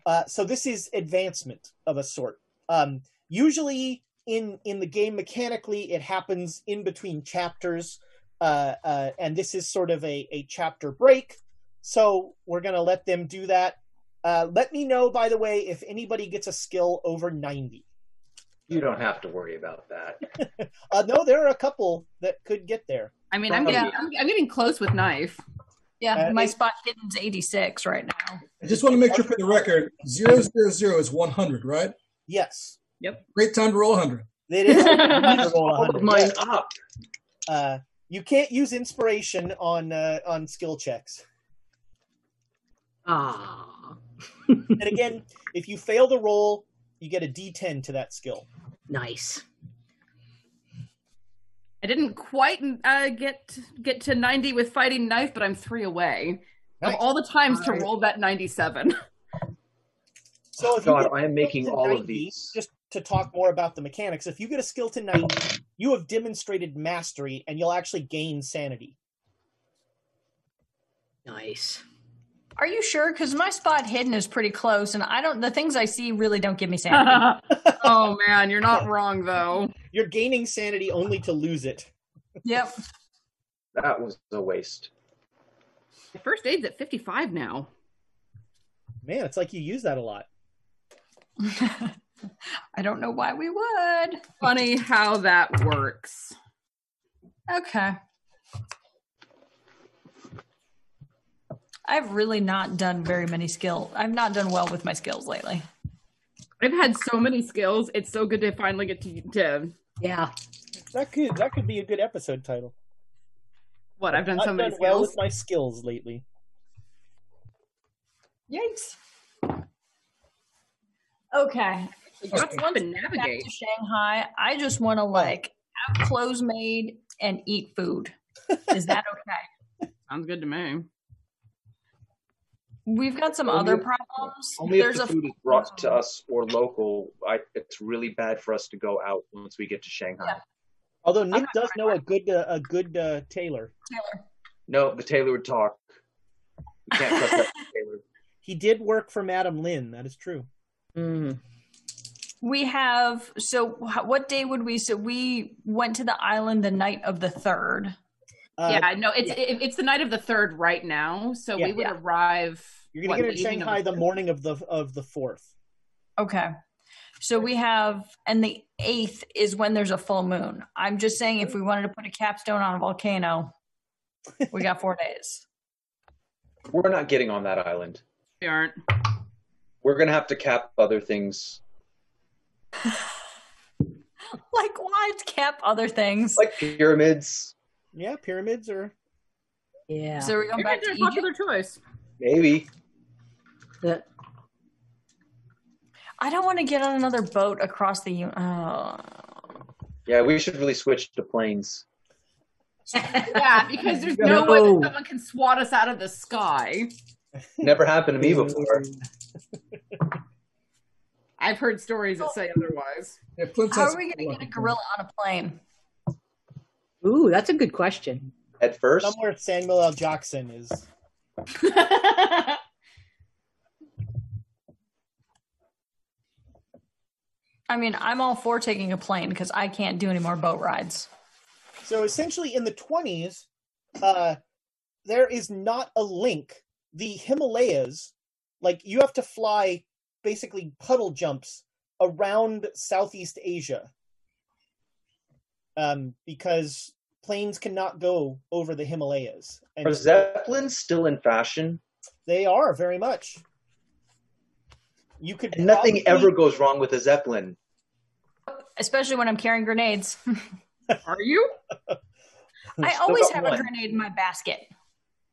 Uh, so this is advancement of a sort. Um, usually in in the game mechanically, it happens in between chapters, uh, uh, and this is sort of a, a chapter break. So we're going to let them do that. Uh, let me know, by the way, if anybody gets a skill over 90. You don't have to worry about that. <laughs> Uh, no, there are a couple that could get there. I mean, I'm getting, I'm, I'm getting close with knife. Yeah, Uh, my it- spot hidden's 86 right now. I just want to make sure for the record, zero zero zero is one hundred, right? Yes. Yep. Great time to roll hundred. It is roll <laughs> Hold mine up. Uh, you can't use inspiration on uh, on skill checks. Ah, And again, if you fail the roll, you get a D10 to that skill. nice. I didn't quite uh, get get to 90 with fighting knife, but I'm three away. Nice. Of all the times to roll that 97. So if God, I am making all 90, of these. Just to talk more about the mechanics, if you get a skill to 90, you have demonstrated mastery and you'll actually gain sanity. Nice. Are you sure? Because my spot hidden is pretty close, and I don't. The things I see really don't give me <laughs> sanity. oh man, you're not wrong though. You're gaining sanity only to lose it. yep. That was a waste. First aid's at 55 now. Man, it's like you use that a lot. <laughs> I don't know why we would. Funny how that works. Okay. I've really not done very many skill. I've not done well with my skills lately. I've had so many skills. It's so good to finally get to, to Yeah. That could that could be a good episode title. what I've done Not so many done well skills. with my skills lately. Yikes. Okay. Got Once to we back navigate. to Shanghai, I just want to like have clothes made and eat food. Is that okay? <laughs> Sounds good to me. We've got some Only other if- problems. Only There's if the food is brought to us or local. I, it's really bad for us to go out once we get to Shanghai. Yeah. Although Nick not does know a good uh, a good uh, tailor. Taylor. No, the tailor would talk. We can't trust that <laughs> tailor. He did work for Madam Lin. That is true. Mm. We have so what day would we? So we went to the island the night of the third. Uh, yeah, no, it's it, it's the night of the third right now, so Yeah. we would Yeah. arrive. You're gonna what, get the in Shanghai the morning of the of the fourth. Okay. So we have, and the eighth is when there's a full moon. I'm just saying, if we wanted to put a capstone on a volcano, we got four days. We're not getting on that island. We aren't. We're gonna have to cap other things, <laughs> Like, why cap other things? like pyramids. Yeah, pyramids are. Yeah. so we're going back to Egypt. popular choice. Maybe. The- I don't want to get on another boat across the. u- Oh. Yeah, we should really switch to planes. <laughs> Yeah, because there's no way that someone can swat us out of the sky. Never happened to me before. <laughs> I've heard stories that say otherwise. Yeah, How are we going to get a gorilla on a plane? Ooh, that's a good question. At first, Somewhere Samuel L. Jackson is. <laughs> I mean, I'm all for taking a plane because I can't do any more boat rides. So essentially, in the 20s, uh, there is not a link. The Himalayas, like you have to fly basically puddle jumps around Southeast Asia, um, because planes cannot go over the Himalayas, are zeppelins still in fashion? they are very much. You could And nothing probably- ever goes wrong with a zeppelin. Especially when I'm carrying grenades. <laughs> Are you? <laughs> I always have one. a grenade in my basket.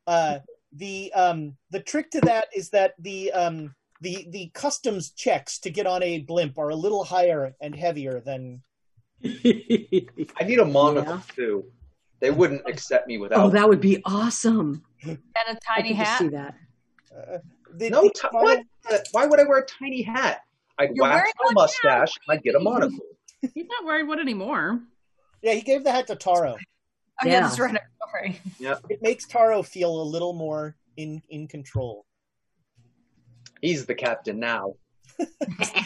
uh, the um the trick to that is that the um the the customs checks to get on a blimp are a little higher and heavier than <laughs> I need a monocle Yeah. too. They wouldn't accept me without. Oh, that would be awesome. And a tiny could hat. see that. uh, the, no, the ti- final- what? Uh, Why would I wear a tiny hat? I'd You're wax my mustache. I'd get a monocle. He's not wearing one anymore. yeah he gave the hat to Taro. Oh, yeah, Yeah. that's right. I'm sorry. It makes Taro feel a little more in in control. He's the captain now. <laughs>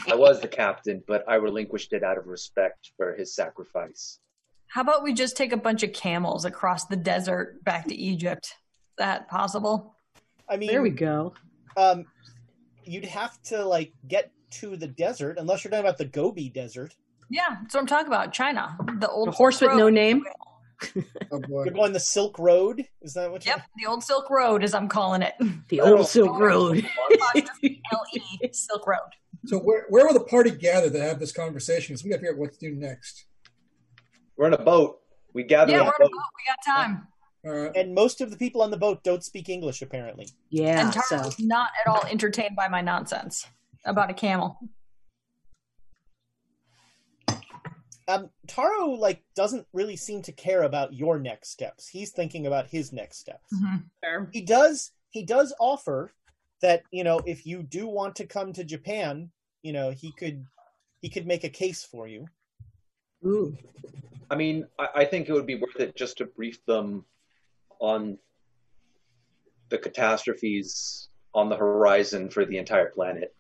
I was the captain, but I relinquished it out of respect for his sacrifice. How about we just take a bunch of camels across the desert back to Egypt? Is that possible? I mean, There we go. um, you'd have to like get to the desert, unless you're talking about the Gobi Desert. Yeah, that's what I'm talking about. China, the old The horse with no name. Oh boy. You're going the Silk Road. Is that what? Yep, the old Silk Road, as I'm calling it. The old oh. Silk Road. L E Silk Road. So where where will the party gather to have this conversation? Because we got to figure out what to do next. We're in a boat. We gather Yeah, in we're a on a boat. boat. We got time. All right. And most of the people on the boat don't speak English, apparently. Yeah. and So not at all entertained by my nonsense about a camel. Um, Taro like doesn't really seem to care about your next steps. He's thinking about his next steps. Fair. He does. He does offer that you know if you do want to come to Japan, you know he could he could make a case for you. Ooh. I mean, I, I think it would be worth it just to brief them on the catastrophes on the horizon for the entire planet.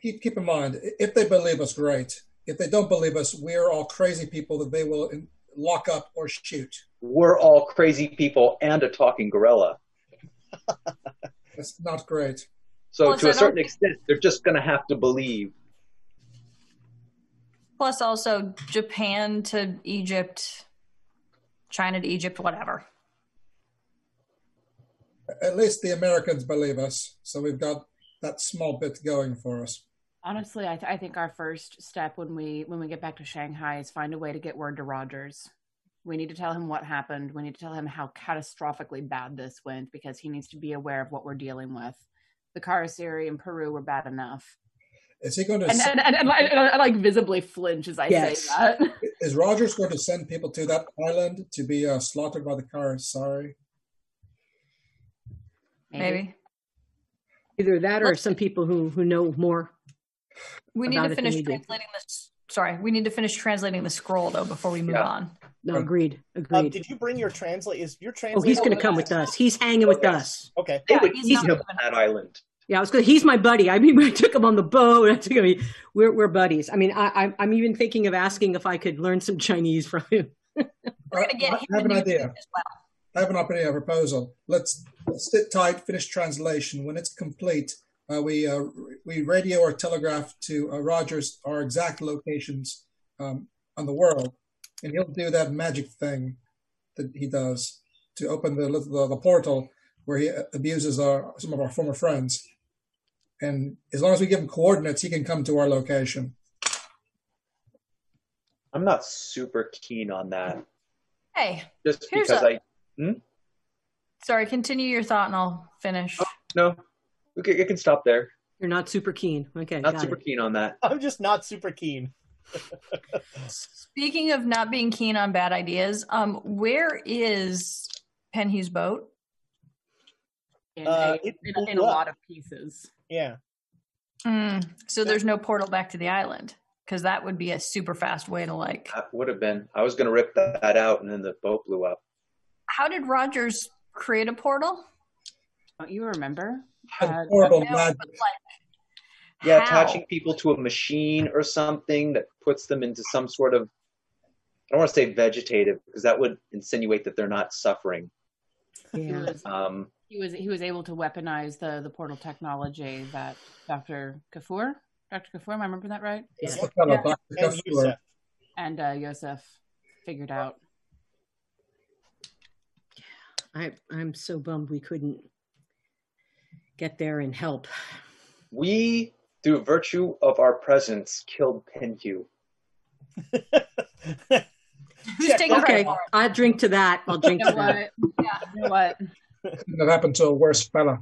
Keep keep in mind, if they believe us, great. If they don't believe us, we're all crazy people that they will lock up or shoot. We're all crazy people and a talking gorilla. <laughs> That's not great. So Plus, to a certain extent, they're just going to have to believe. Plus, also Japan to Egypt, China to Egypt, whatever. At least the Americans believe us, so we've got that small bit going for us. Honestly, I, th- I think our first step when we when we get back to Shanghai is find a way to get word to Rogers. We need to tell him what happened. We need to tell him how catastrophically bad this went because he needs to be aware of what we're dealing with. The Kharisiri in Peru were bad enough. Is he going to? And, and, and, and, I- and I like visibly flinch as I Yes. say that. <laughs> is Rogers going to send people to that island to be uh, slaughtered by the cars? Sorry. Maybe. Either that or some people who who know more. We need to finish translating this. Sorry, we need to finish translating the scroll though before we move Yeah. on. No, agreed. Um, Agreed. did you bring your translate? Is your translate? oh, he's going to come with us. He's hanging with us. Okay. They Yeah, would he's eat not him moving. on that island. Yeah, I was going. He's my buddy. I mean, <laughs> I took him on the boat. I took him. We're we're buddies. I mean, I, I'm I'm even thinking of asking if I could learn some Chinese from him. <laughs> We're gonna get I him have an idea. as well. I have an opportunity, a proposal. Let's, let's sit tight, finish translation. When it's complete, uh, we uh, we radio or telegraph to uh, Rogers our exact locations um, on the world, and he'll do that magic thing that he does to open the the, the portal where he abuses our some of our former friends. And as long as we give him coordinates, he can come to our location. I'm not super keen on that. Hey, Just Here's because a- I sorry. Continue your thought, and I'll finish. no, we can, it can stop there. You're not super keen. Okay, Not super it. keen on that. I'm just not super keen. Speaking of not being keen on bad ideas, um, where is Penhue's boat? In, Uh, a, in, in a lot of pieces. Yeah. Mm, so there's no portal back to the island because that would be a super fast way to like. That would have been. I was going to rip that, that out, and then the boat blew up. How did Rogers create a portal? Don't you remember? That's Uh, horrible magic. like, Yeah, how? attaching people to a machine or something that puts them into some sort of. I don't want to say vegetative because that would insinuate that they're not suffering. he Yeah. was Um, he was he was able to weaponize the the portal technology that Dr. Kafur, Dr. Kafur, am I remembering that right? That's Yeah. Yeah. And Kessler. Yusef. And uh, Yosef figured out. I I'm so bummed we couldn't get there and help. we, through virtue of our presence, killed Penhue. Who's Check. taking Okay, credit for it? I'll drink to that. I'll drink You to know that. Yeah. You know what? Couldn't have happened to a worse fella.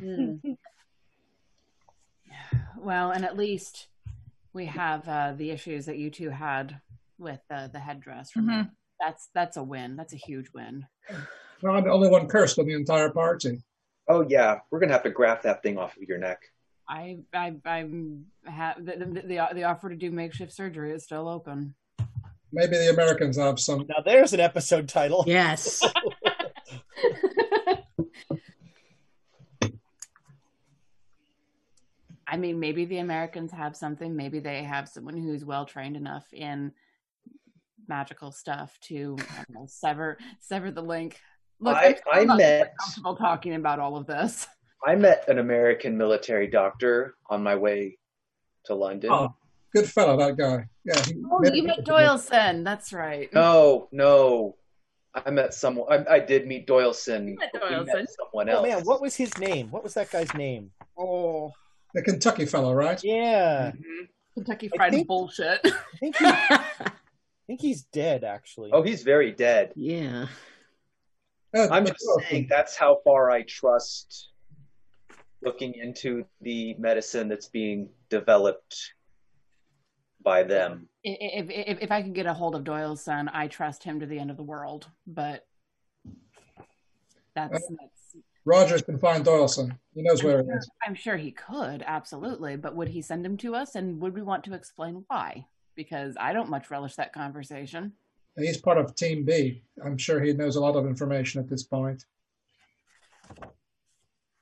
<sighs> Well, and at least we have uh, the issues that you two had with uh, the headdress. Remember? That's that's a win. That's a huge win. Well, I'm the only one cursed in the entire party. Oh yeah, we're gonna have to graft that thing off of your neck. I I I'm ha- the, the the the offer to do makeshift surgery is still open. Maybe the Americans have some. Now there's an episode title. Yes. <laughs> I mean, maybe the Americans have something. Maybe they have someone who's well trained enough in magical stuff to know, sever sever the link. Look, I- I'm still I not met- comfortable talking about all of this. I met an American military doctor on my way to London. Oh, good fellow, that guy. Yeah. He Oh, you met Doyleson. That's right. No, no. I met someone. I, I did meet Doyleson. met but we met Doyleson. someone Oh man, what was his name? What was that guy's name? Oh, The Kentucky fellow, right? Yeah, mm-hmm. Kentucky I Fried think- bullshit. I think he, <laughs> I think he's dead actually. Oh, he's very dead. Yeah. I'm just saying that's how far I trust looking into the medicine that's being developed by them. if, if if I could get a hold of Doyleson, I trust him to the end of the world. But that's, that's Rogers can find Doyleson. He knows where it is. I'm sure he could absolutely. But would he send him to us, and would we want to explain why? Because I don't much relish that conversation. He's part of Team B. I'm sure he knows a lot of information at this point.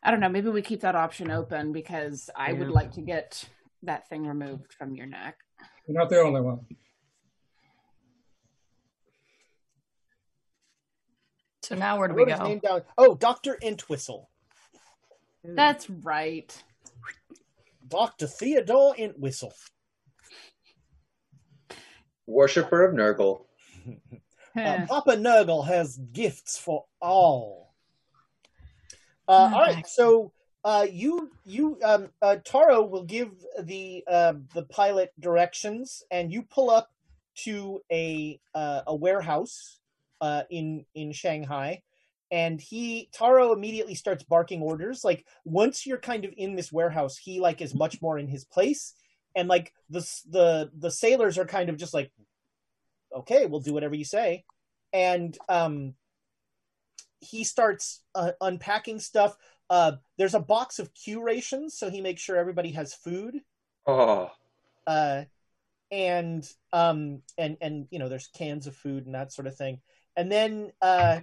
I don't know. Maybe we keep that option open because I would like to get that thing removed from your neck. You're not the only one. So now where do we wrote his go? name down. Oh, Doctor Entwistle, hmm. That's right. Doctor Theodore Entwistle. Worshipper of Nurgle. <laughs> Uh, Papa Nurgle has gifts for all. Uh, all right, so uh, you you um, uh, Taro will give the uh, the pilot directions, and you pull up to a uh, a warehouse uh, in in Shanghai, and he Taro immediately starts barking orders. Like once you're kind of in this warehouse, he like is much more in his place, and like the the the sailors are kind of just like, okay, we'll do whatever you say, and um, he starts uh, unpacking stuff. Uh, there's a box of Q rations, so he makes sure everybody has food Oh, uh, and um, and and you know, there's cans of food and that sort of thing. And then uh,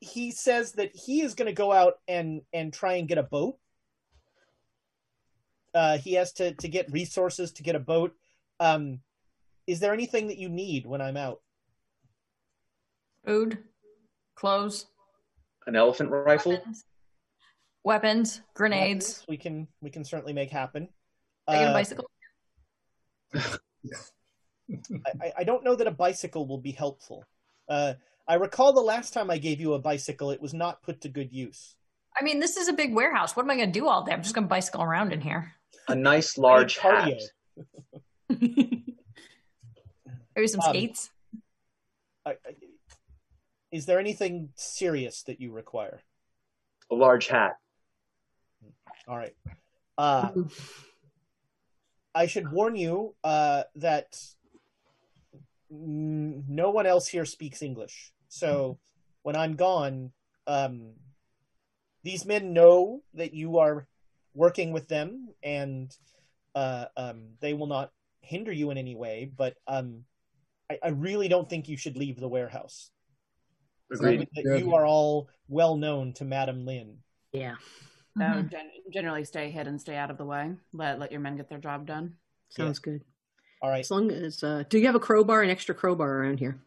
he says that he is going to go out and and try and get a boat. Uh, he has to to get resources to get a boat. Um, is there anything that you need when I'm out? Food, clothes, an elephant rifle. weapons, grenades. We can we can certainly make happen. I get a Uh, bicycle. <laughs> I, I- I don't know that a bicycle will be helpful. Uh, I recall the last time I gave you a bicycle, it was not put to good use. I mean, this is a big warehouse. What am I going to do all day? I'm just going to bicycle around in here. A nice large hat. <laughs> Cardio. Maybe some Um, skates. I- I- Is there anything serious that you require? A large hat. All right. Uh, I should warn you uh, that mm, no one else here speaks English. So when I'm gone, um, these men know that you are working with them, and uh, um, they will not hinder you in any way. But um, I, I really don't think you should leave the warehouse. Agreed. That you are all well known to Madam Lin. Yeah. So Mhm. gen- generally, stay hid and stay out of the way. Let let your men get their job done. Sounds good. All right. As long as, uh, do you have a crowbar, an extra crowbar around here?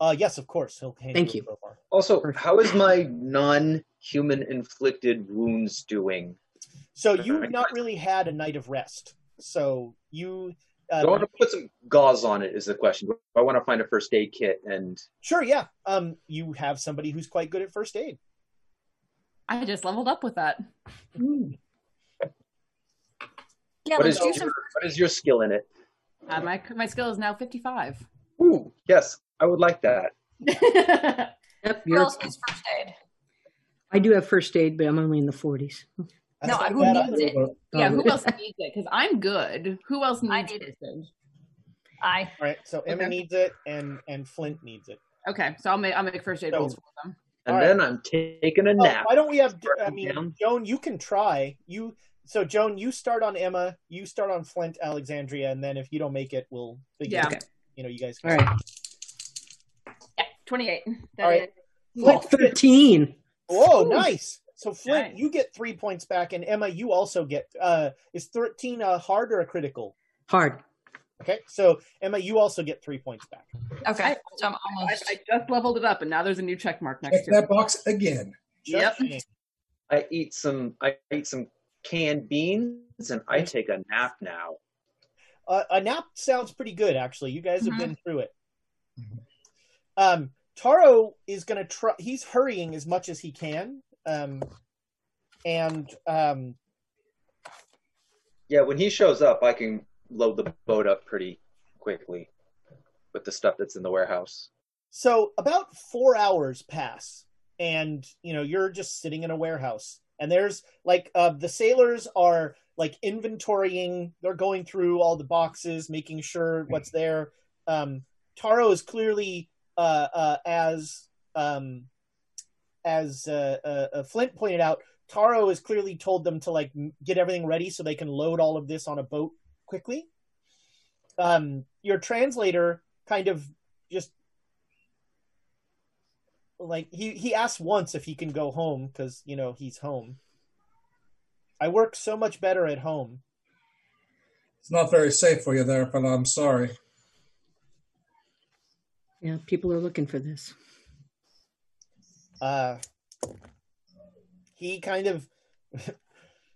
Uh, yes, of course. He'll hand Thank a you. crowbar. Also, how is my non-human inflicted wounds doing? So you've not really had a night of rest. So you Do I want to put some gauze on it? Is the question. I want to find a first aid kit and sure, yeah. Um, you have somebody who's quite good at first aid. I just leveled up with that. Yeah, what let's is do your, some. what is your skill in it? Uh, my my skill is now fifty five. Ooh, yes, I would like that. <laughs> Yep. Who You're, else needs first aid? I do have first aid, but I'm only in the 40s. That's No, not who bad needs either. it? yeah, who else needs it? Because I'm good. Who else needs I need it. it? I. All right. So Emma Okay. needs it, and and Flint needs it. Okay, so I'll make I'll make first aid So- rolls for them. And All right. then I'm taking a Oh, nap. why don't we have? I mean, down. Joan, you can try. You so Joan, you start on Emma. You start on Flint, Alexandria, and then if you don't make it, we'll figure. Yeah. it. You know, you guys. All right. Yeah, twenty eight. All right. Oh, 13. Whoa, Ooh. nice. So Flint, Nice. you get three points back, and Emma, you also get. uh Is thirteen a hard or a critical? Hard. Okay, so Emma, you also get three points back. Okay, so I'm almost. I just leveled it up, and now there's a new check mark next Check to it. that box again. Just Yep. saying. I eat some. I eat some canned beans, and I take a nap now. Uh, a nap sounds pretty good, actually. You guys have Mhm. been through it. Um, Taro is going to try. He's hurrying as much as he can, um, and um, Yeah, when he shows up, I can load the boat up pretty quickly with the stuff that's in the warehouse. So about four hours pass, and you know you're just sitting in a warehouse, and there's like uh, the sailors are like inventorying. They're going through all the boxes, making sure what's there. Um, Taro is clearly uh, uh, as um, as uh, uh, uh, Flint pointed out. Taro has clearly told them to like get everything ready so they can load all of this on a boat quickly. Um, your translator kind of just like he he asks once if he can go home because you know he's home. I work so much better at home. It's not very safe for you there, but I'm sorry. Yeah, people are looking for this. Uh, he kind of <laughs>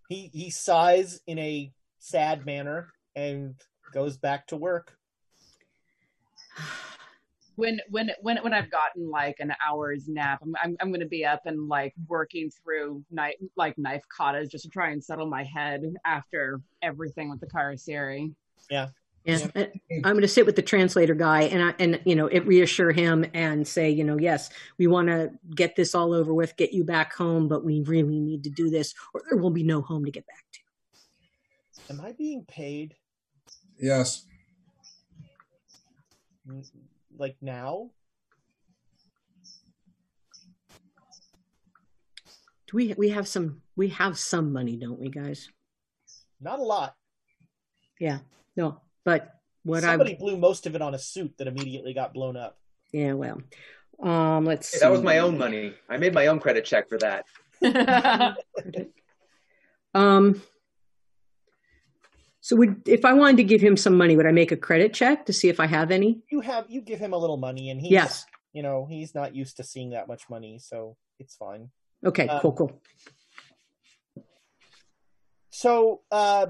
he he sighs in a sad manner and goes back to work. <sighs> when when when when I've gotten like an hour's nap, I'm I'm, I'm going to be up and like working through knife like knife katas just to try and settle my head after everything with the Kharisiri. Yeah. Yeah, I- I'm going to sit with the translator guy and I, and you know it reassure him and say you know yes we want to get this all over with get you back home but we really need to do this or there will be no home to get back to. Am I being paid Yes. like now? Do we we have some we have some money don't we guys? Not a lot. Yeah, no, but what I Somebody I blew most of it on a suit that immediately got blown up. yeah well um let's Hey, that was my own money. I made my own credit check for that. <laughs> Um, so would if I wanted to give him some money, would I make a credit check to see if I have any? You have you give him a little money, and he's Yes. you know he's not used to seeing that much money, so it's fine. Okay, Um, cool, cool. So uh,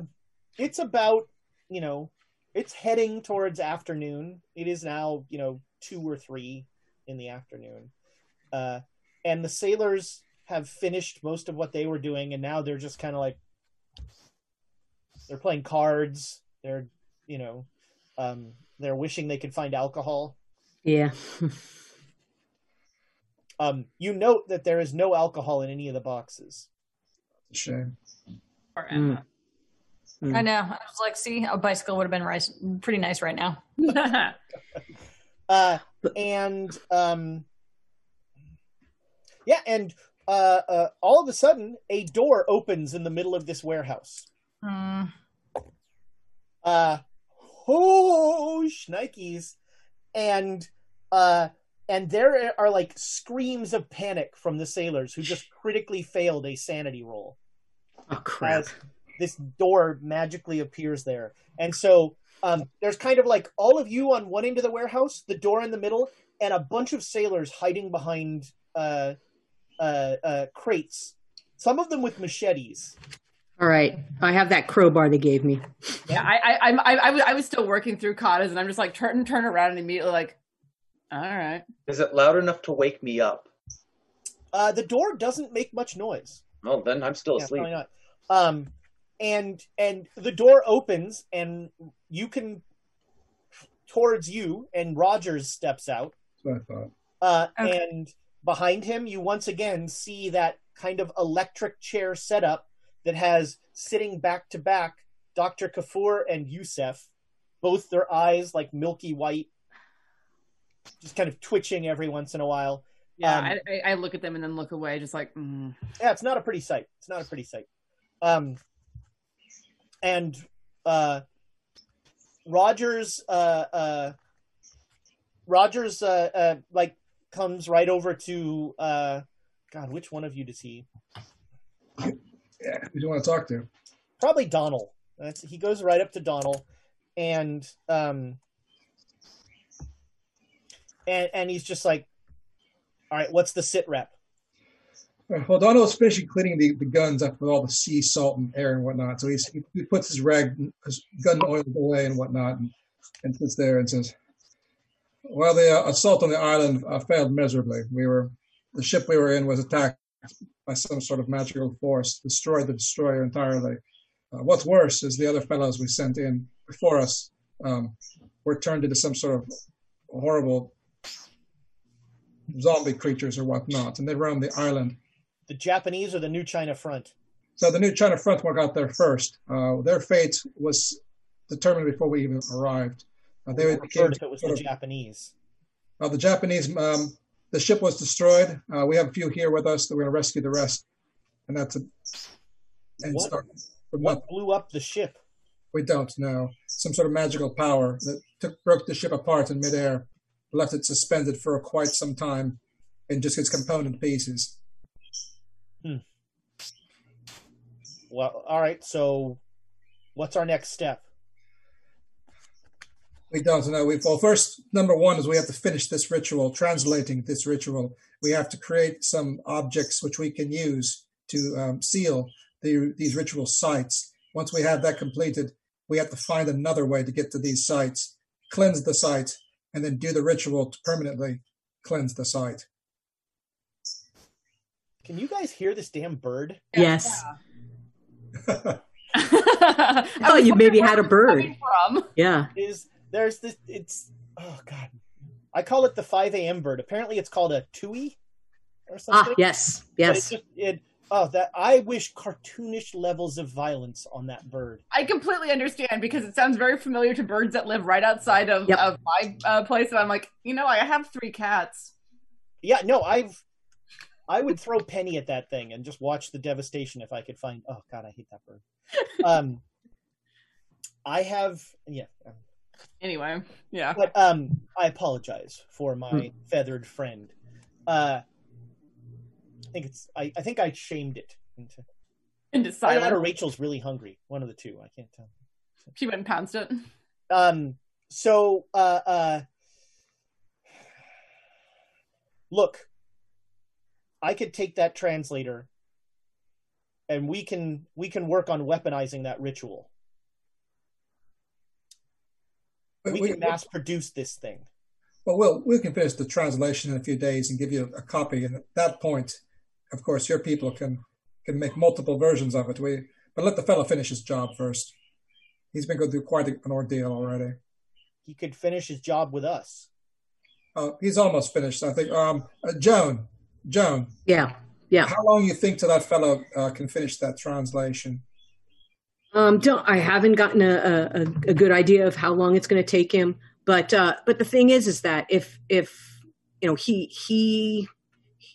it's about you know it's heading towards afternoon. It is now you know two or three in the afternoon, uh, and the sailors have finished most of what they were doing, and now they're just kind of like they're playing cards. They're you know um, they're wishing they could find alcohol. Yeah. <laughs> Um, you note that there is no alcohol in any of the boxes. Shame. Mm. I know. I was like, see, a bicycle would have been rice, pretty nice right now. <laughs> <laughs> uh, and um, yeah, and uh, uh, all of a sudden, a door opens in the middle of this warehouse. Mm. Uh, oh, shnikes, and uh, and there are like screams of panic from the sailors who just critically failed a sanity roll. Oh crap! As this door magically appears there, and so um, there's kind of like all of you on one end of the warehouse, the door in the middle, and a bunch of sailors hiding behind uh, uh, uh, crates. Some of them with machetes. All right, I have that crowbar they gave me. Yeah, I I I'm- I, I, was, still working through katas, and I'm just like turn turn around and immediately like, all right. Is it loud enough to wake me up? Uh, the door doesn't make much noise. Oh, then I'm still Yeah, asleep. probably not. Um, and and the door opens, and you can towards you, and Rogers steps out. That's what I thought. Uh, Okay. And behind him, you once again see that kind of electric chair setup that has sitting back to back Dr. Kafour and Yusef, both their eyes like milky white, just kind of twitching every once in a while. Yeah, Um, I, I I look at them and then look away, just like. Mm. yeah, it's not a pretty sight. It's not a pretty sight. Um, and uh, Rogers, uh, uh, Rogers, uh, uh, like comes right over to uh, God. Which one of you does he? Yeah, who do you want to talk to? Probably Donald. That's, he goes right up to Donald, and um, and and he's just like, "All right, what's the sit rep?" Uh, Hodano's finishing cleaning the, the guns up with all the sea salt and air and whatnot. So he's, he, puts his rag, his gun oil away and whatnot, and, and sits there and says, "Well, the uh, assault on the island uh, failed miserably. We were the ship we were in was attacked by some sort of magical force, destroyed the destroyer entirely. Uh, what's worse is the other fellows we sent in before us um, were turned into some sort of horrible zombie creatures or whatnot, and they roam the island." The Japanese or the New China Front? So the new China front one got there first. Uh, their fate was determined before we even arrived. Uh, they I became if it was the of- Japanese. uh, the Japanese. Um, the ship was destroyed. Uh, we have a few here with us that we're going to rescue the rest, and that's a. And What? start What blew up the ship? We don't know. Some sort of magical power that took, broke the ship apart in midair, left it suspended for quite some time, and just its component pieces. Well, all right. So, what's our next step? We don't know. We well, first number one is we have to finish this ritual, translating this ritual. We have to create some objects which we can use to um, seal the, these ritual sites. Once we have that completed, we have to find another way to get to these sites, cleanse the site, and then do the ritual to permanently cleanse the site. Can you guys hear this damn bird? Yes. I <laughs> I thought you maybe had a bird. From Yeah. Is there's this? It's oh god, I call it the 5 a.m. bird. Apparently, it's called a tui or Ah, something. yes. It Yes. it oh that I wish cartoonish levels of violence on that bird. I completely understand because it sounds very familiar to birds that live right outside of, Yep. of my uh, place, and I'm like, you know, I have three cats. Yeah, no, I've I would throw Penny at that thing and just watch the devastation if I could find. Oh God, I hate that bird. Um, I have yeah, um, Anyway, yeah. but um, I apologize for my feathered friend. Uh, I think it's I, I think I shamed it into. Into Either silence. that or Rachel's really hungry. One of the two. I can't tell. She went and pounced it. Um. So, uh, uh, look, I could take that translator, and we can we can work on weaponizing that ritual. But We we- can mass produce this thing. Well, we'll we can finish the translation in a few days and give you a copy. And at that point, of course, your people can can make multiple versions of it. We but let the fellow finish his job first. He's been going through quite an ordeal already. He could finish his job with us. Uh, he's almost finished, I think. Um, uh, Joan, Joan, Yeah. Yeah. how long you think till that fellow uh, can finish that translation? Um, don't I haven't gotten a, a, a good idea of how long it's going to take him, but uh, but the thing is, is that if if you know he he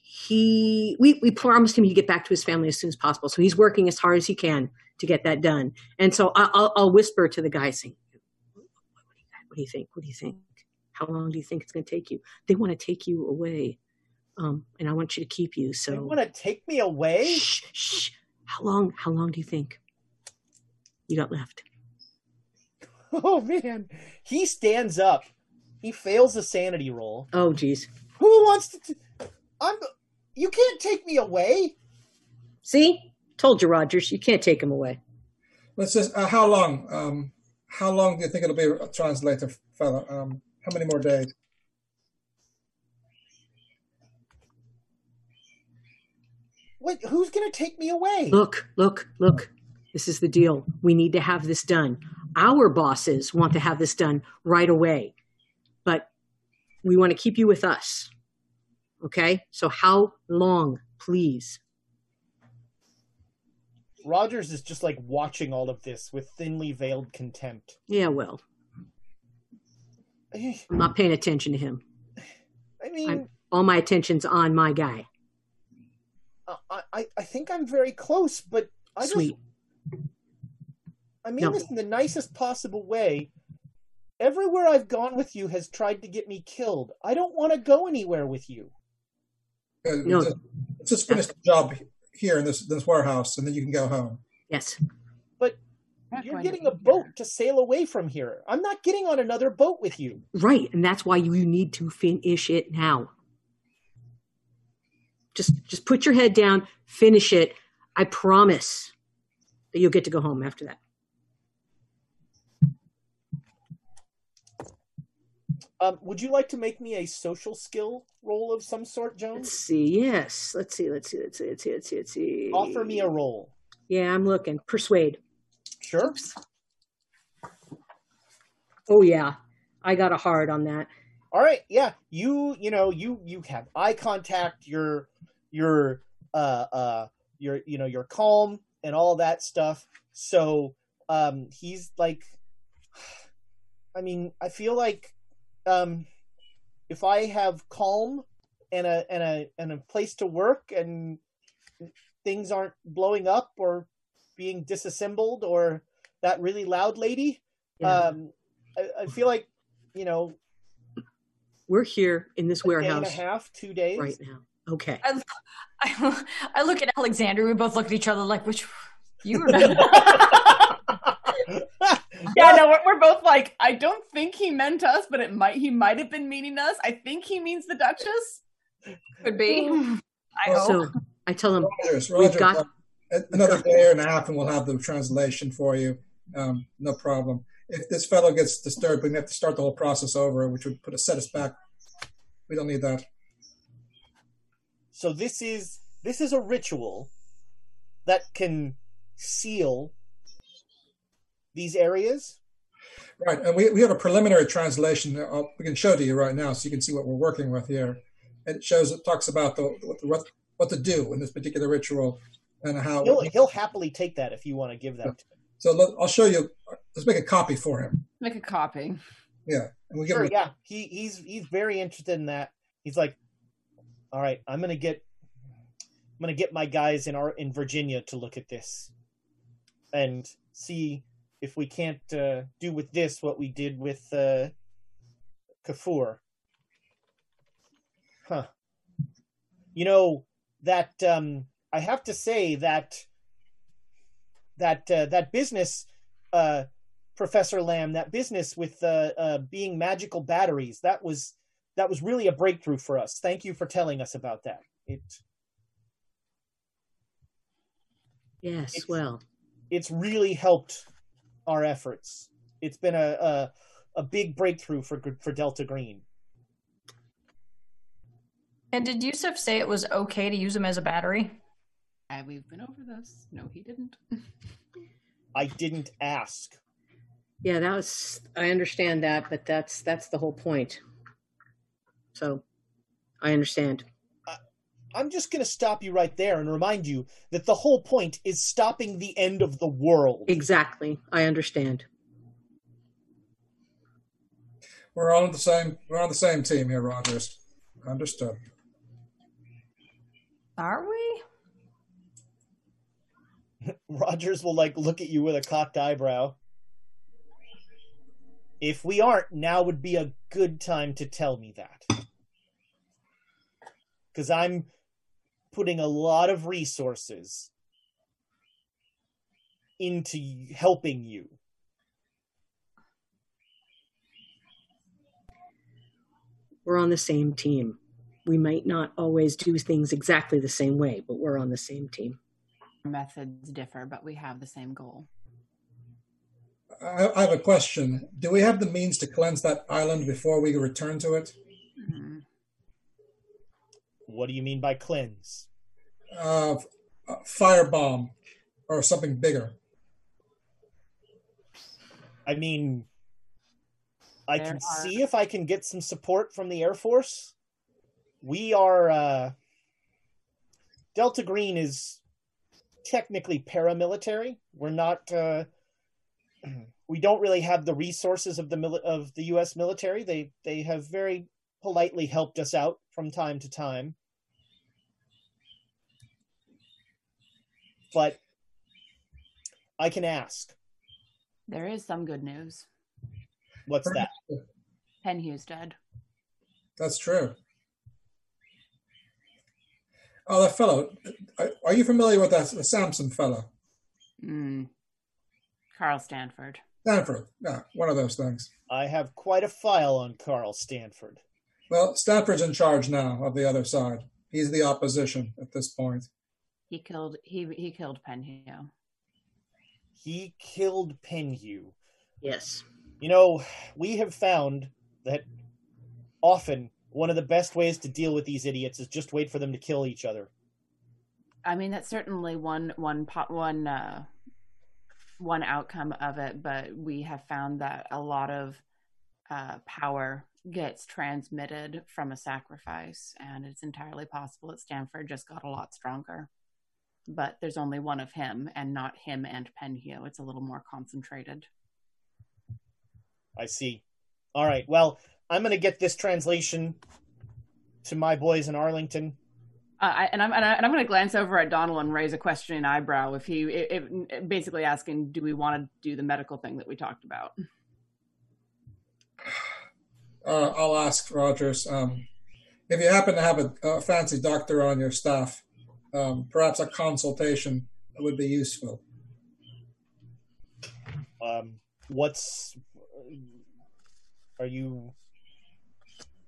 he we we promised him he'd get back to his family as soon as possible, so he's working as hard as he can to get that done. And so I, I'll I'll whisper to the guy saying, "What do you think? What do you think? How long do you think it's going to take you? They want to take you away, um, and I want you to keep you. So you want to take me away. Shh, shh. How long? How long do you think you got left? <laughs> Oh man, he stands up. He fails the sanity roll. Oh, geez. Who wants to? T- I'm. You can't take me away. See, told you, Rogers. You can't take him away. Let's just. Uh, how long? Um, how long do you think it'll be a translator, fellow? Um, how many more days? What? Who's gonna take me away? Look, look, look. This is the deal. We need to have this done. Our bosses want to have this done right away, but we want to keep you with us. Okay. So how long, please? Rogers is just like watching all of this with thinly veiled contempt. Yeah. Well, I <sighs> I'm not paying attention to him. mean, I'm, all my attention's on my guy. I, I, I think I'm very close, but I just, Sweet. I mean No. this in the nicest possible way. Everywhere I've gone with you has tried to get me killed. I don't want to go anywhere with you. Uh, No. just, let's just finish the job here in this this warehouse, and then you can go home. Yes. But you're getting a boat to sail away from here. I'm not getting on another boat with you. Right. And that's why you need to finish it now. Just just put your head down, finish it. I promise that you'll get to go home after that. Um, would you like to make me a social skill roll of some sort, Jones? Let's see. Yes. Let's see. Let's see. Let's see. Let's see. Let's see. Let's see. Offer me a roll. Yeah, I'm looking. Persuade. Sure. Oh yeah, I got a hard on that. All right. Yeah. You. You know. You. You have eye contact. You're. You're. Uh. Uh. You're. You know. You're calm and all that stuff. So. Um. He's like. <sighs> I mean. I feel like. Um. If I have calm and a and a and a place to work and things aren't blowing up or being disassembled or that really loud lady. Yeah. Um. I, I feel like. You know, We're here in this a day and a warehouse half, two days. right now. Okay. I, <laughs> I, I look at Alexander. We both look at each other like, which you <laughs> remember? <laughs> Yeah, no, we're, we're both like, I don't think he meant us, but it might he might have been meaning us. I think he means the Duchess. Could be. I hope. So I tell him Rogers, we've got another day and a half, and we'll have the translation for you. Um, no problem. If this fellow gets disturbed, we have to start the whole process over, which would put us set us back. We don't need that. So this is this is a ritual that can seal these areas. Right, and we, we have a preliminary translation that I'll, we can show to you right now, so you can see what we're working with here. And it shows it talks about the what, what what to do in this particular ritual and how. He'll he'll happily take that if you want to give that. to him. So let, I'll show you. Let's make a copy for him. Make a copy. Yeah, and we give Sure, him. yeah, he he's he's very interested in that. He's like, all right, I'm gonna get I'm gonna get my guys in our in Virginia to look at this and see if we can't uh, do with this what we did with uh, Kafour. Huh. You know that um, I have to say that that uh, that business, uh, Professor Lamb, that business with uh, uh, being magical batteries, that was that was really a breakthrough for us. Thank you for telling us about that. It yes. Well, it's really helped our efforts. It's been a a, a big breakthrough for for Delta Green. And did Yusuf say it was okay to use him as a battery? Uh, we've been over this. No, he didn't. <laughs> I didn't ask. yeah, that was. I understand that, but that's that's the whole point. So, I understand. I'm just going to stop you right there and remind you that the whole point is stopping the end of the world. Exactly. I understand. We're all on the same. We're on the same team here, Rogers. Understood. Are we? <laughs> Rogers will like look at you with a cocked eyebrow. If we aren't, now would be a good time to tell me that. Because I'm putting a lot of resources into helping you. We're on the same team. We might not always do things exactly the same way, but we're on the same team. Methods differ, but we have the same goal. I, I have a question. Do we have the means to cleanse that island before we return to it? Mhm. What do you mean by cleanse? Uh, uh, firebomb or something bigger. I mean, I There can are- see if I can get some support from the Air Force. We are uh, Delta Green is technically paramilitary. We're not. Uh, <clears throat> we don't really have the resources of the mili- of the U.S. military. They they have very politely helped us out from time to time, but I can ask. There is some good news. What's that? Penhew's dead. That's true. Oh, that fellow. Are- Are you familiar with that the Samson fellow? Mm. Carl Stanford. Stanford. Yeah, one of those things. I have quite a file on Carl Stanford. Well, Stanford's in charge now of the other side. He's the opposition at this point. He killed he he killed Penhew. He killed Penhew. Yes. You know, we have found that often one of the best ways to deal with these idiots is just wait for them to kill each other. I mean, that's certainly one one pot one uh, one outcome of it, but we have found that a lot of uh, power gets transmitted from a sacrifice, and it's entirely possible that Stanford just got a lot stronger. But there's only one of him, and not him and Penhew. It's a little more concentrated. I see. All right. Well, I'm going to get this translation to my boys in Arlington. Uh, I, and I'm and, I, am going to glance over at Donald and raise a questioning eyebrow. If he, it, it, basically asking, do we want to do the medical thing that we talked about? Uh, I'll ask Rogers. Um, if you happen to have a, a, fancy doctor on your staff, um, perhaps a consultation would be useful. Um, what's are you?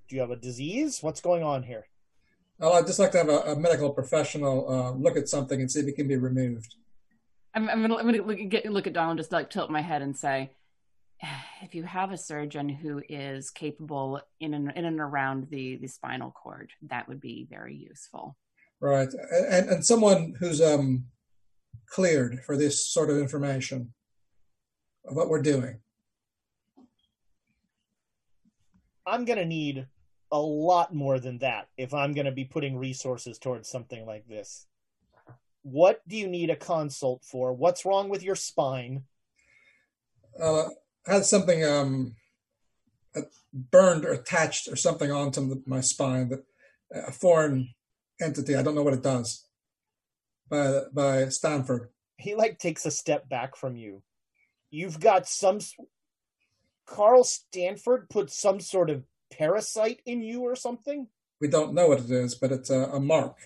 Do you have a disease? What's going on here? Well, I'd just like to have a, a medical professional uh, look at something and see if it can be removed. I'm, I'm gonna, I'm gonna look, get, look at Donald, and just like tilt my head and say, if you have a surgeon who is capable in and, in and around the, the spinal cord, that would be very useful. Right, and and someone who's um cleared for this sort of information of what we're doing. I'm gonna need a lot more than that if I'm gonna be putting resources towards something like this. What do you need a consult for? What's wrong with your spine? Uh, had something um, burned or attached or something onto my spine that a foreign entity. I don't know what it does. By by Stanford. He like takes a step back from you. You've got some. Carl Stanford put some sort of parasite in you or something. We don't know what it is, but it's a, a mark.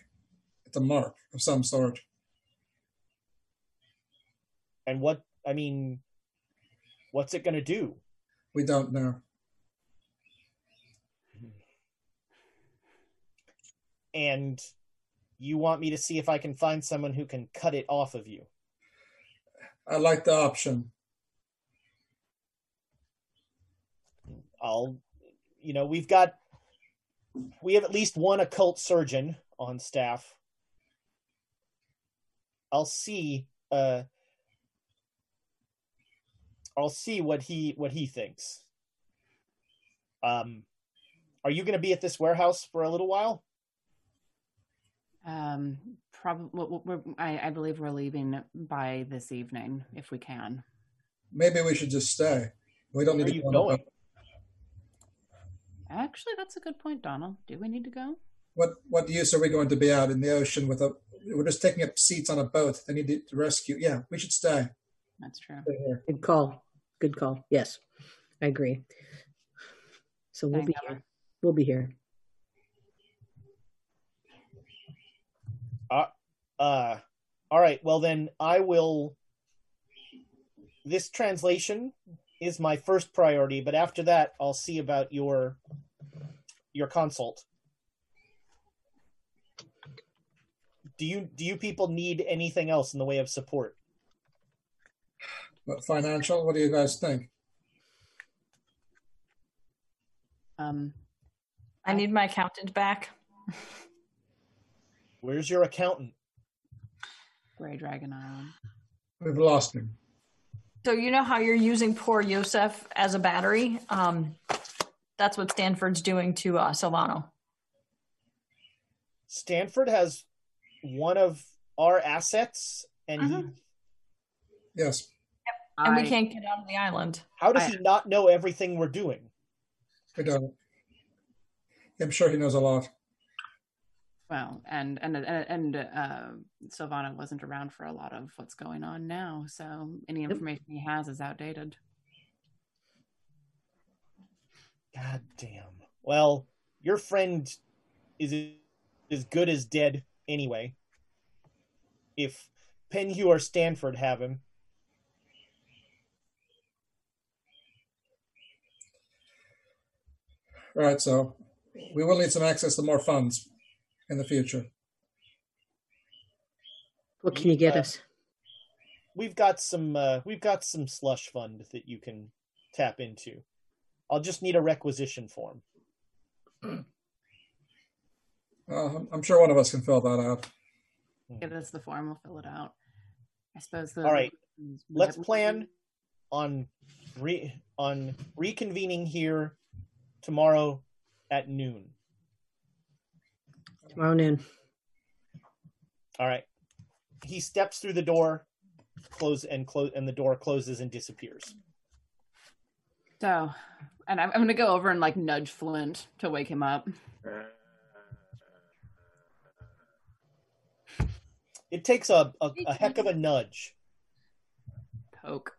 It's a mark of some sort. And what I mean, What's it going to do? We don't know. And you want me to see if I can find someone who can cut it off of you? I like the option. I'll, you know, we've got, we have at least one occult surgeon on staff. I'll see, uh, I'll see what he what he thinks. Um, are you going to be at this warehouse for a little while? Um, probably. I, I believe we're leaving by this evening if we can. Maybe we should just stay. We don't need Where to go. Actually, that's a good point, Donald. Do we need to go? What What use are we going to be out in the ocean with a? We're just taking up seats on a boat. They need to rescue. Yeah, we should stay. That's true. Good call. Good call. Yes, I agree. So we'll be here. We'll be here. Uh, uh, all right. Well, then I will. This translation is my first priority, but after that, I'll see about your your consult. Do you do you people need anything else in the way of support? But financial, what do you guys think? Um, I need my accountant back. <laughs> Where's your accountant? Gray Dragon Island. We've lost him. So you know how you're using poor Yosef as a battery? Um, that's what Stanford's doing to uh, Silvano. Stanford has one of our assets, and he, Yes. And we can't get out of the island. how does I- he not know everything we're doing? I don't. I'm sure he knows a lot. Well, and and and, and uh, Silvana wasn't around for a lot of what's going on now, so any information he has is outdated. God damn. Well, your friend is as good as dead anyway. If Penhew or Stanford have him, Right. So we will need some access to more funds. In the future. What can you get Uh, us? We've got some uh, we've got some slush fund that you can tap into. I'll just need a requisition form. <clears throat> Uh, I'm- I'm sure one of us can fill that out. Give us the form. We'll fill it out. I suppose. The, All right. we Let's plan on re on reconvening here tomorrow at noon. Tomorrow in. All right. He steps through the door, close and close, and the door closes and disappears. So, and I'm, I'm going to go over and like nudge Flint to wake him up. It takes a, a, a heck of a nudge. Poke,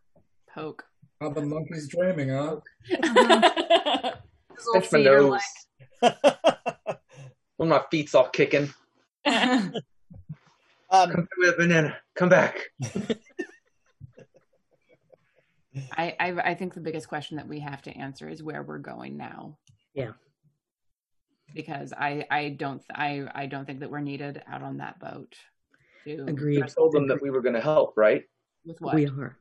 poke. How the monkey's dreaming, huh? <laughs> Uh-huh. Pinch my nose. <laughs> when my feet's all kicking. <laughs> Um, Come with a banana. Come back. <laughs> I, I I think the biggest question that we have to answer is where we're going now. Yeah. Because I I don't I I don't think that we're needed out on that boat. To Agreed. I told them that we were going to help, right? With what? We are.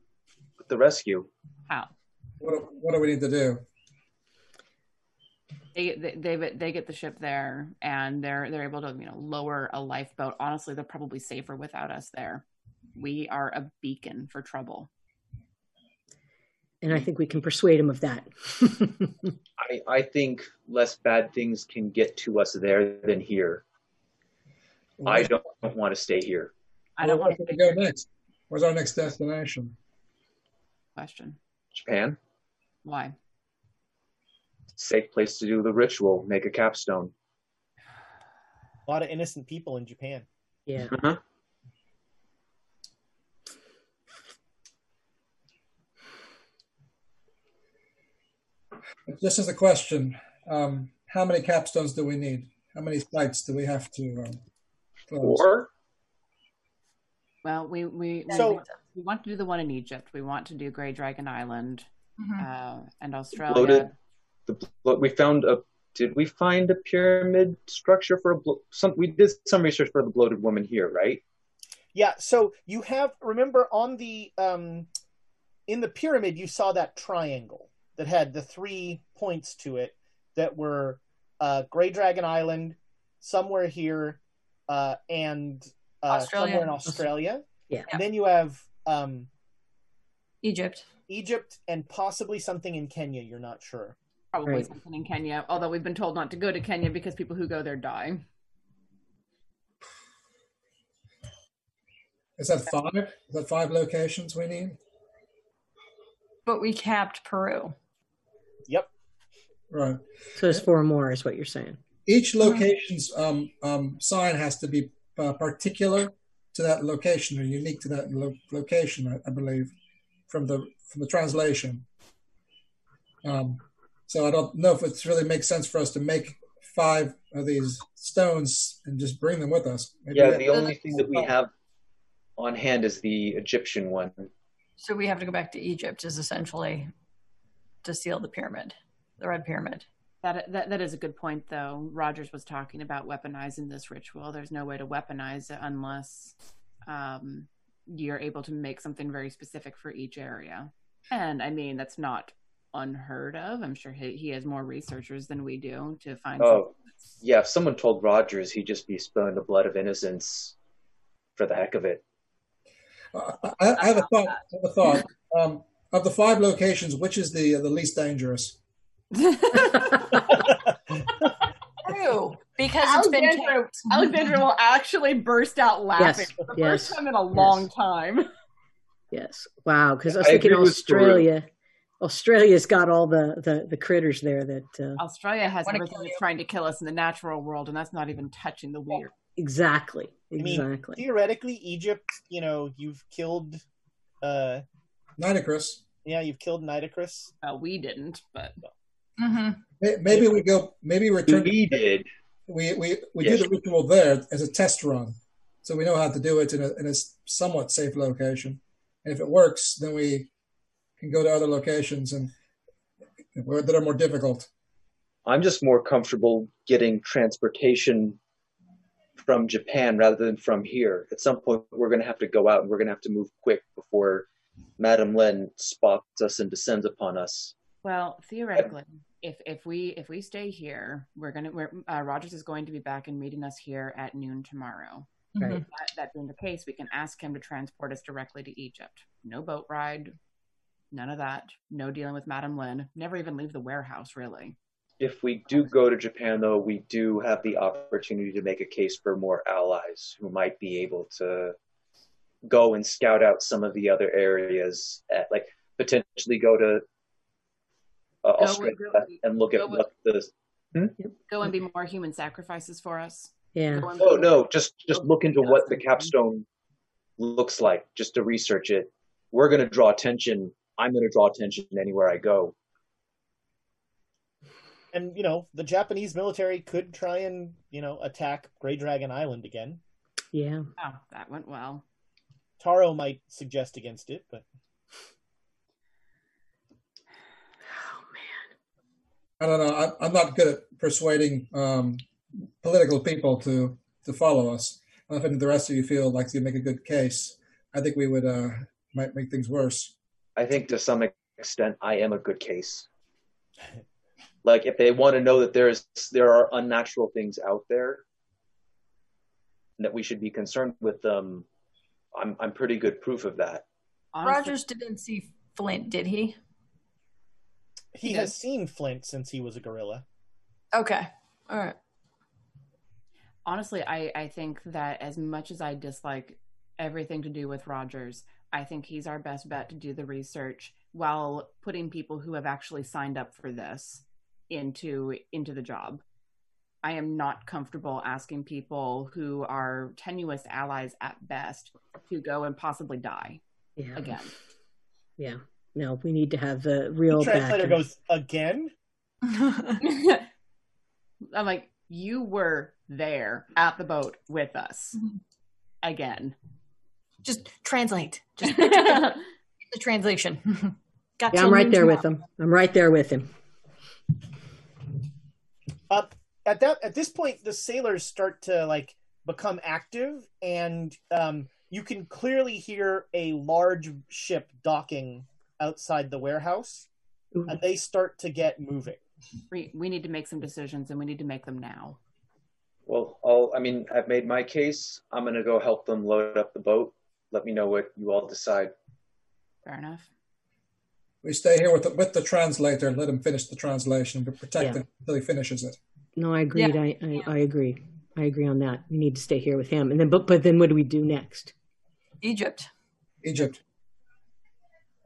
With the rescue. How? What, do- what do we need to do? They, they they they get the ship there and they're they're able to you know lower a lifeboat. Honestly, they're probably safer without us there. We are a beacon for trouble. And I think we can persuade him of that. <laughs> I, I think less bad things can get to us there than here. I don't want to stay here. I don't Where want to go next? Where's our next destination? question Japan, why. Safe place to do the ritual, make a capstone. A lot of innocent people in Japan. Yeah. Uh-huh. Just as a question, um, how many capstones do we need? How many sites do we have to um, close? Or Well, we we we, So- we want to do the one in Egypt. We want to do Grey Dragon Island uh, and Australia. bloated. The blo- we found a. Did we find a pyramid structure for a blo- some? We did some research for the bloated woman here, right? Yeah, so you have remember on the um in the pyramid you saw that triangle that had the three points to it that were uh Grey Dragon Island, somewhere here, uh and uh Australia. somewhere in Australia. Yeah. And then you have um Egypt. Egypt and possibly something in Kenya, you're not sure. Probably Right. something in Kenya. Although we've been told not to go to Kenya because people who go there die. Is that five? Is that five locations we need? But we capped Peru. Yep. Right. So there's four more, is what you're saying. Each location's um, um, sign has to be uh, particular to that location or unique to that lo- location, I, I believe, from the from the translation. Um, so I don't know if it really makes sense for us to make five of these stones and just bring them with us. Maybe Yeah. The only thing that we have on hand is the Egyptian one. So we have to go back to Egypt is essentially to seal the pyramid, the red pyramid. That, that that is a good point, though. Rogers was talking about weaponizing this ritual. There's no way to weaponize it unless um, you're able to make something very specific for each area. And I mean, that's not unheard of. I'm sure he, he has more researchers than we do to find. Oh, yeah. If someone told Rogers, he'd just be spilling the blood of innocence for the heck of it. I, I have a thought. I have a thought. Um, of the five locations, which is the the least dangerous? True. Because it's been Alexandra. Alexandra will actually burst out laughing Yes, for the yes, first time in a long time. Yes. Wow. Because I was I thinking agree with Australia. Australia's got all the, the, the critters there that uh, Australia has everything that's trying to kill us in the natural world, and that's not even touching the weird. exactly I mean, exactly. theoretically, Egypt, you know, you've killed, uh, Nitocris. yeah, you've killed Nitocris. Uh, we didn't, but hmm Maybe we go. Maybe we return. We did. We we, we Yes. do the ritual there as a test run, so we know how to do it in a in a somewhat safe location. And if it works, then we can go to other locations and where that are more difficult. I'm just more comfortable getting transportation from Japan rather than from here. At some point, we're going to have to go out and we're going to have to move quick before Madame Lin spots us and descends upon us. Well, theoretically, if if we if we stay here, we're gonna we're, uh, Rogers is going to be back and meeting us here at noon tomorrow. Right. That, that being the case, we can ask him to transport us directly to Egypt. No boat ride, none of that. No dealing with Madame Lin. Never even leave the warehouse, really. If we do go to Japan, though, we do have the opportunity to make a case for more allies who might be able to go and scout out some of the other areas, at, like potentially go to uh, Go- Australia go- and look at what the. Go and be more human sacrifices for us. Yeah. Oh no, just just look into what the capstone looks like, just to research it. We're going to draw attention. I'm going to draw attention anywhere I go. And you know, the Japanese military could try and you know attack Grey Dragon Island again. Yeah. Oh, that went well. Taro might suggest against it, but Oh man. I don't know. I, I'm not good at persuading um, political people to to follow us. I don't know if the rest of you feel like you make a good case. I think we would uh, might make things worse. I think to some extent I am a good case. Like if they want to know that there is there are unnatural things out there and that we should be concerned with them, I'm I'm pretty good proof of that. Rogers didn't see Flint, did he? he has seen Flint since he was a gorilla. Okay. All right. honestly I, I think that as much as i dislike everything to do with rogers i think he's our best bet to do the research while putting people who have actually signed up for this into into the job i am not comfortable asking people who are tenuous allies at best to go and possibly die Yeah. again Yeah. No, we need to have a real the translator backing. goes again. <laughs> i'm like you were there at the boat with us mm-hmm. again Just translate. Just <laughs> the translation. <laughs> Got Yeah, I'm right there with tomorrow. him. I'm right there with him. Uh, at that at this point, the sailors start to like become active, and um, you can clearly hear a large ship docking outside the warehouse, and they start to get moving. we, we need to make some decisions and we need to make them now Well, I'll, I mean, I've made my case. I'm going to go help them load up the boat. Let me know what you all decide. fair enough We stay here with the, with the translator. And let him finish the translation, but protect Yeah. him until he finishes it. No, I agreed. I, I, I agree. I agree on that. We need to stay here with him. And then, but, but then what do we do next? Egypt. Egypt.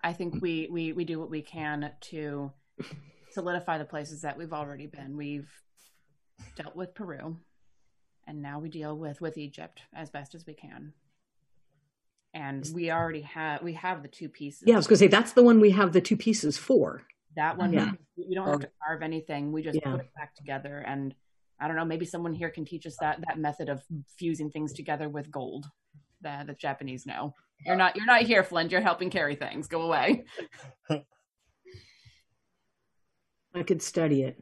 I think we, we, we do what we can to solidify the places that we've already been. We've dealt with Peru, and now we deal with with Egypt as best as we can. And we already have we have the two pieces. Yeah, I was going to say that's the one we have the two pieces for. that one. Yeah. We, we don't have to carve anything. We just Yeah. put it back together. And I don't know. Maybe someone here can teach us that that method of fusing things together with gold. That the Japanese know. You're not you're not here, Flynn. You're helping carry things. Go away. <laughs> I could study it.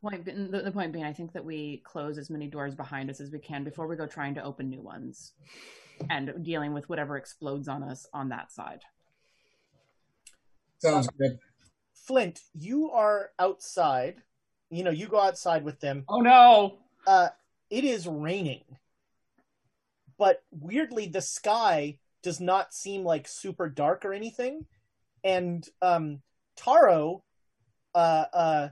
Point the, the point being, I think that we close as many doors behind us as we can before we go trying to open new ones, and dealing with whatever explodes on us on that side. Sounds good. Flint, you are outside. You know, you go outside with them. Oh no! Uh, it is raining, but weirdly, the sky does not seem like super dark or anything. And um, Taro, uh, uh,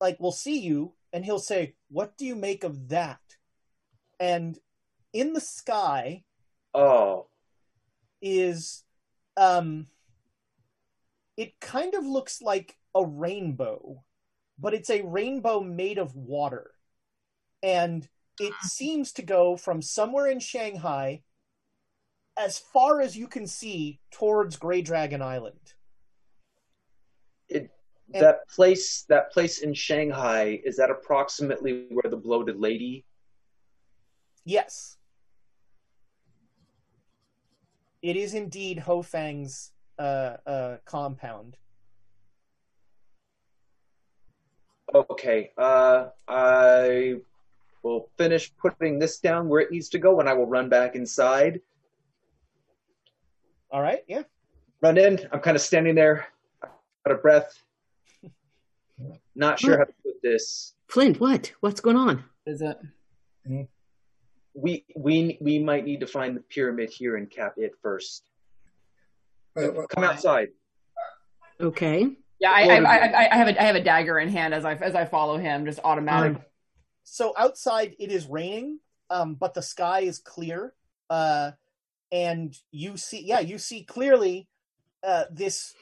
like, we'll see you, and he'll say, "What do you make of that?" And in the sky Oh, is um it kind of looks like a rainbow but it's a rainbow made of water. And it seems to go from somewhere in shanghai as far as you can see towards Grey Dragon Island. it, that place, that place in Shanghai, is that approximately where the bloated lady? yes it is indeed ho fang's uh, uh, compound Okay, uh, I will finish putting this down where it needs to go, and I will run back inside. All right, yeah. Run in. I'm kind of standing there, out of breath, not sure how to put this. Flint, what? What's going on? Is it? We we we might need to find the pyramid here and cap it first. Come outside. Okay. Yeah, I, I, I, I have a I have a dagger in hand as I as I follow him, just automatic. So outside it is raining, um, but the sky is clear, uh, and you see, yeah, you see clearly uh, this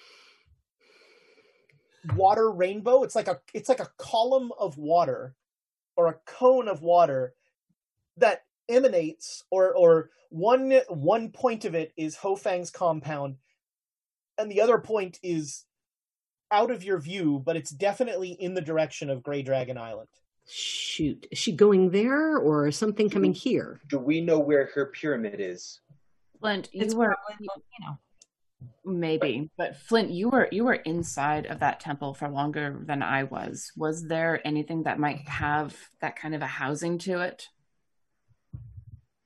water rainbow. It's like a it's like a column of water or a cone of water that emanates, or or one one point of it is Ho Fang's compound, and the other point is out of your view, but it's definitely in the direction of Grey Dragon Island. Shoot. Is she going there or is something coming here? Do we know where her pyramid is? Flint, you were you know maybe, but Flint, you were you were inside of that temple for longer than I was. Was there anything that might have that kind of a housing to it?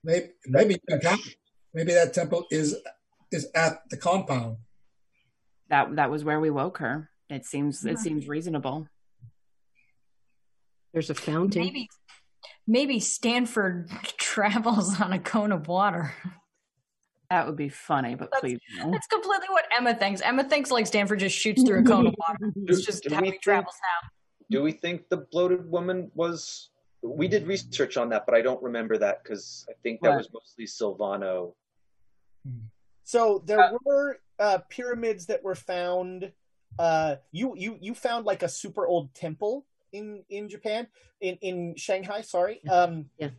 Maybe maybe maybe that temple is is at the compound. That that was where we woke her. It seems Yeah. it seems reasonable. There's a fountain. Maybe, maybe Stanford <laughs> travels on a cone of water. That would be funny, but please no. That's completely what Emma thinks. Emma thinks like Stanford just shoots through a <laughs> cone of water. It's just Do how we he think- travels now. Do we think the bloated woman was? We did research on that, but I don't remember that because I think that Right. was mostly Silvano. So there were uh, pyramids that were found. Uh, you you you found like a super old temple in in Japan in in Shanghai. Sorry. Um, yeah.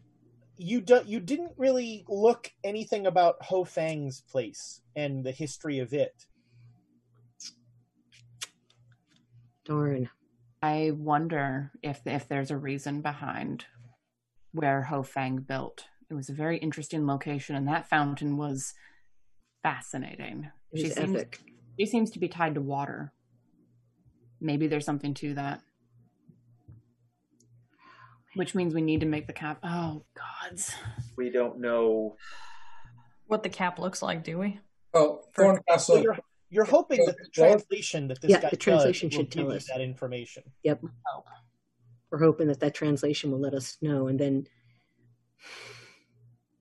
You do, you didn't really look anything about Ho Fang's place and the history of it. Darn. I wonder if if there's a reason behind where Ho Fang built. It was a very interesting location, and that fountain was fascinating. It she was seems epic. she seems to be tied to water. Maybe there's something to that. Which means we need to make the cap. Oh gods! We don't know. What the cap looks like, do we? Well, So Thorncastle. you're, you're hoping that the translation that this Yeah, guy the translation does should give tell you us. that information. Yep. Oh. We're hoping that that translation will let us know, and then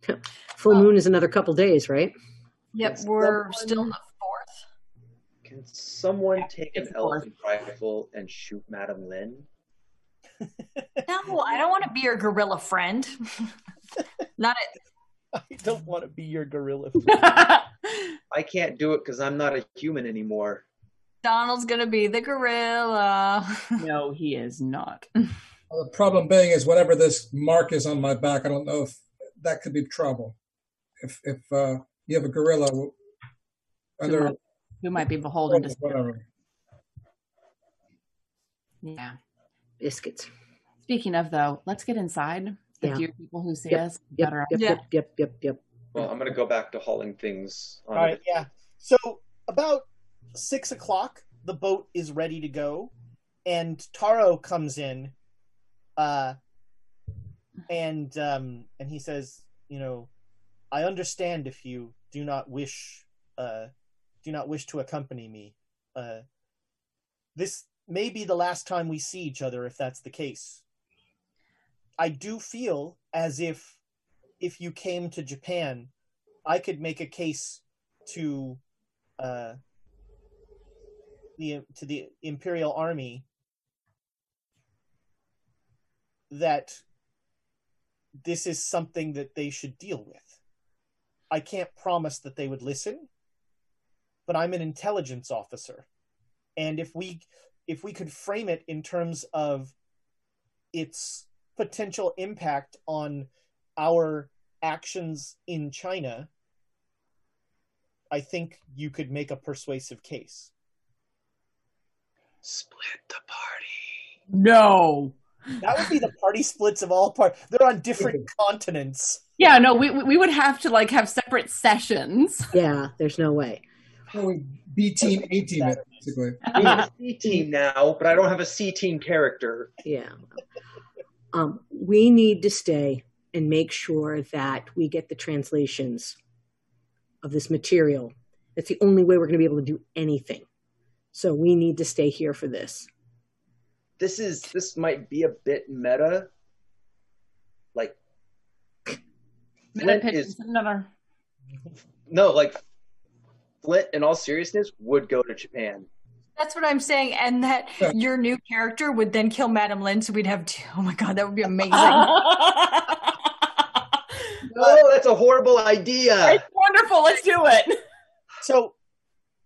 <laughs> full moon is another couple days, right? Yep, we're still in the fourth. Can someone take an It's elephant rifle and shoot Madame Lin? No, I don't want to be your gorilla friend. <laughs> Not <laughs> I don't want to be your gorilla. <laughs> Friend. I can't do it because I'm not a human anymore. Donald's gonna be the gorilla. no, he is not. The problem being is whatever this mark is on my back, I don't know if that could be trouble. If if uh, you have a gorilla Who under might, who might be beholden to whatever. Yeah. Biscuits. Speaking of though, let's get inside. The Yeah. few people who see Yep, us Yep, better. yep, yep, yep, yep, yep. Well, I'm gonna go back to hauling things. On All right, yeah. So about six o'clock, the boat is ready to go, and Taro comes in, uh, and um, and he says, you know, I understand if you do not wish, uh, do not wish to accompany me. Uh, this may be the last time we see each other, if that's the case. I do feel as if if you came to Japan, I could make a case to uh, the to the Imperial Army that this is something that they should deal with. I can't promise that they would listen, but I'm an intelligence officer, and if we if we could frame it in terms of its potential impact on our actions in China, I think you could make a persuasive case. Split the party. No. That would be the party splits of all part. They're on different <laughs> continents. Yeah, no, we we we would have to like have separate sessions. Yeah, there's no way. B team, A team, basically. <laughs> I'm a C team now, but I don't have a C team character. Yeah. Um, we need to stay and make sure that we get the translations of this material. That's the only way we're going to be able to do anything. So we need to stay here for this. This is this might be a bit meta. Like Flint is another. no, like Flint, in all seriousness, would go to Japan. That's what I'm saying, and that your new character would then kill Madame Lin, so we'd have two. <laughs> Oh my god, that would be <laughs> amazing. No, that's a horrible idea. It's wonderful. Let's do it. So,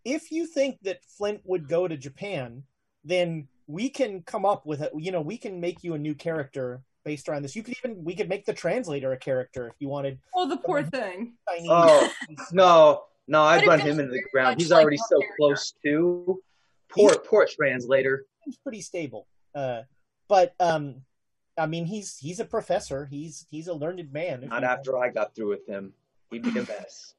if you think that Flint would go to Japan, then we can come up with a. You know, we can make you a new character based around this. You could even we could make the translator a character if you wanted. Oh, the poor thing. Chinese. Oh no, no, I'd run him into the ground. He's already so character. close to. Poor, poor translator. He's pretty stable. Uh, but um, I mean, he's he's a professor. He's he's a learned man. Not after I got through with him. He'd be a <laughs> mess.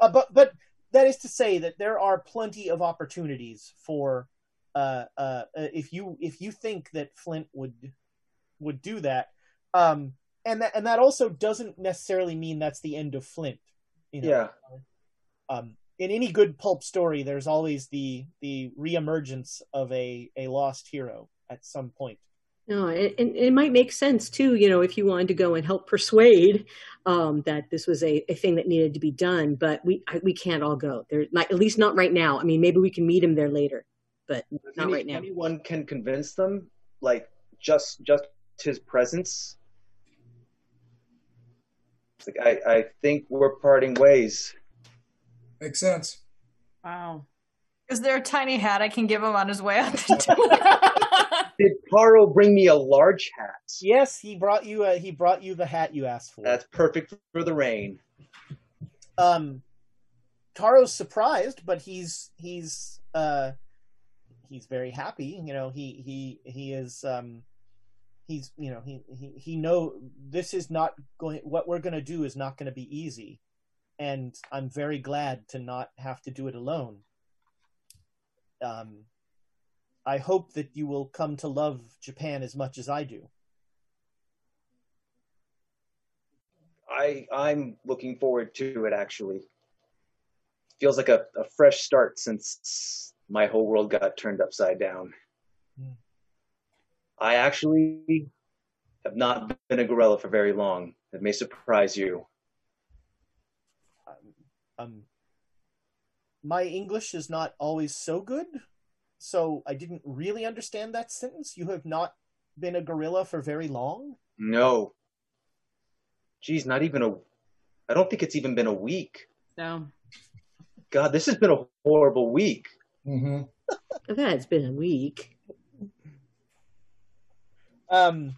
Uh, but but that is to say that there are plenty of opportunities for uh, uh, uh, if you if you think that Flint would would do that, um, and that and that also doesn't necessarily mean that's the end of Flint. You know? Yeah. Um, in any good pulp story, there's always the the reemergence of a a lost hero at some point. No, and, and it might make sense too, you know, if you wanted to go and help persuade um, that this was a, a thing that needed to be done. But we I, we can't all go there, not, at least not right now. I mean, maybe we can meet him there later, but not Any- right now. Anyone can convince them, like just just his presence. It's like I, I think we're parting ways. Makes sense. Wow. Is there a tiny hat I can give him on his way out the door? <laughs> Did Taro bring me a large hat? Yes, he brought you a, he brought you the hat you asked for. That's perfect for the rain. um Taro's surprised, but he's he's uh he's very happy. You know, he he he is um he's you know he he he know this is not going what we're going to do is not going to be easy. And I'm very glad to not have to do it alone. Um I hope that you will come to love Japan as much as I do. I I'm looking forward to it actually. Feels like a, a fresh start since my whole world got turned upside down. Hmm. I actually have not been a gorilla for very long. It may surprise you. Um, my English is not always so good, so I didn't really understand that sentence. You have not been a gorilla for very long. No. Geez, not even a. I don't think it's even been a week. No. God, this has been a horrible week. Mm-hmm. That it's been a week. Um,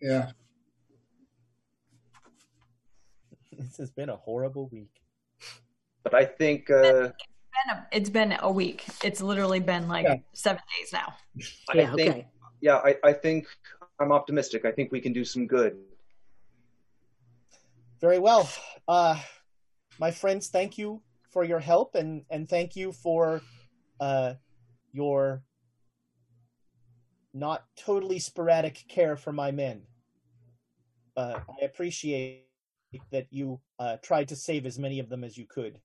Yeah. <laughs> this has been a horrible week. But I think uh, Been a- it's been a week. It's literally been like Yeah. seven days now. I Yeah, think okay. yeah, I, I think I'm optimistic. I think we can do some good. Very well. Uh, my friends, thank you for your help and, and thank you for uh, your not totally sporadic care for my men. Uh, I appreciate that you uh, tried to save as many of them as you could.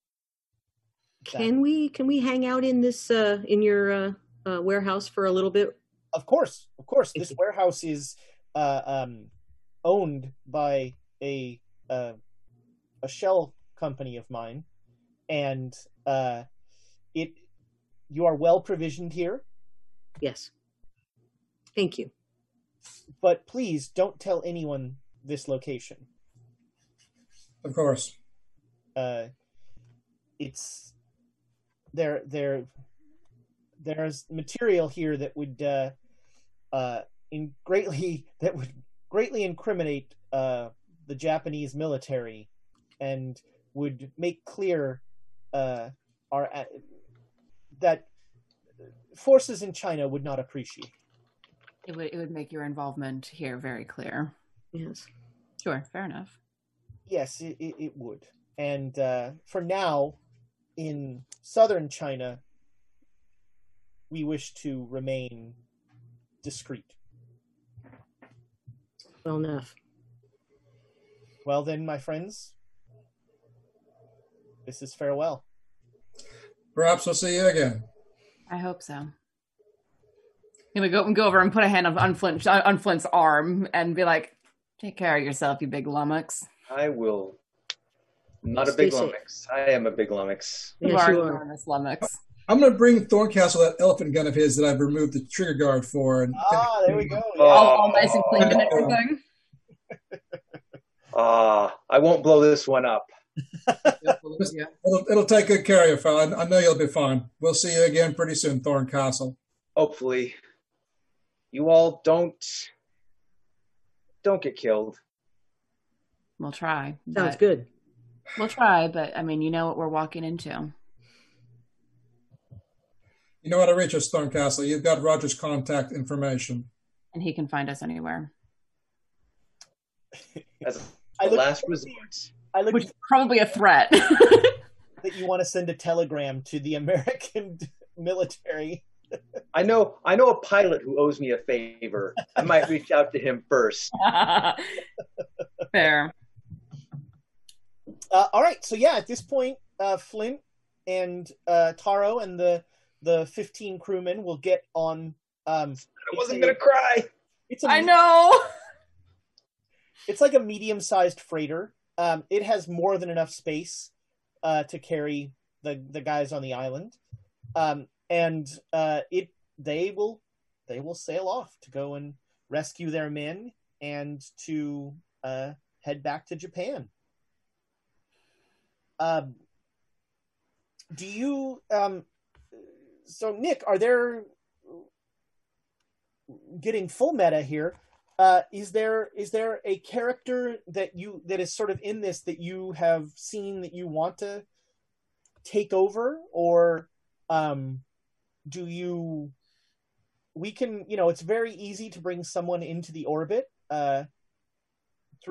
Can we can we hang out in this uh, in your uh, uh, warehouse for a little bit? Of course, of course. This warehouse is uh, um, owned by a uh, a shell company of mine, and uh, it you are well provisioned here. Yes. Thank you. But please don't tell anyone this location. Of course. Uh, it's there. There, there's material here that would uh, uh, in greatly <laughs> that would greatly incriminate uh, the Japanese military and would make clear uh, our uh, that forces in China would not appreciate. It would it would make your involvement here very clear. Yes. Sure, fair enough. Yes, it, it, it would. And uh, for now, in southern China, we wish to remain discreet. Well enough. Well then, my friends, this is farewell. Perhaps we'll see you again. I hope so. I'm gonna go and go over and put a hand on, on Flint on Flint's arm and be like, "Take care of yourself, you big lummox." I will. I'm not a big safe. lummox. I am a big lummox. You Yes, are you are. enormous lummox. I'm going to bring Thorncastle that elephant gun of his that I've removed the trigger guard for. And Ah, there we go. Oh. All, all nice and clean and everything. <laughs> Ah, I won't blow this one up. <laughs> it'll, it'll take good care of you, fella. I I know you'll be fine. We'll see you again pretty soon, Thorncastle. Hopefully, you all don't don't get killed. We'll try. Sounds but- good. We'll try, but I mean, you know what we're walking into. You know how to reach us, Thorncastle. You've got Roger's contact information. and he can find us anywhere. As <laughs> I a look last resort. I look Which is probably a threat. <laughs> that you want to send a telegram to the American <laughs> military. I know I know a pilot who owes me a favor. I might reach out to him first. Fair. Uh, all right, so yeah, at this point, uh, Flint and uh, Taro and the the fifteen crewmen will get on. Um, I wasn't gonna cry. it's a I know. It's like a medium sized freighter. Um, it has more than enough space uh, to carry the the guys on the island, um, and uh, it they will they will sail off to go and rescue their men and to uh, head back to Japan. Um, do you um, so Nick? Are there getting full meta here? uh, is there is there a character that you that is sort of in this that you have seen that you want to take over or um do you we can you know it's very easy to bring someone into the orbit uh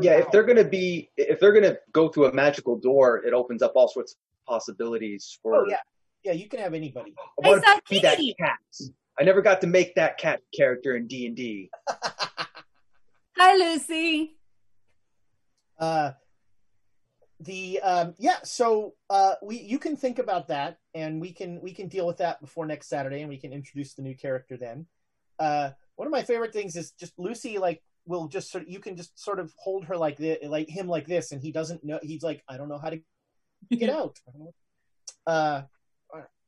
Yeah, if they're gonna be if they're gonna go through a magical door, it opens up all sorts of possibilities for oh yeah yeah you can have anybody I want Hey, to be that cat. I never got to make that cat character in D and D. <laughs> Hi, Lucy. uh the um yeah so uh we you can think about that and we can we can deal with that before next saturday and we can introduce the new character then uh one of my favorite things is just lucy like will just sort of you can just sort of hold her like this like him like this and he doesn't know he's like i don't know how to get <laughs> out I don't know. uh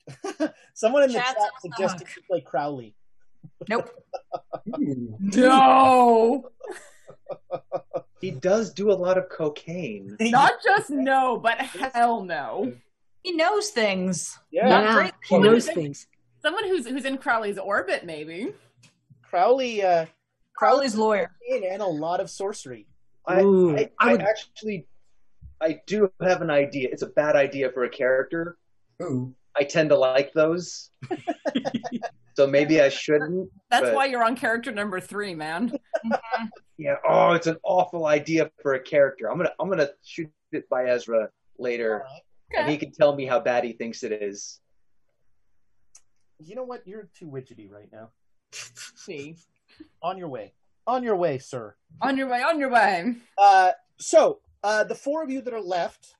<laughs> someone in the Chat chat suggested you play crowley Nope. <laughs> No. He does do a lot of cocaine. Not just no, but hell no. He knows things. yeah Not Yeah, great. he knows things. Someone who's who's in Crowley's orbit, maybe. crowley uh Crowley's lawyer. and a lot of sorcery I, Ooh, I, I I actually I do have an idea. It's a bad idea for a character. Ooh. I tend to like those. <laughs> so maybe I shouldn't. That's but- why you're on character number three, man. <laughs> Yeah. Oh, it's an awful idea for a character. I'm gonna I'm gonna shoot it by Ezra later, and he can tell me how bad he thinks it is. you know what you're too widgety right now See, on your way on your way sir on your way, on your way. uh so uh the four of you that are left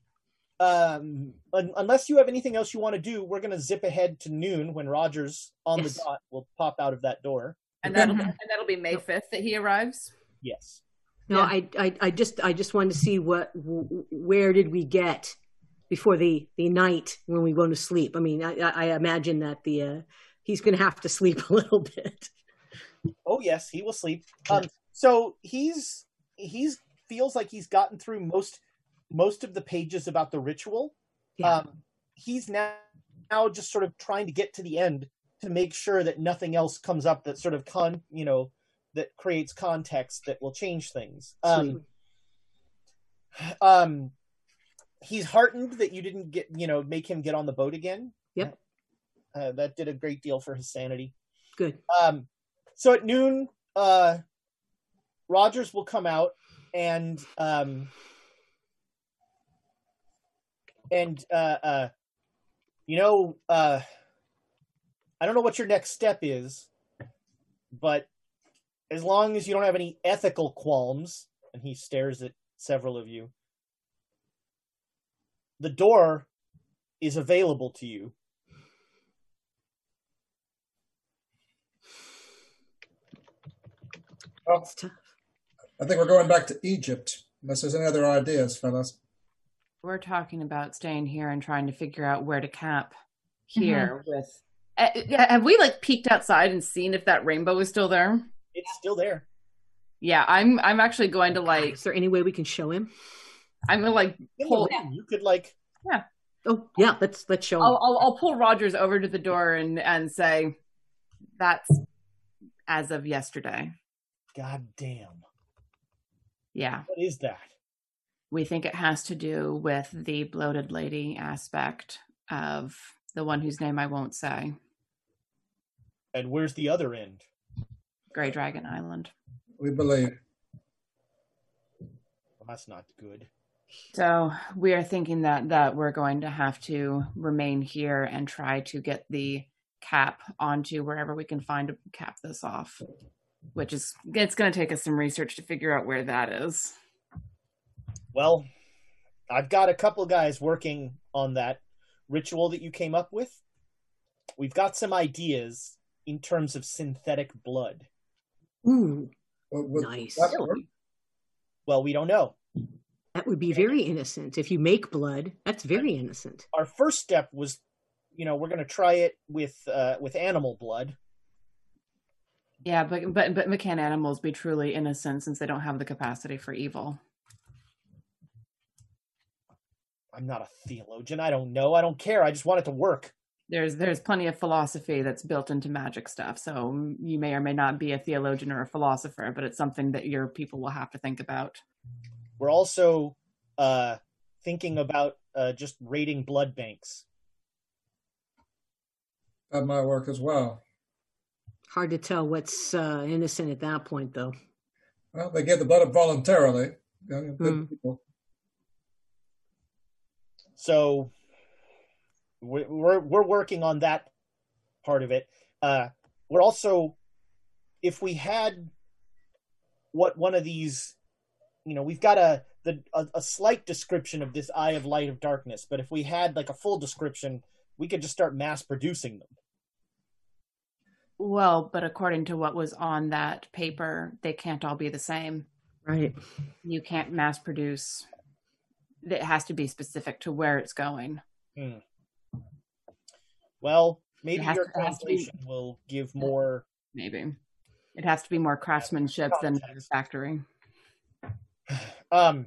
um un- unless you have anything else you want to do we're going to zip ahead to noon when rogers on Yes. the dot will pop out of that door And that'll Mhm. and that'll be May fifth that he arrives. yes No, I, I, I just, I just wanted to see what, w- where did we get before the the night when we go to sleep? I mean, I, I I imagine that the uh, he's going to have to sleep <laughs> a little bit. Oh yes he will sleep. Um so he's he's feels like he's gotten through most most of the pages about the ritual. Yeah. um he's now now just sort of trying to get to the end to make sure that nothing else comes up that sort of con you know that creates context that will change things. Um um he's heartened that you didn't get you know make him get on the boat again. Yep. uh, that did a great deal for his sanity. Good. um so at noon uh rogers will come out and um and uh uh you know uh i don't know what your next step is but as long as you don't have any ethical qualms, and he stares at several of you, the door is available to you. Well, I think we're going back to Egypt, unless there's any other ideas, fellas. We're talking about staying here and trying to figure out where to camp here with. Uh, yeah, have we like peeked outside and seen if that rainbow is still there? It's still there. Yeah, I'm. I'm actually going to like. Is there any way we can show him? I'm gonna like pull. You could like. Yeah. Oh yeah, let's let's show him. I'll, I'll I'll pull Rogers over to the door and and say, "That's as of yesterday." God damn. Yeah. What is that? We think it has to do with the bloated lady aspect of the one whose name I won't say. And where's the other end? Grey Dragon Island. We believe. Well, that's not good. So we are thinking that that we're going to have to remain here and try to get the cap onto wherever we can find to cap this off. Which is it's going to take us some research to figure out where that is. Well, I've got a couple guys working on that ritual that you came up with. We've got some ideas in terms of synthetic blood. Ooh, What- what- nice. that? Well, we don't know. That would be very innocent. If you make blood, that's very innocent. Our first step was, you know, we're going to try it with uh, with animal blood. Yeah, but but but can animals be truly innocent since they don't have the capacity for evil? I'm not a theologian. I don't know. I don't care. I just want it to work. There's there's plenty of philosophy that's built into magic stuff. So you may or may not be a theologian or a philosopher, but it's something that your people will have to think about. We're also uh, thinking about uh, just raiding blood banks. That might work as well. Hard to tell what's uh, innocent at that point, though. Well, they gave the blood up voluntarily. You know, good Hmm. So we're we're, we're working on that part of it. Uh, we're also, if we had what one of these, you know, we've got a the a, a slight description of this eye of light of darkness, but if we had like a full description, we could just start mass producing them. Well, but according to what was on that paper, they can't all be the same. Right. You can't mass produce. It has to be specific to where it's going. Hmm. Well, maybe has your to- it be- translation will give more. Maybe it has to be more craftsmanship than factory. <sighs> Um,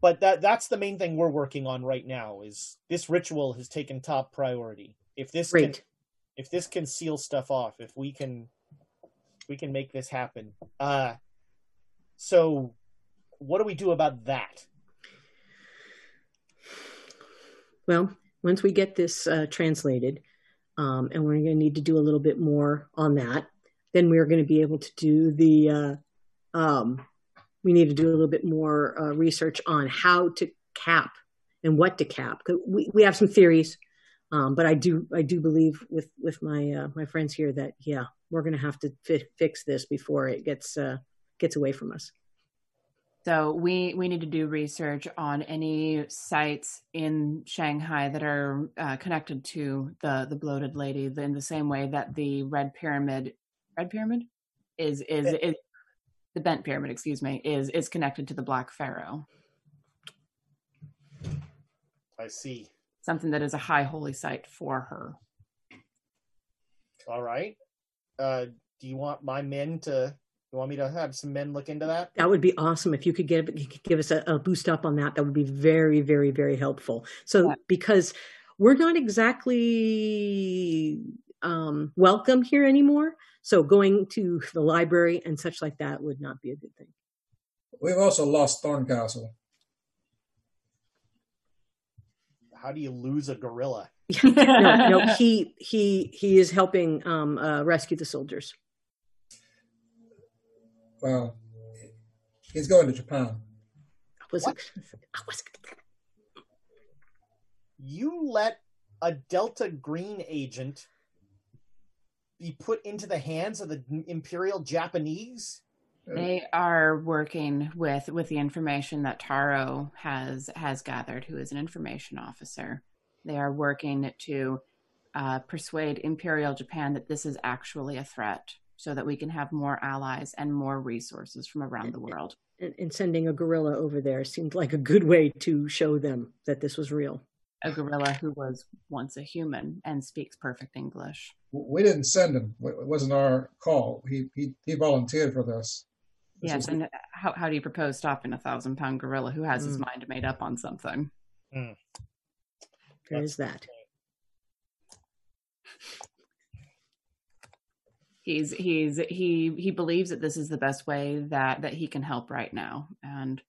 but that that's the main thing we're working on right now. Is this ritual has taken top priority? If this can, Great. If this can seal stuff off, if we can, we can make this happen. Uh, so what do we do about that? Well, once we get this uh, translated, um, and we're going to need to do a little bit more on that, then we're going to be able to do the. Uh, um, we need to do a little bit more uh, research on how to cap and what to cap. We we have some theories, um, but I do I do believe with with my uh, my friends here that yeah we're going to have to fi- fix this before it gets uh, gets away from us. So we we need to do research on any sites in Shanghai that are uh, connected to the the bloated lady in the same way that the red pyramid red pyramid is is is the bent pyramid excuse me is is connected to the black pharaoh I see. Something that is a high holy site for her All right. Uh, do you want my men to? You want me to have some men look into that? That would be awesome if you could give you could give us a, a boost up on that. That would be very, very, very helpful. So because we're not exactly um, welcome here anymore, so going to the library and such like that would not be a good thing. We've also lost Thorncastle. How do you lose a gorilla? no, no, <laughs> he he he is helping um, uh, rescue the soldiers. Well, he's going to Japan. I was I was You let a Delta Green agent be put into the hands of the Imperial Japanese? They are working with with the information that Taro has has gathered, who is an information officer. They are working to uh, persuade Imperial Japan that this is actually a threat, so that we can have more allies and more resources from around the world. And, and sending a gorilla over there seemed like a good way to show them that this was real. A gorilla who was once a human and speaks perfect English. We didn't send him. It wasn't our call. He he, he volunteered for this. This yes, was- and how how do you propose stopping a thousand pound gorilla who has his Mm. mind made up on something? There is that. He's he's he he believes that this is the best way that that he can help right now, and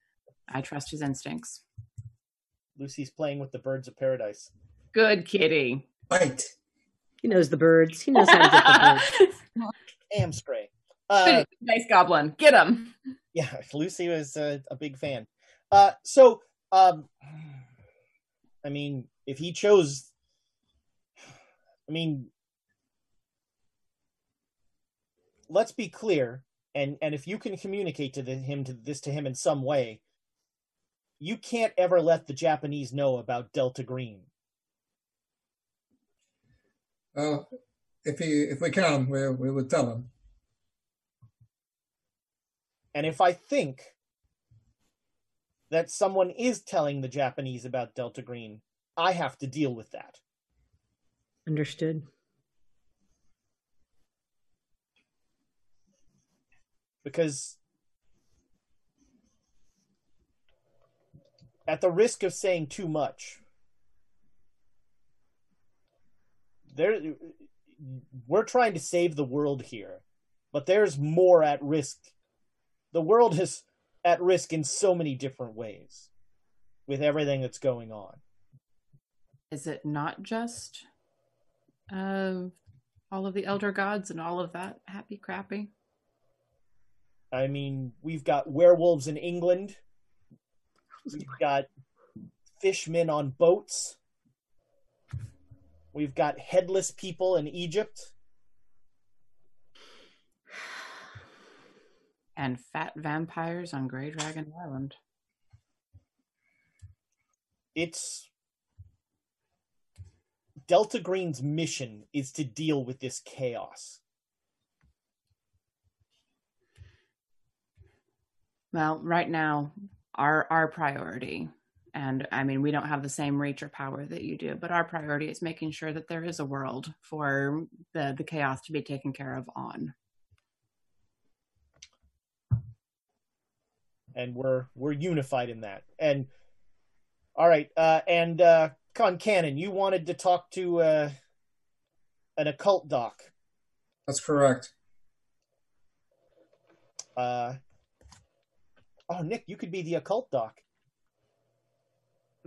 I trust his instincts. Lucy's playing with the birds of paradise. Good kitty. Bite. He knows the birds. He knows how to get the <laughs> birds. Damn stray. Uh, nice goblin. Get him. yeah, Lucy was uh, a big fan. Uh, so, um, I mean, if he chose, I mean, let's be clear, and and if you can communicate to the, him to this to him in some way, you can't ever let the Japanese know about Delta Green. Well, if he if we can, we we would tell him. And if I think that someone is telling the Japanese about Delta Green, I have to deal with that. Understood. because at the risk of saying too much there we're trying to save the world here but there's more at risk the world is at risk in so many different ways with everything that's going on Is it not just uh, all of the elder gods and all of that happy crappy? I mean, we've got werewolves in England. We've got fishmen on boats. We've got headless people in Egypt. And fat vampires on Grey Dragon Island. It's Delta Green's mission is to deal with this chaos. Well, right now, our our priority, and I mean, we don't have the same reach or power that you do, but our priority is making sure that there is a world for the the chaos to be taken care of on. And we're we're unified in that. And all right, uh, and uh, Con Cannon, you wanted to talk to uh, an occult doc. That's correct. Uh, oh, Nick, you could be the occult doc.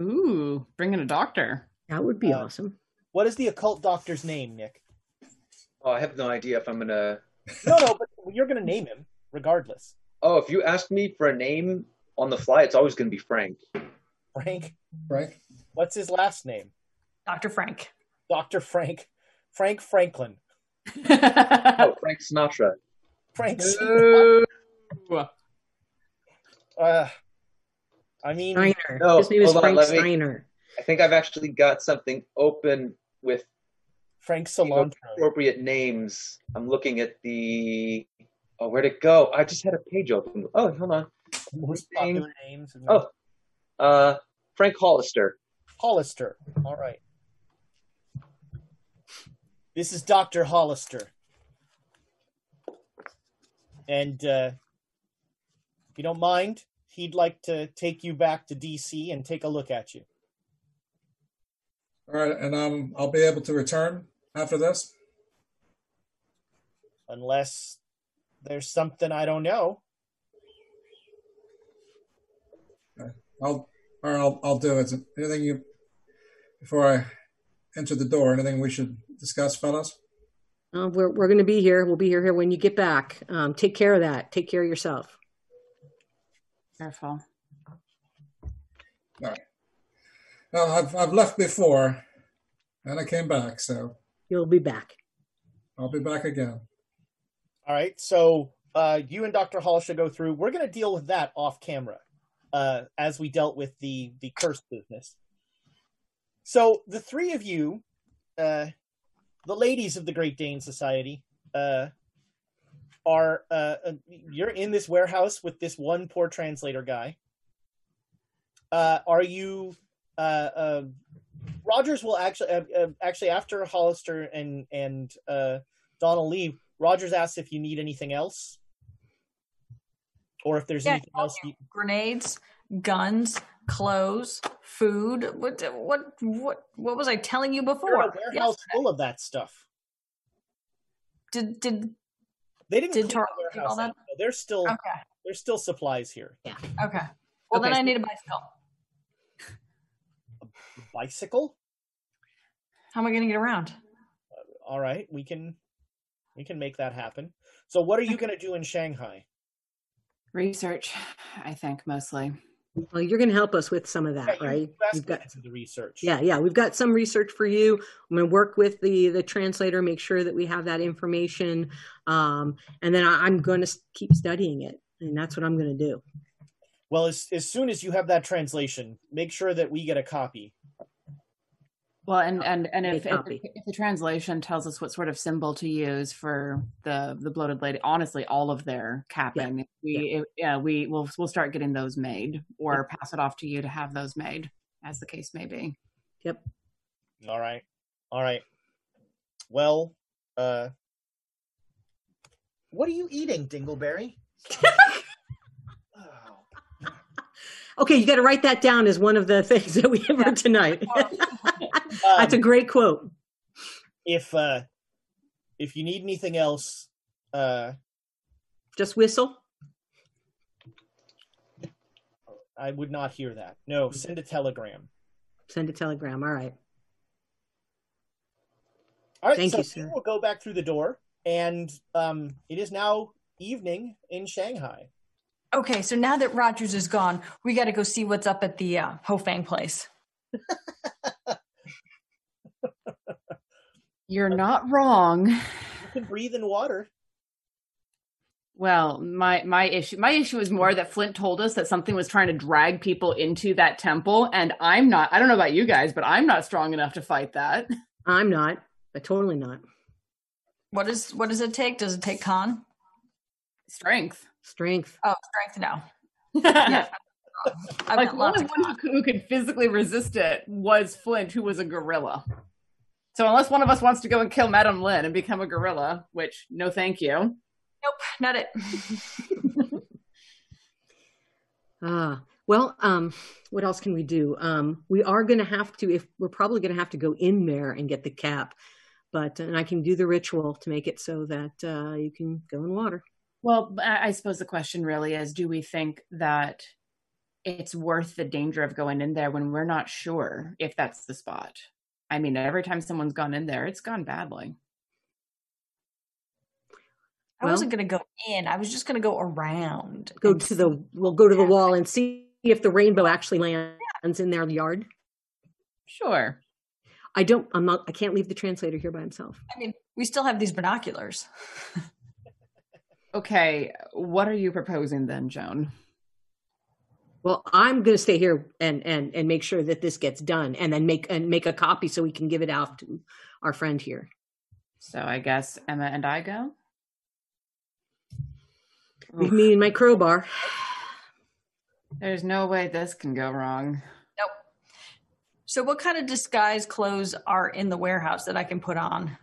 Ooh, bringing a doctor. That would be awesome. What is the occult doctor's name, Nick? Oh, I have no idea if I'm gonna. No, no, but you're going to name him regardless. Oh, if you ask me for a name on the fly, it's always gonna be Frank. Frank. Frank. What's his last name? Dr. Frank. Dr. Frank. Frank Franklin. <laughs> oh, Frank Sinatra. Frank. No. Uh, I mean, Steiner. No, His name is hold on, Frank me- Steiner. I think I've actually got something open with Frank the Cilantro. appropriate names. I'm looking at the. Oh, where'd it go? I just had a page open. Oh, hold on. Most popular names. Oh, uh, Frank Hollister. Hollister. All right. This is Dr. Hollister. And uh, if you don't mind, he'd like to take you back to DC and take a look at you. All right, and um, I'll be able to return after this. Unless there's something I don't know. I'll or I'll I'll do it. Anything you before I enter the door? Anything we should discuss, fellas? Uh, we're we're going to be here. We'll be here here when you get back. Um, take care of that. Take care of yourself. Careful. All right. Well, I've I've left before, and I came back, so You'll be back. I'll be back again. All right. So uh, you and Dr. Hall should go through. We're going to deal with that off camera, uh, as we dealt with the the curse business. So the three of you, uh, the ladies of the Great Dane Society, uh, are uh, uh, you're in this warehouse with this one poor translator guy. Uh, are you? Uh, uh, Rogers will actually actually after Hollister and and uh, Donald leave. Rogers asks if you need anything else, or if there's Yeah, anything else. You, Grenades, guns, clothes, food. What what what what was I telling you you're before? a warehouse full of that stuff. Did did They didn't Did clean Tar- the do all warehouse that? out. There's still Okay. there's still supplies here. Yeah. Okay. Well, then Okay, I need a bicycle. Bicycle. How am I going to get around? All right, we can we can make that happen. So what are you going to do in Shanghai? Research, I think mostly. Well, you're going to help us with some of that, you right? asked We've got the research. Yeah, yeah, we've got some research for you. I'm going to work with the the translator, make sure that we have that information, um, and then I, I'm going to keep studying it, and that's what I'm going to do. Well, as as soon as you have that translation, make sure that we get a copy. Well, and and and if, if if the translation tells us what sort of symbol to use for the the bloated lady, honestly, all of their capping, if we if- yeah we will we'll start getting those made or pass it off to you to have those made, as the case may be. Yep. All right. All right. Well, uh What are you eating, Dingleberry? <laughs> Okay, you got to write that down as one of the things that we have heard tonight. That's a great quote. If uh if you need anything else, uh Just whistle. I would not hear that. No, send a telegram. Send a telegram. All right. All right, Thank so you, sir. We'll go back through the door, and um, it is now evening in Shanghai. Okay, so now that Rogers is gone, we got to go see what's up at the uh, Ho Fang place. <laughs> You're not wrong. You can breathe in water. Well, my my issue my issue is more that Flint told us that something was trying to drag people into that temple, and I'm not. I don't know about you guys, but I'm not strong enough to fight that. I'm not, but totally not. What is what does it take? Does it take con? Strength. Strength. Oh, strength now. <laughs> yeah. I've like got the lots only one who who could physically resist it was Flint, who was a gorilla. So unless one of us wants to go and kill Madame Lin and become a gorilla, which no, thank you. Nope, not it. <laughs> Ah, well, um, what else can we do? Um, we are going to have to, if we're probably going to have to go in there and get the cap, but and I can do the ritual to make it so that uh, you can go in water. Well, I I suppose the question really is: Do we think that it's worth the danger of going in there when we're not sure if that's the spot? I mean, every time someone's gone in there, it's gone badly. I wasn't going to go in. I was just going to go around. Go to the, we'll go to the wall and see if the rainbow actually lands in their yard. Sure. I don't. I'm not. I can't leave the translator here by himself. I mean, we still have these binoculars. <laughs> Okay, what are you proposing then, Joan? Well, I'm going to stay here and and and make sure that this gets done, and then make and make a copy so we can give it out to our friend here. So I guess Emma and I go. Leave me and my crowbar. There's no way this can go wrong. Nope. So, what kind of disguise clothes are in the warehouse that I can put on?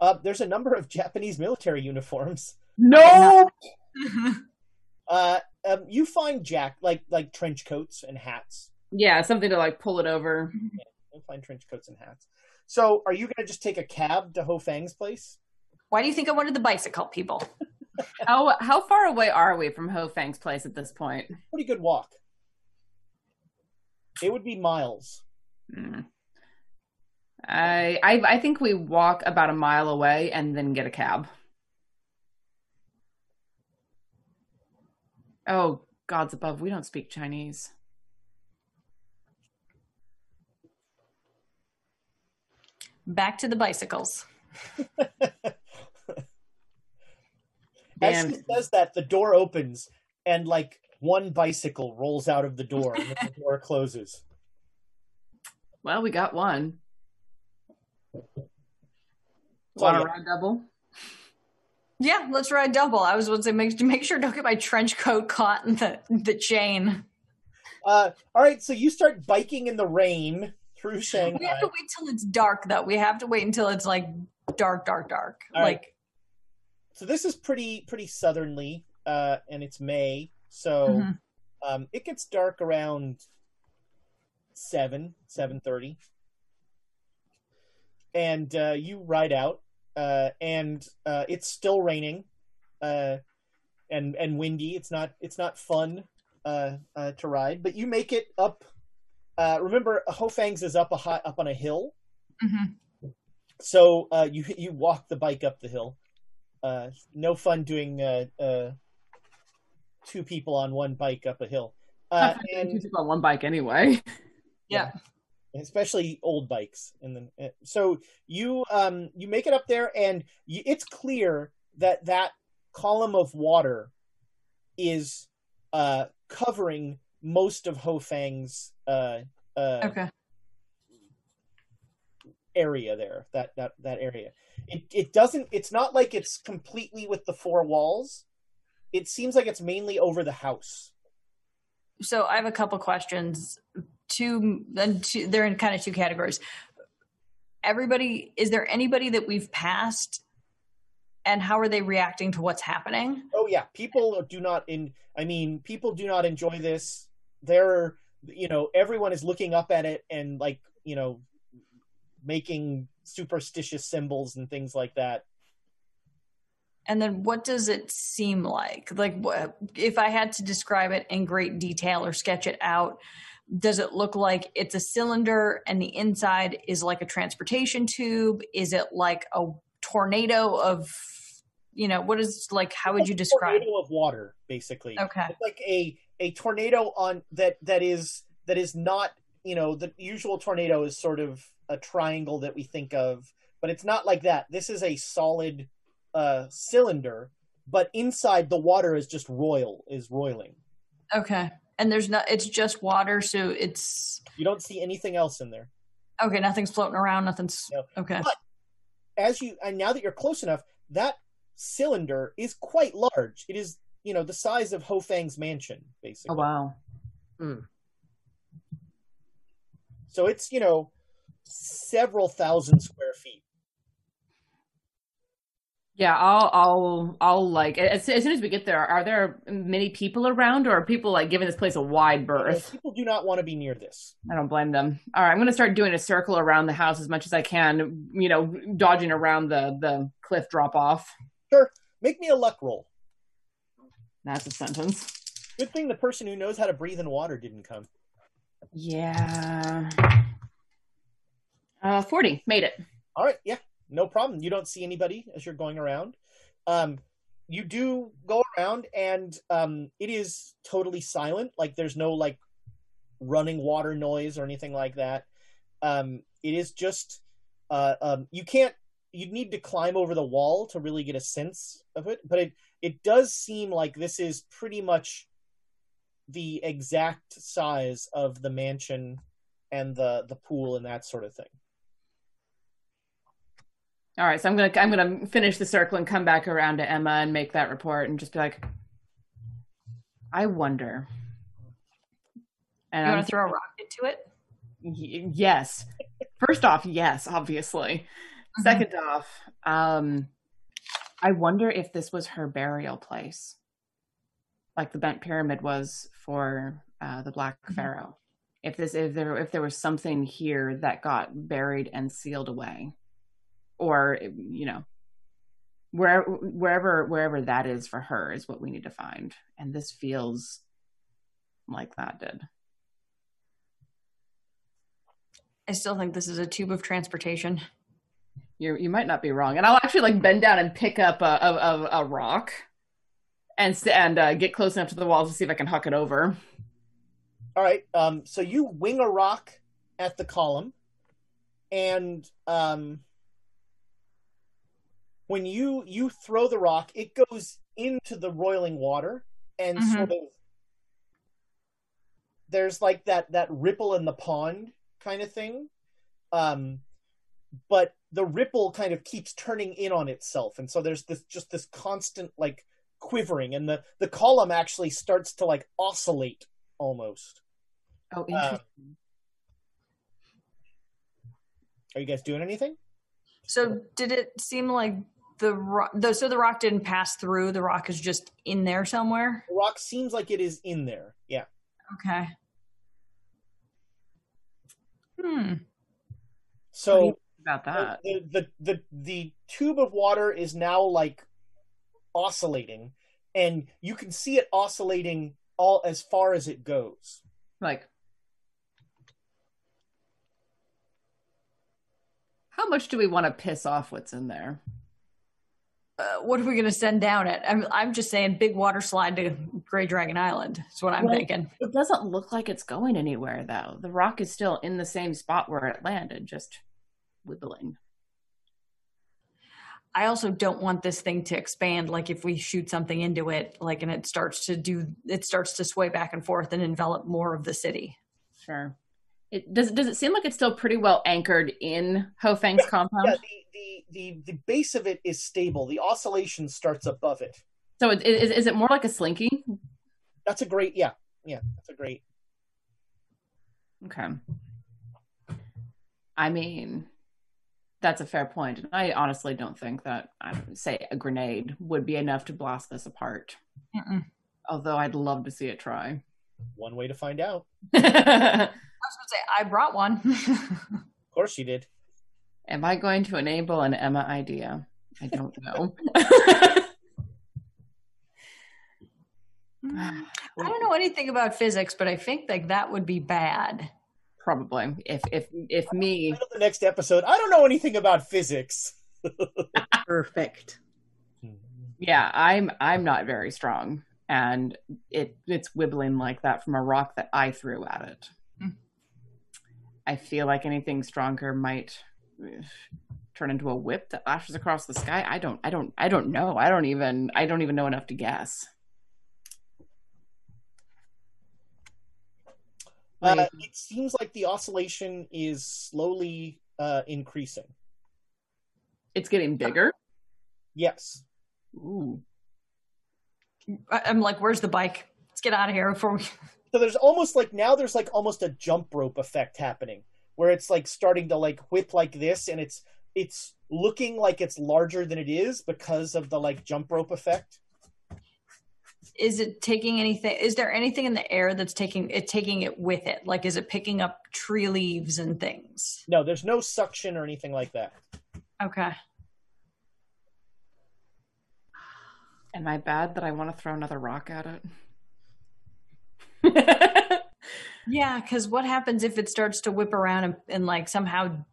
Uh, there's a number of Japanese military uniforms. No. <laughs> Uh, um, you find Jack like like trench coats and hats. Yeah, something to like pull it over. You'll find trench coats and hats. So, are you going to just take a cab to Ho Fang's place? Why do you think I wanted the bicycle, people? <laughs> How how far away are we from Ho Fang's place at this point? Pretty good walk. It would be miles. Hmm. I, I I think we walk about a mile away and then get a cab. Oh, gods above, we don't speak Chinese. Back to the bicycles. <laughs> As And she says that, the door opens and like one bicycle rolls out of the door and the <laughs> door closes. well, we got one. So, Want to yeah. ride double? Yeah, let's ride double. I was going to say make make sure don't get my trench coat caught in the the chain. Uh, all right, so you start biking in the rain through Shanghai. We have to wait till it's dark though. We have to wait until it's like dark, dark, dark. All right. like So this is pretty pretty southerly, uh, and it's May, so Mhm. um, it gets dark around seven seven thirty, and uh, you ride out, uh, and uh, it's still raining, uh, and and windy. It's not it's not fun uh, uh, to ride, but you make it up. Uh, remember, Ho Fang's is up a high, up on a hill, mhm. so uh, you you walk the bike up the hill. Uh, no fun doing uh, uh, two people on one bike up a hill, uh, Not fun doing and two people on one bike anyway. yeah. Especially old bikes. And then uh, so you um you make it up there, and you, it's clear that that column of water is uh covering most of Ho Fang's uh uh Okay. area there that that that area it it doesn't it's not like it's completely with the four walls it seems like it's mainly over the house So I have a couple questions. Two, then two, they're in kind of two categories. Everybody, is there anybody that we've passed, and how are they reacting to what's happening? oh yeah people do not in i mean people do not enjoy this they're you know everyone is looking up at it and like you know making superstitious symbols and things like that And then what does it seem like? Like if I had to describe it in great detail or sketch it out, does it look like it's a cylinder and the inside is like a transportation tube? Is it like a tornado of, you know, what is like how would you describe? tornado of water basically Okay. it's like a a tornado on that that is that is not you know the usual tornado is sort of a triangle that we think of but it's not like that this is a solid uh cylinder but inside the water is just royal is roiling Okay. And there's not it's just water, so it's you don't see anything else in there okay, nothing's floating around, nothing's okay. But as you and now that you're close enough, that cylinder is quite large. It is, you know, the size of Ho Fang's mansion, basically. Oh wow. Hmm. So it's, you know, several thousand square feet. Yeah, I'll, I'll, I'll like as, as soon as we get there. Are there many people around, or are people like giving this place a wide berth? People do not want to be near this. I don't blame them. All right, I'm going to start doing a circle around the house as much as I can. You know, dodging around the the cliff drop off. Sure. Make me a luck roll. That's a sentence. Good thing the person who knows how to breathe in water didn't come. Yeah. Uh, forty made it. All right, yeah, no problem. You don't see anybody as you're going around. Um, you do go around, and um, it is totally silent. Like there's no like running water noise or anything like that. Um, it is just uh, um, you can't. You'd need to climb over the wall to really get a sense of it, but it it does seem like this is pretty much the exact size of the mansion and the the pool and that sort of thing. All right, so I'm gonna I'm gonna finish the circle and come back around to Emma and make that report and just be like, I wonder. And You want to throw a rock into it? Y- yes. First off, yes, obviously. Second off, um, I wonder if this was her burial place, like the bent pyramid was for uh, the Black Pharaoh. If this, if there, if there was something here that got buried and sealed away, or you know, where, wherever, wherever that is for her is what we need to find. And this feels like that did. I still think this is a tube of transportation. You you might not be wrong, and I'll actually like bend down and pick up a a, a, a rock, and and uh, get close enough to the walls to see if I can huck it over. All right. Um, so you wing a rock at the column, and um, when you you throw the rock, it goes into the roiling water and Mhm. sort of there's like that that ripple in the pond kind of thing um but the ripple kind of keeps turning in on itself and so there's this just this constant like quivering and the the column actually starts to like oscillate almost Oh, Uh, interesting. are you guys doing anything So did it seem like the rock? The, so the rock didn't pass through. The rock is just in there somewhere. the rock seems like it is in there yeah Okay. Hmm. so about that. the, the the the tube of water is now like oscillating and you can see it oscillating all as far as it goes Like, how much do we want to piss off what's in there? Uh, what are we going to send down it? I'm I'm just saying, big water slide to Grey Dragon Island. Is what I'm Well, thinking. It doesn't look like it's going anywhere, though. The rock is still in the same spot where it landed, just wibbling. I also don't want this thing to expand. Like if we shoot something into it, like and it starts to do, it starts to sway back and forth and envelop more of the city. Sure. It does. Does it seem like it's still pretty well anchored in Ho Fang's compound? yeah the, the the the base of it is stable the oscillation starts above it So it, is, is it more like a slinky? that's a great yeah yeah that's a great Okay. I mean, that's a fair point. And I honestly don't think that, I don't say, a grenade would be enough to blast this apart. Mm-mm. Although I'd love to see it try. one way to find out <laughs> I was going to say I brought one. <laughs> of course you did Am I going to enable an Emma idea? I don't know. <laughs> <sighs> I don't know anything about physics, but I think like that would be bad. Probably. If if if me the next episode i don't know anything about physics <laughs> Perfect. yeah, I'm I'm not very strong. And it it's wibbling like that from a rock that I threw at it. I feel like anything stronger might uh, turn into a whip that lashes across the sky. I don't I don't I don't know. I don't even I don't even know enough to guess. uh, it seems like the oscillation is slowly uh increasing it's getting bigger. yes Ooh. I'm like, where's the bike? Let's get out of here before we. <laughs> so there's almost like now there's like almost a jump rope effect happening where it's like starting to like whip like this and it's it's looking like it's larger than it is because of the like jump rope effect Is it taking anything? Is there anything in the air that's taking it taking it with it? Like, is it picking up tree leaves and things? no there's no suction or anything like that Okay. Am I bad that I want to throw another rock at it? <laughs> Yeah, because what happens if it starts to whip around and, and like somehow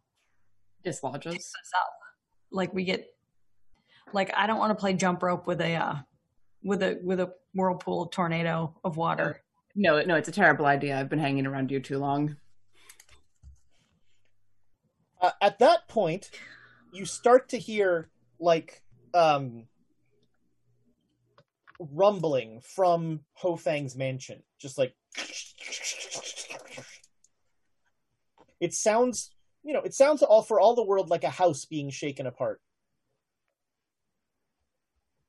Dislodges. us up? Like we get, like I don't want to play jump rope with a uh, with a with a whirlpool tornado of water. No, no, it's a terrible idea. I've been hanging around you too long. uh, at that point you start to hear like um rumbling from Ho Fang's mansion just like it sounds you know it sounds all for all the world like a house being shaken apart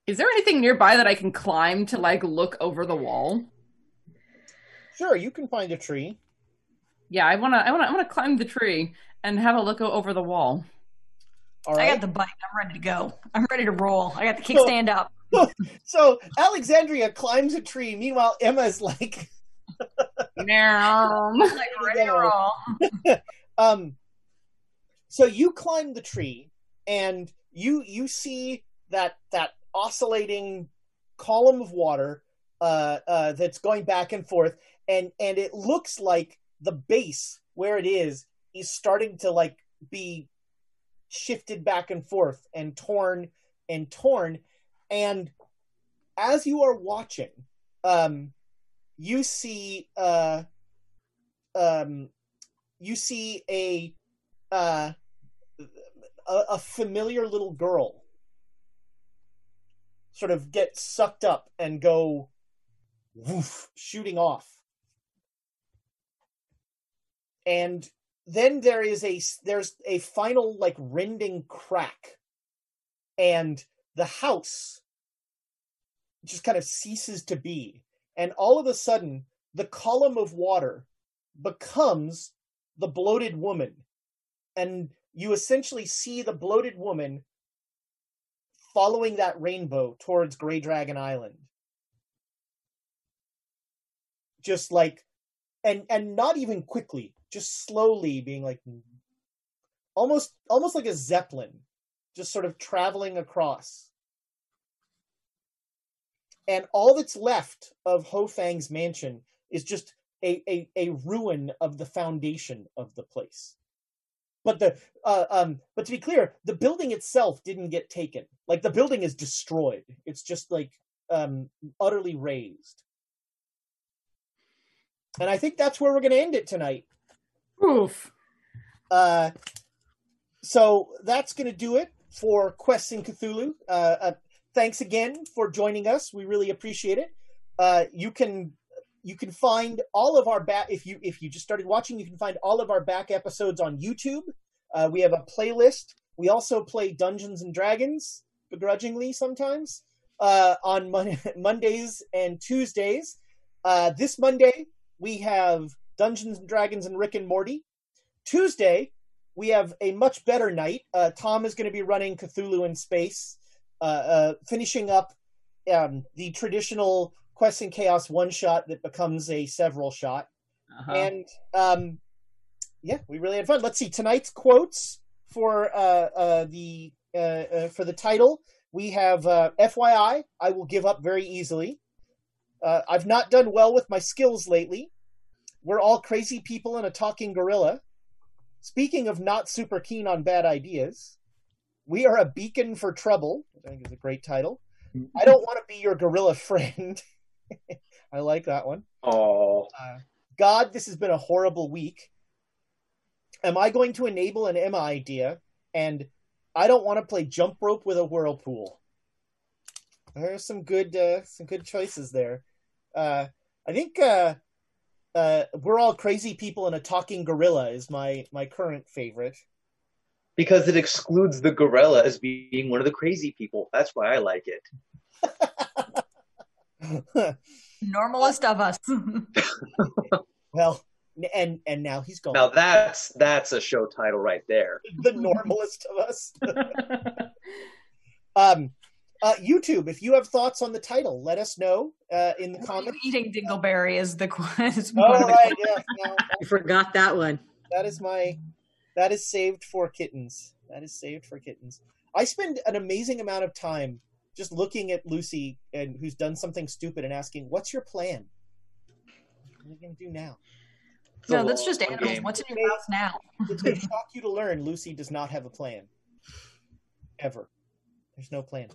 Is there anything nearby that I can climb to like look over the wall? sure you can find a tree Yeah, I wanna, I wanna, I wanna climb the tree and have a look over the wall. all I got the bike. I'm ready to go. I'm ready to roll. I got the kickstand up. <laughs> so alexandria climbs a tree. Meanwhile emma's like No. Like <laughs> ready <laughs> to um so you climb the tree and you you see that that oscillating column of water uh uh that's going back and forth. And and it looks like the base where it is is starting to like be shifted back and forth and torn and torn and as you are watching um you see uh um you see a uh a, a familiar little girl sort of get sucked up and go woof, shooting off. And then there is a there's a final like rending crack and the house just kind of ceases to be and all of a sudden the column of water becomes the bloated woman and you essentially see the bloated woman following that rainbow towards Grey Dragon Island. Just like and and not even quickly, just slowly being like almost almost like a zeppelin just sort of traveling across. And all that's left of Ho Fang's mansion is just a, a, a ruin of the foundation of the place. But the uh, um but to be clear the building itself didn't get taken. Like the building is destroyed. It's just like um utterly razed. And i think that's where we're going to end it tonight. Oof. Uh so that's going to do it for quests in cthulhu. Uh, uh thanks again for joining us. We really appreciate it. Uh you can you can find all of our back if you if you just started watching you can find all of our back episodes on youtube. Uh, we have a playlist. We also play dungeons and dragons begrudgingly sometimes uh, on Mon- <laughs> mondays and tuesdays. Uh, this monday we have dungeons and dragons and rick and morty. Tuesday we have a much better night. Uh, tom is going to be running cthulhu in space finishing up um, the traditional Quest and Chaos one shot that becomes a several shot. Uh-huh. And um, yeah, we really had fun. Let's see tonight's quotes for uh, uh, the uh, uh, for the title. We have uh, FYI, I will give up very easily. Uh, I've not done well with my skills lately. We're all crazy people and a talking gorilla. Speaking of not super keen on bad ideas, we are a beacon for trouble. I think is a great title. I don't want to be your gorilla friend. <laughs> I like that one. Oh, Uh, God, this has been a horrible week. Am I going to enable an Emma idea? And I don't want to play jump rope with a whirlpool. There's some good, uh, some good choices there. Uh, I think uh, uh, we're all crazy people and a talking gorilla is my my current favorite. Because it excludes the gorilla as being one of the crazy people. That's why I like it. <laughs> Normalest of us. <laughs> well, and and now he's gone. Now that's that's a show title right there. the normalest of us. <laughs> um, uh, YouTube, if you have thoughts on the title, let us know uh, in the comments. Eating dingleberry is the question. Oh, right, yeah, no, I forgot that one. that is my that is saved for kittens. That is saved for kittens. I spend an amazing amount of time just looking at Lucy and who's done something stupid and asking, "What's your plan? What are you gonna do now?" No, that's just animals. What's in your mouth now? it's going to shock you to learn Lucy does not have a plan. Ever. There's no plan.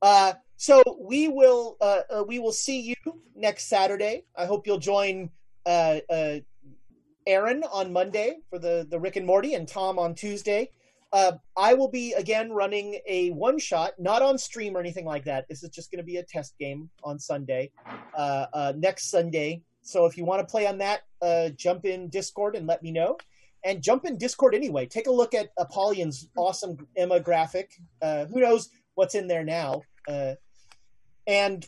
Uh, so we will uh, uh, we will see you next Saturday. I hope you'll join uh, uh, Aaron on Monday for the the Rick and Morty and Tom on Tuesday. Uh, I will be again running a one shot, not on stream or anything like that. This is just going to be a test game on Sunday, uh, uh, next Sunday. So if you want to play on that, uh, jump in Discord and let me know. And jump in Discord anyway. Take a look at Apollyon's awesome Emma graphic. Uh, who knows what's in there now? Uh, and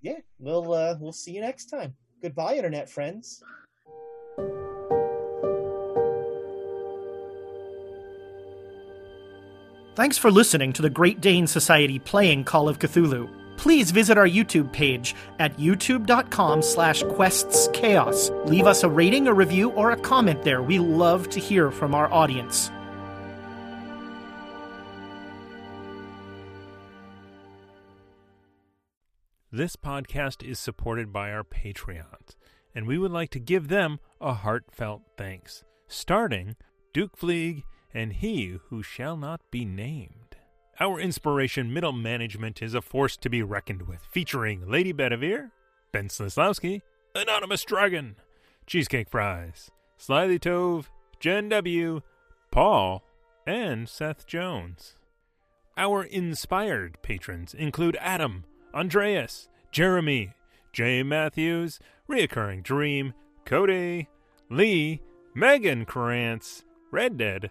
yeah, we'll we'll see you next time. Goodbye, internet friends. Thanks for listening to the Great Dane Society playing Call of Cthulhu. Please visit our YouTube page at youtube.com slash questschaos. Leave us a rating, a review, or a comment there. We love to hear from our audience. This podcast is supported by our Patreons, and we would like to give them a heartfelt thanks, starting Duke Fleeg and He Who Shall Not Be Named. Our inspiration middle management is a force to be reckoned with, featuring Lady Bedivere, Ben Slislawski, Anonymous Dragon, Cheesecake Fries, Slyly Tove, Jen W., Paul, and Seth Jones. Our inspired patrons include Adam, Andreas, Jeremy, Jay Matthews, Reoccurring Dream, Cody, Lee, Megan Krantz, Red Dead,